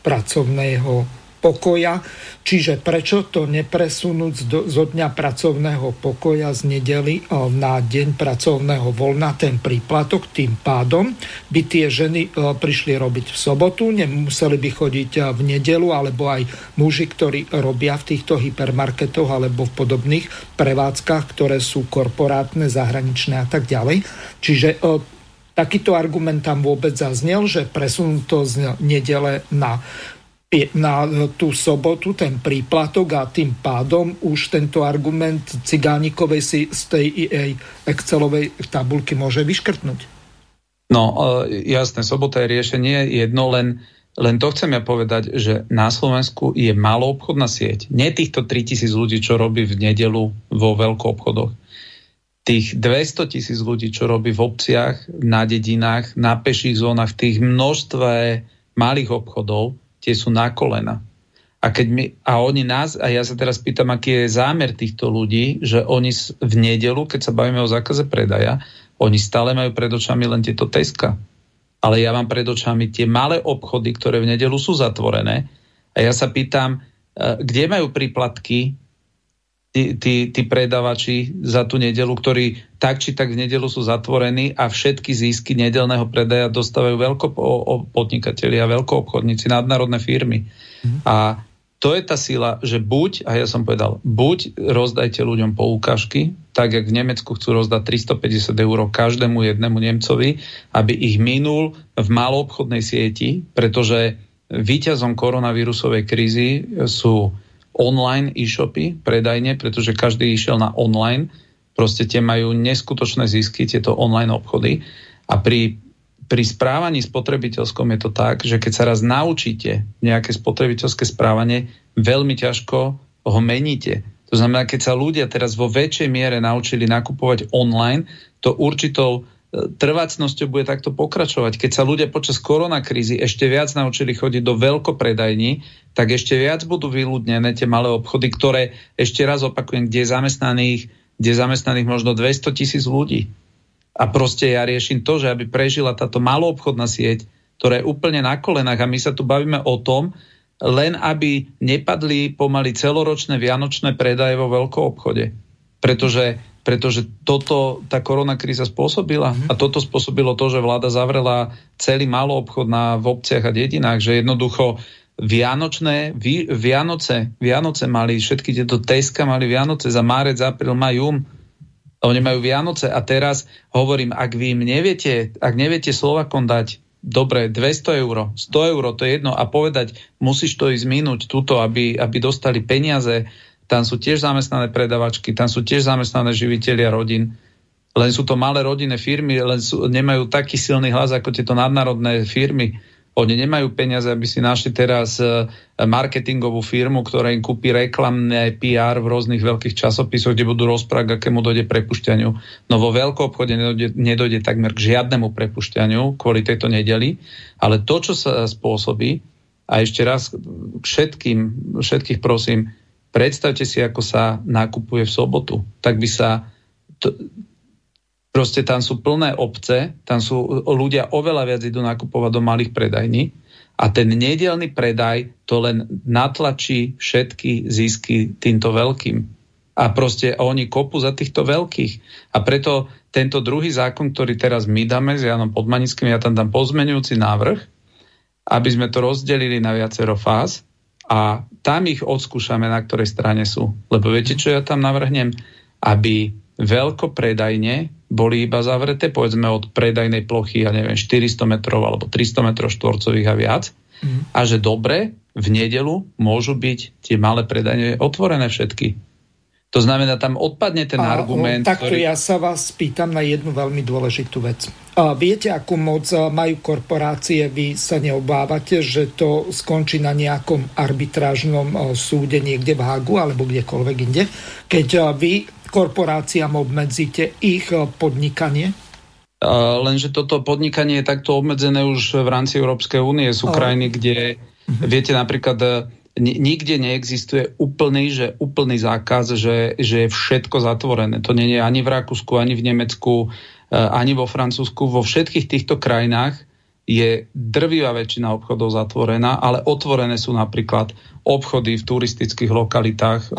pracovného pokoja, čiže prečo to nepresunúť zo dňa pracovného pokoja z nedely eh, na deň pracovného voľna, ten príplatok, tým pádom by tie ženy eh, prišli robiť v sobotu, nemuseli by chodiť eh, v nedelu, alebo aj muži, ktorí robia v týchto hypermarketoch alebo v podobných prevádzkach, ktoré sú korporátne, zahraničné a tak ďalej. Čiže takýto argument tam vôbec zaznel, že presunú to z nedele na na tú sobotu ten príplatok a tým pádom už tento argument Cigánikovej si z tej jej Excelovej tabulky môže vyškrtnúť. No, e, jasné, sobota je riešenie, jedno len, len to chcem ja povedať, že na Slovensku je malo obchodná sieť. Nie týchto 3000 ľudí, čo robí v nedelu vo veľkoobchodoch. Tých 200 tisíc ľudí, čo robí v obciach, na dedinách, na peších zónach, tých množstve malých obchodov, tie sú na kolena. A, keď my, a oni nás, a ja sa teraz pýtam, aký je zámer týchto ľudí, že oni v nedelu, keď sa bavíme o zákaze predaja, oni stále majú pred očami len tieto teska. Ale ja mám pred očami tie malé obchody, ktoré v nedelu sú zatvorené. A ja sa pýtam, e, kde majú príplatky tí, tí, tí predavači za tú nedelu, ktorí tak či tak v nedelu sú zatvorení a všetky zisky nedelného predaja dostávajú veľko podnikatelia, veľkoobchodníci, nadnárodné firmy. Mm. A to je tá sila, že buď, a ja som povedal, buď rozdajte ľuďom poukážky, tak jak v Nemecku chcú rozdať 350 eur každému jednému Nemcovi, aby ich minul v maloobchodnej sieti, pretože výťazom koronavírusovej krízy sú online e-shopy, predajne, pretože každý išiel na online Proste tie majú neskutočné zisky, tieto online obchody. A pri, pri správaní spotrebiteľskom je to tak, že keď sa raz naučíte nejaké spotrebiteľské správanie, veľmi ťažko ho meníte. To znamená, keď sa ľudia teraz vo väčšej miere naučili nakupovať online, to určitou trvácnosťou bude takto pokračovať. Keď sa ľudia počas koronakrízy ešte viac naučili chodiť do veľkopredajní, tak ešte viac budú vyľudnené tie malé obchody, ktoré ešte raz opakujem, kde je zamestnaných kde je zamestnaných možno 200 tisíc ľudí. A proste ja riešim to, že aby prežila táto maloobchodná sieť, ktorá je úplne na kolenách a my sa tu bavíme o tom, len aby nepadli pomaly celoročné vianočné predaje vo veľkom obchode. Pretože, pretože toto tá koronakríza spôsobila a toto spôsobilo to, že vláda zavrela celý maloobchod na, v obciach a dedinách, že jednoducho Vianočné, vi, Vianoce, Vianoce mali, všetky tieto Teska mali Vianoce za márec, apríl, maj, jún. Oni majú Vianoce a teraz hovorím, ak vy im neviete, ak neviete Slovakom dať dobre 200 eur, 100 eur, to je jedno a povedať, musíš to ísť minúť túto, aby, aby dostali peniaze, tam sú tiež zamestnané predavačky, tam sú tiež zamestnané živiteľia rodín, len sú to malé rodinné firmy, len sú, nemajú taký silný hlas ako tieto nadnárodné firmy. Oni nemajú peniaze, aby si našli teraz e, marketingovú firmu, ktorá im kúpi reklamné PR v rôznych veľkých časopisoch, kde budú rozprávať, akému dojde prepušťaniu. No vo veľkom obchode nedojde, nedojde takmer k žiadnemu prepušťaniu kvôli tejto nedeli, ale to, čo sa spôsobí, a ešte raz všetkým, všetkých prosím, predstavte si, ako sa nakupuje v sobotu. Tak by sa to, Proste tam sú plné obce, tam sú ľudia oveľa viac idú nakupovať do malých predajní a ten nedelný predaj to len natlačí všetky zisky týmto veľkým. A proste oni kopu za týchto veľkých. A preto tento druhý zákon, ktorý teraz my dáme s Janom Podmanickým, ja tam dám pozmenujúci návrh, aby sme to rozdelili na viacero fáz a tam ich odskúšame, na ktorej strane sú. Lebo viete, čo ja tam navrhnem? Aby veľkopredajne boli iba zavreté, povedzme od predajnej plochy, ja neviem, 400 metrov alebo 300 metrov štvorcových a viac. Mm. A že dobre, v nedelu môžu byť tie malé predajne otvorené všetky. To znamená, tam odpadne ten a, argument. Takto ktorý... ja sa vás pýtam na jednu veľmi dôležitú vec. A viete, akú moc majú korporácie? Vy sa neobávate, že to skončí na nejakom arbitrážnom súde niekde v Hagu alebo kdekoľvek inde, keď vy korporáciám obmedzíte ich podnikanie? Lenže toto podnikanie je takto obmedzené už v rámci Európskej únie. Sú krajiny, kde, uh-huh. viete, napríklad, nikde neexistuje úplný, že úplný zákaz, že, že je všetko zatvorené. To nie je ani v Rakúsku, ani v Nemecku, eh, ani vo Francúzsku. Vo všetkých týchto krajinách je drvivá väčšina obchodov zatvorená, ale otvorené sú napríklad obchody v turistických lokalitách,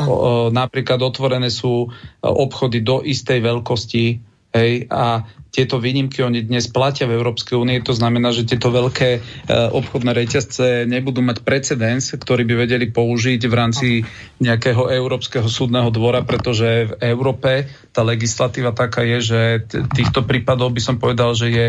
napríklad otvorené sú obchody do istej veľkosti, Hej, a tieto výnimky oni dnes platia v Európskej únie, to znamená, že tieto veľké e, obchodné reťazce nebudú mať precedens, ktorý by vedeli použiť v rámci nejakého Európskeho súdneho dvora, pretože v Európe tá legislatíva taká je, že t- týchto prípadov by som povedal, že je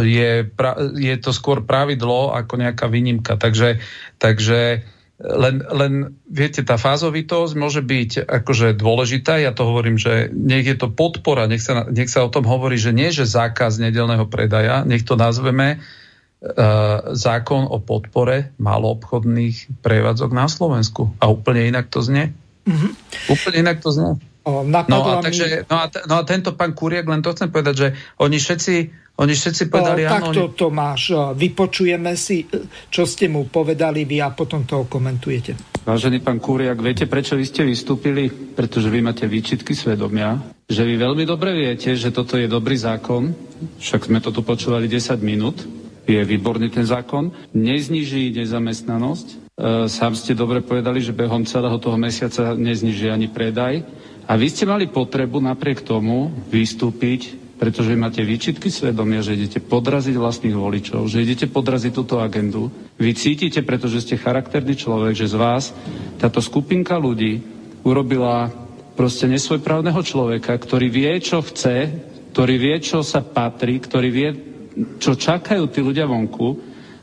je, pra, je to skôr pravidlo ako nejaká výnimka. Takže, takže len, len viete, tá fázovitosť môže byť akože dôležitá. Ja to hovorím, že nech je to podpora, nech sa, nech sa o tom hovorí, že nie, že zákaz nedelného predaja, nech to nazveme uh, zákon o podpore maloobchodných prevádzok na Slovensku. A úplne inak to znie. Mm-hmm. Úplne inak to znie. O, no, a, takže, no, a, no a tento pán Kuriak, len to chcem povedať, že oni všetci oni všetci povedali o, áno. Takto to máš. Vypočujeme si, čo ste mu povedali vy a potom to komentujete. Vážený pán Kúriak, viete, prečo vy ste vystúpili? Pretože vy máte výčitky svedomia, že vy veľmi dobre viete, že toto je dobrý zákon, však sme to tu počúvali 10 minút, je výborný ten zákon, nezniží nezamestnanosť, e, sám ste dobre povedali, že behom celého toho mesiaca nezniží ani predaj, a vy ste mali potrebu napriek tomu vystúpiť pretože máte výčitky svedomia, že idete podraziť vlastných voličov, že idete podraziť túto agendu. Vy cítite, pretože ste charakterný človek, že z vás táto skupinka ľudí urobila proste nesvojprávneho človeka, ktorý vie, čo chce, ktorý vie, čo sa patrí, ktorý vie, čo čakajú tí ľudia vonku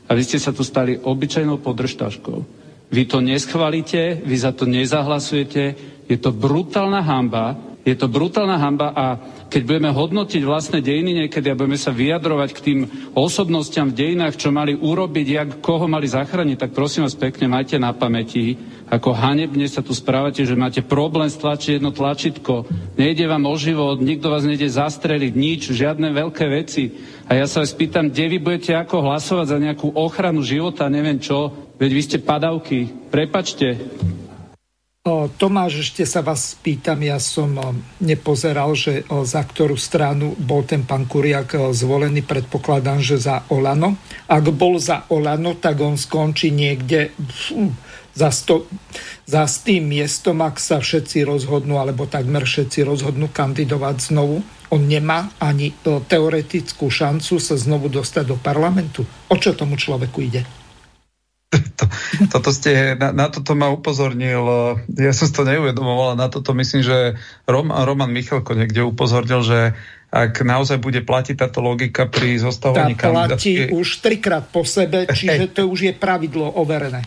a vy ste sa tu stali obyčajnou podržtaškou. Vy to neschvalíte, vy za to nezahlasujete, je to brutálna hamba, je to brutálna hamba a keď budeme hodnotiť vlastné dejiny niekedy a budeme sa vyjadrovať k tým osobnostiam v dejinách, čo mali urobiť, jak, koho mali zachrániť, tak prosím vás pekne, majte na pamäti, ako hanebne sa tu správate, že máte problém stlačiť jedno tlačítko. Nejde vám o život, nikto vás nejde zastreliť, nič, žiadne veľké veci. A ja sa vás pýtam, kde vy budete ako hlasovať za nejakú ochranu života, neviem čo, veď vy ste padavky. Prepačte, Tomáš, ešte sa vás pýtam, ja som nepozeral, že za ktorú stranu bol ten pán Kuriak zvolený, predpokladám, že za Olano. Ak bol za Olano, tak on skončí niekde za, sto, za s tým miestom, ak sa všetci rozhodnú, alebo takmer všetci rozhodnú kandidovať znovu. On nemá ani teoretickú šancu sa znovu dostať do parlamentu. O čo tomu človeku ide? To, toto ste, na, na toto ma upozornil, ja som to neuvedomoval, na toto myslím, že Rom, Roman Michalko niekde upozornil, že ak naozaj bude platiť táto logika pri zostavovaní kandidátky... platí už trikrát po sebe, *laughs* čiže to už je pravidlo overené.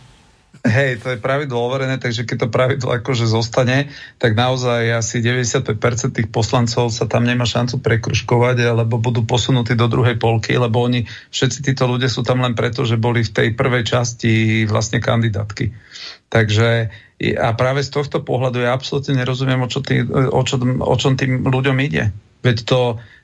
Hej, to je pravidlo overené, takže keď to pravidlo akože zostane, tak naozaj asi 95% tých poslancov sa tam nemá šancu prekruškovať, alebo budú posunutí do druhej polky, lebo oni, všetci títo ľudia sú tam len preto, že boli v tej prvej časti vlastne kandidátky. Takže a práve z tohto pohľadu ja absolútne nerozumiem, o, čo tý, o, čo, o čom tým ľuďom ide. Veď to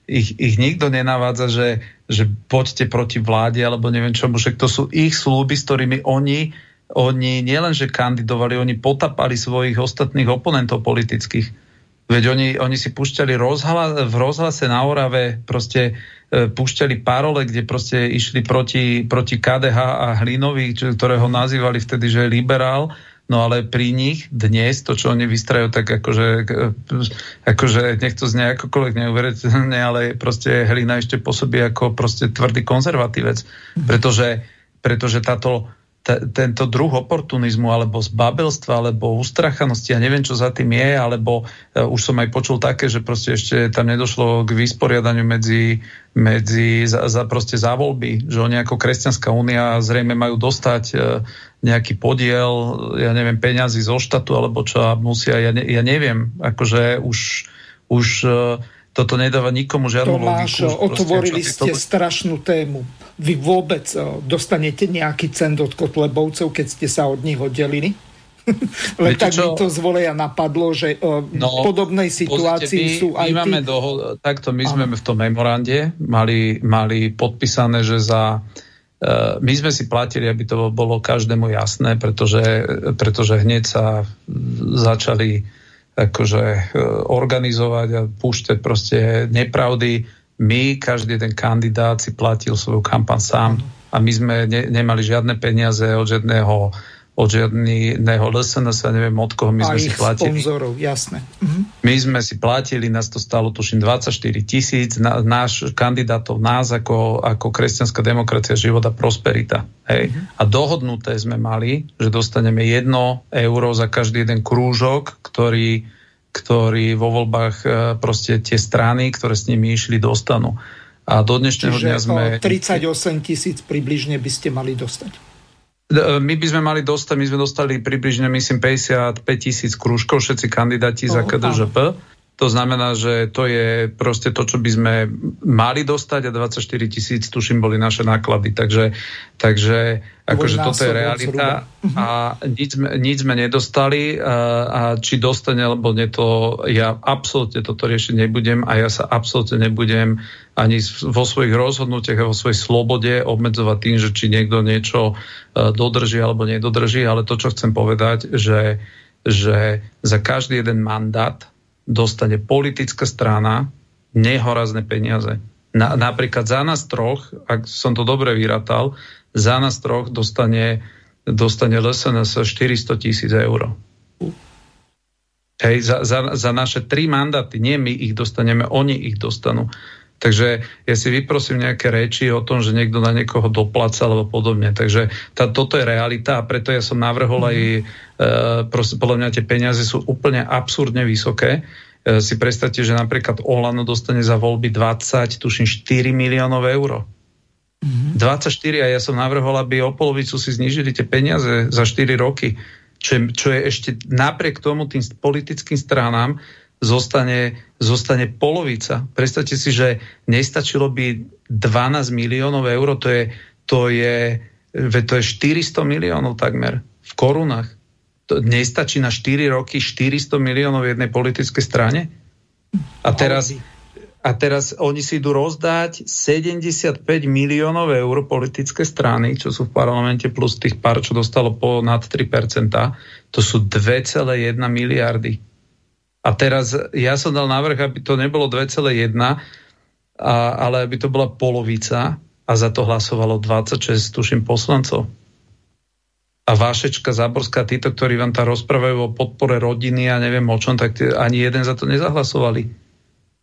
ich, ich nikto nenavádza, že, že poďte proti vláde, alebo neviem čomu, že to sú ich slúby, s ktorými oni oni nielenže kandidovali, oni potapali svojich ostatných oponentov politických. Veď oni, oni si púšťali rozhla, v rozhlase na Orave, proste e, púšťali parole, kde proste išli proti, proti KDH a Hlinovi, ktorého nazývali vtedy, že liberál, no ale pri nich dnes, to, čo oni vystrajú, tak akože, e, akože nech to znie akokoľvek neuveriteľne, ale proste Hlina ešte pôsobí ako proste tvrdý konzervatívec, pretože, pretože táto t- tento druh oportunizmu alebo zbabelstva alebo ustrachanosti, ja neviem, čo za tým je, alebo uh, už som aj počul také, že proste ešte tam nedošlo k vysporiadaniu medzi, medzi za, za proste za že oni ako Kresťanská únia zrejme majú dostať uh, nejaký podiel, ja neviem, peňazí zo štátu alebo čo a musia, ja, ne, ja neviem, akože už, už uh, toto nedáva nikomu žiadnu Tomáš, logiku. otvorili proste, ste to... strašnú tému. Vy vôbec eh, dostanete nejaký cent od Kotlebovcov, keď ste sa od nich oddelili? *laughs* Len tak čo? mi to z voleja napadlo, že uh, no, v podobnej situácii my, sú aj my máme tí... doho- takto my sme v tom memorande mali, mali podpísané, že za my sme si platili, aby to bolo každému jasné, pretože, pretože hneď sa začali akože e, organizovať a púšťať proste nepravdy. My, každý ten kandidát si platil svoju kampan sám a my sme ne, nemali žiadne peniaze od žiadneho od žiadneho LSNS, neviem od koho my a sme si platili. sponzorov, jasné. Mhm. My sme si platili, nás to stalo tuším 24 tisíc, na, náš kandidátov, nás ako, ako kresťanská demokracia, život a prosperita. Hej. Mhm. A dohodnuté sme mali, že dostaneme jedno euro za každý jeden krúžok, ktorý, ktorý vo voľbách e, proste tie strany, ktoré s nimi išli, dostanú. A do dnešného Čiže dňa sme... 38 tisíc približne by ste mali dostať. E, my by sme mali dostať, my sme dostali približne, myslím, 55 tisíc krúžkov, všetci kandidáti oh, za KDŽP. To znamená, že to je proste to, čo by sme mali dostať a 24 tisíc, tuším, boli naše náklady. Takže, takže akože toto je realita a nič, nič sme nedostali a, a či dostane alebo nie, to ja absolútne toto riešiť nebudem a ja sa absolútne nebudem ani vo svojich rozhodnutiach a vo svojej slobode obmedzovať tým, že či niekto niečo dodrží alebo nedodrží, ale to, čo chcem povedať, že, že za každý jeden mandát dostane politická strana nehorazné peniaze. Na, napríklad za nás troch, ak som to dobre vyratal, za nás troch dostane, dostane LSNS 400 tisíc eur. Hej, za, za, za naše tri mandáty, nie my ich dostaneme, oni ich dostanú. Takže ja si vyprosím nejaké reči o tom, že niekto na niekoho dopláca alebo podobne. Takže tá, toto je realita a preto ja som navrhol aj, e, proste, podľa mňa tie peniaze sú úplne absurdne vysoké. E, si predstavte, že napríklad Olano dostane za voľby 20, tuším 4 miliónov eur. Mm-hmm. 24 a ja som navrhol, aby o polovicu si znižili tie peniaze za 4 roky, čo je, čo je ešte napriek tomu tým politickým stranám zostane, zostane polovica. Predstavte si, že nestačilo by 12 miliónov eur, to je, to je, to je 400 miliónov takmer v korunách. To nestačí na 4 roky 400 miliónov jednej politickej strane? A teraz, a teraz oni si idú rozdať 75 miliónov eur politické strany, čo sú v parlamente, plus tých pár, čo dostalo po nad 3%, to sú 2,1 miliardy. A teraz ja som dal návrh, aby to nebolo 2,1, a, ale aby to bola polovica a za to hlasovalo 26, tuším, poslancov. A Vášečka, Záborská, títo, ktorí vám tam rozprávajú o podpore rodiny a neviem o čom, tak ani jeden za to nezahlasovali.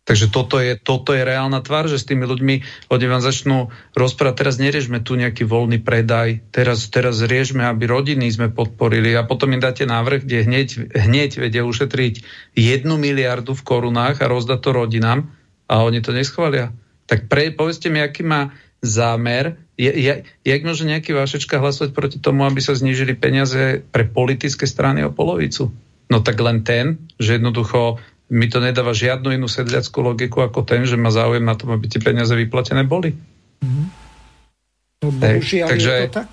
Takže toto je, toto je reálna tvár, že s tými ľuďmi oni vám začnú rozprávať, teraz neriešme tu nejaký voľný predaj, teraz, teraz riešme, aby rodiny sme podporili a potom im dáte návrh, kde hneď, hneď vedia ušetriť jednu miliardu v korunách a rozdať to rodinám a oni to neschvália. Tak pre, povedzte mi, aký má zámer, je, je, jak môže nejaký vášečka hlasovať proti tomu, aby sa znížili peniaze pre politické strany o polovicu? No tak len ten, že jednoducho mi to nedáva žiadnu inú sedliackú logiku ako ten, že má záujem na tom, aby tie peniaze vyplatené boli. Mm-hmm. No, bohužiaľ Takže, je to tak.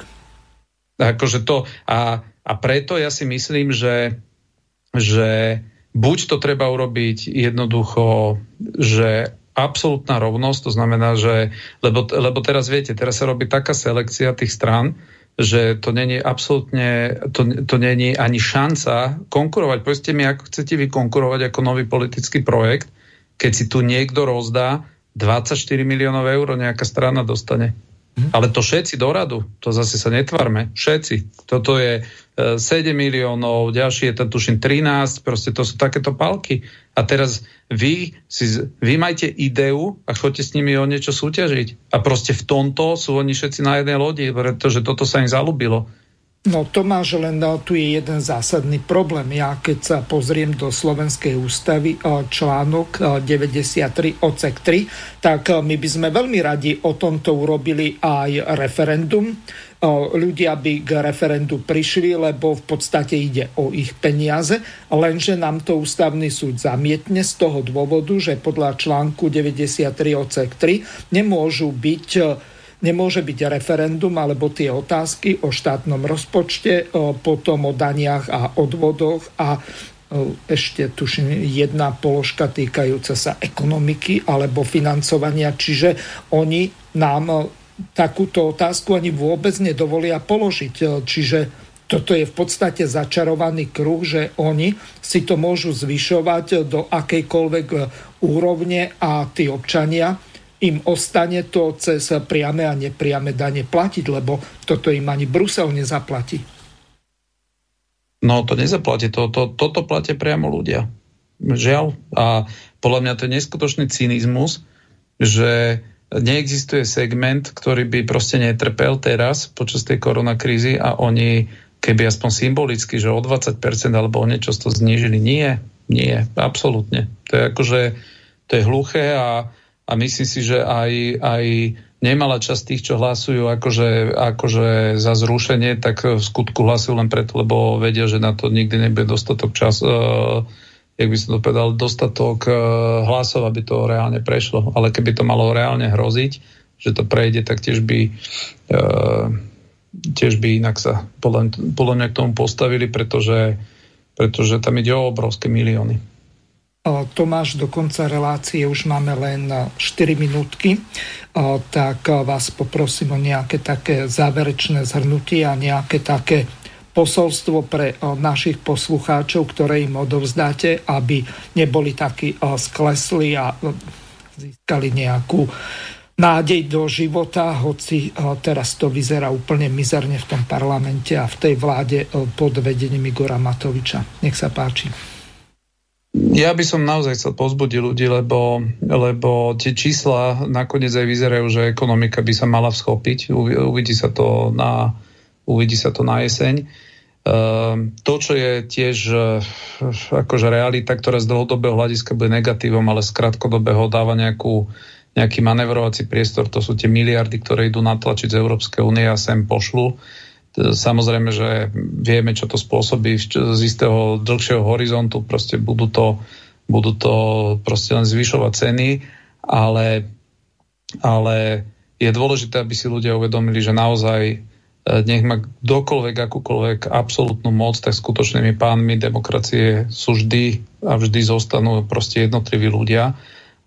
Akože to, a, a preto ja si myslím, že, že buď to treba urobiť jednoducho, že absolútna rovnosť, to znamená, že, lebo, lebo teraz viete, teraz sa robí taká selekcia tých strán, že to není absolútne, to, to není ani šanca konkurovať. Povedzte mi, ako chcete vy konkurovať ako nový politický projekt, keď si tu niekto rozdá 24 miliónov eur nejaká strana dostane. Mhm. Ale to všetci do radu, to zase sa netvarme, všetci. Toto je 7 e, miliónov, ďalší je to tuším 13, proste to sú takéto palky. A teraz vy, si, vy majte ideu a choďte s nimi o niečo súťažiť. A proste v tomto sú oni všetci na jednej lodi, pretože toto sa im zalúbilo. No Tomáš, len no, tu je jeden zásadný problém. Ja keď sa pozriem do Slovenskej ústavy článok 93 odsek 3, tak my by sme veľmi radi o tomto urobili aj referendum. Ľudia by k referendu prišli, lebo v podstate ide o ich peniaze, lenže nám to ústavný súd zamietne z toho dôvodu, že podľa článku 93 odsek 3 nemôžu byť nemôže byť referendum alebo tie otázky o štátnom rozpočte, potom o daniach a odvodoch a ešte tuším jedna položka týkajúca sa ekonomiky alebo financovania, čiže oni nám takúto otázku ani vôbec nedovolia položiť. Čiže toto je v podstate začarovaný kruh, že oni si to môžu zvyšovať do akejkoľvek úrovne a tí občania im ostane to cez priame a nepriame dane platiť, lebo toto im ani Brusel nezaplatí. No to nezaplatí, to, to, toto platia priamo ľudia. Žiaľ. A podľa mňa to je neskutočný cynizmus, že neexistuje segment, ktorý by proste netrpel teraz počas tej koronakrízy a oni keby aspoň symbolicky, že o 20% alebo o niečo to znížili. Nie, nie, absolútne. To je akože, to je hluché a, a myslím si, že aj, aj nemalá časť tých, čo hlasujú akože, akože za zrušenie, tak v skutku hlasujú len preto, lebo vedia, že na to nikdy nebude dostatok čas, uh, jak by som to povedal, dostatok uh, hlasov, aby to reálne prešlo. Ale keby to malo reálne hroziť, že to prejde, tak tiež by uh, tiež by inak sa podľa, podľa mňa k tomu postavili, pretože, pretože tam ide o obrovské milióny. Tomáš, do konca relácie už máme len 4 minútky, tak vás poprosím o nejaké také záverečné zhrnutie a nejaké také posolstvo pre našich poslucháčov, ktoré im odovzdáte, aby neboli takí sklesli a získali nejakú nádej do života, hoci teraz to vyzerá úplne mizerne v tom parlamente a v tej vláde pod vedením Igora Matoviča. Nech sa páči. Ja by som naozaj chcel pozbudiť ľudí, lebo, lebo tie čísla nakoniec aj vyzerajú, že ekonomika by sa mala vschopiť. Uvidí sa to na, uvidí sa to na jeseň. Uh, to, čo je tiež uh, akože realita, ktorá z dlhodobého hľadiska bude negatívom, ale z krátkodobého dáva nejakú nejaký manevrovací priestor, to sú tie miliardy, ktoré idú natlačiť z Európskej únie a sem pošlu. Samozrejme, že vieme, čo to spôsobí z istého dlhšieho horizontu, proste budú to, budú to proste len zvyšovať ceny, ale, ale je dôležité, aby si ľudia uvedomili, že naozaj e, nech má kdokoľvek, akúkoľvek absolútnu moc, tak skutočnými pánmi demokracie sú vždy a vždy zostanú proste jednotliví ľudia.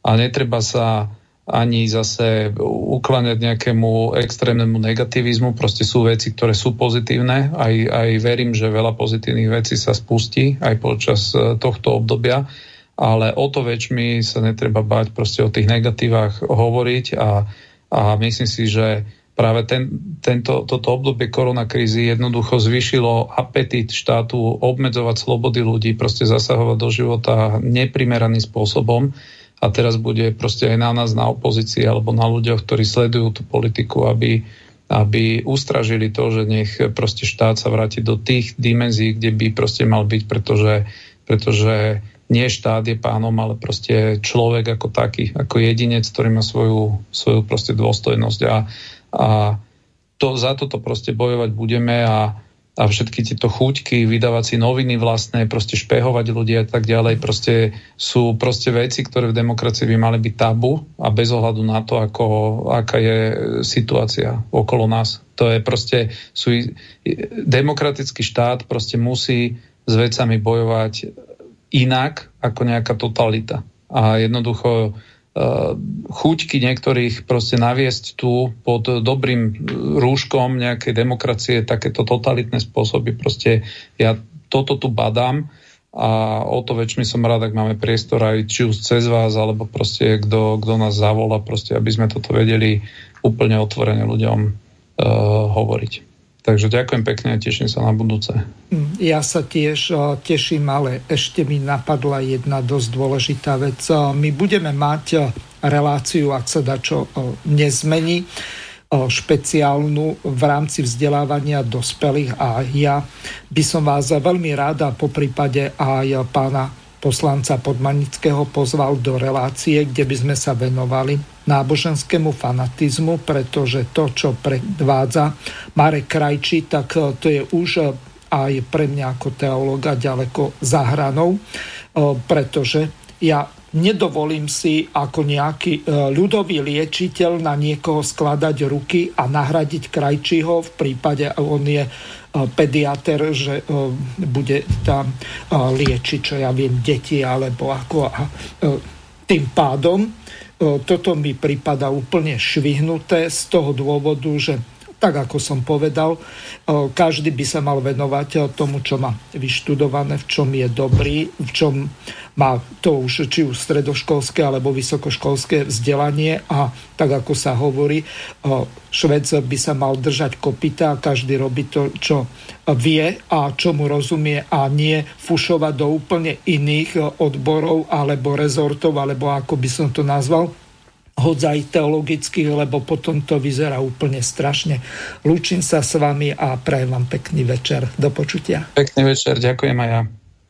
A netreba sa ani zase ukláňať nejakému extrémnemu negativizmu. Proste sú veci, ktoré sú pozitívne. Aj, aj verím, že veľa pozitívnych vecí sa spustí aj počas e, tohto obdobia. Ale o to väčšmi sa netreba bať proste o tých negatívach hovoriť a, a myslím si, že práve ten, tento, toto obdobie koronakrízy jednoducho zvyšilo apetit štátu obmedzovať slobody ľudí, proste zasahovať do života neprimeraným spôsobom a teraz bude proste aj na nás, na opozícii alebo na ľuďoch, ktorí sledujú tú politiku, aby, aby ustražili to, že nech proste štát sa vráti do tých dimenzií, kde by proste mal byť, pretože, pretože nie štát je pánom, ale proste človek ako taký, ako jedinec, ktorý má svoju, svoju proste dôstojnosť. A, a to, za toto proste bojovať budeme a, a všetky tieto chuťky, vydávať si noviny vlastné, proste špehovať ľudia a tak ďalej, proste sú proste veci, ktoré v demokracii by mali byť tabu a bez ohľadu na to, ako, aká je situácia okolo nás. To je proste, sú, demokratický štát proste musí s vecami bojovať inak ako nejaká totalita. A jednoducho chuťky niektorých proste naviesť tu pod dobrým rúškom nejakej demokracie, takéto totalitné spôsoby. Proste ja toto tu badám a o to väčšmi som rád, ak máme priestor aj či už cez vás, alebo proste kto, nás zavolá, proste aby sme toto vedeli úplne otvorene ľuďom uh, hovoriť. Takže ďakujem pekne a teším sa na budúce. Mm, ja sa tiež teším, ale ešte mi napadla jedna dosť dôležitá vec. My budeme mať reláciu, ak sa dá čo nezmení, špeciálnu v rámci vzdelávania dospelých a ja by som vás veľmi ráda po prípade aj pána poslanca Podmanického pozval do relácie, kde by sme sa venovali náboženskému fanatizmu, pretože to, čo predvádza Marek Krajčí, tak e, to je už e, aj pre mňa ako teologa ďaleko za hranou, e, pretože ja nedovolím si ako nejaký ľudový liečiteľ na niekoho skladať ruky a nahradiť krajčího v prípade, on je pediater, že bude tam liečiť, čo ja viem, deti alebo ako. A tým pádom toto mi prípada úplne švihnuté z toho dôvodu, že tak ako som povedal, každý by sa mal venovať tomu, čo má vyštudované, v čom je dobrý, v čom má to už či už stredoškolské alebo vysokoškolské vzdelanie. A tak ako sa hovorí, Švec by sa mal držať kopita a každý robí to, čo vie a čo mu rozumie a nie fušovať do úplne iných odborov alebo rezortov, alebo ako by som to nazval hodzaj teologických, lebo potom to vyzerá úplne strašne. Lúčim sa s vami a prajem vám pekný večer. Do počutia. Pekný večer, ďakujem aj ja.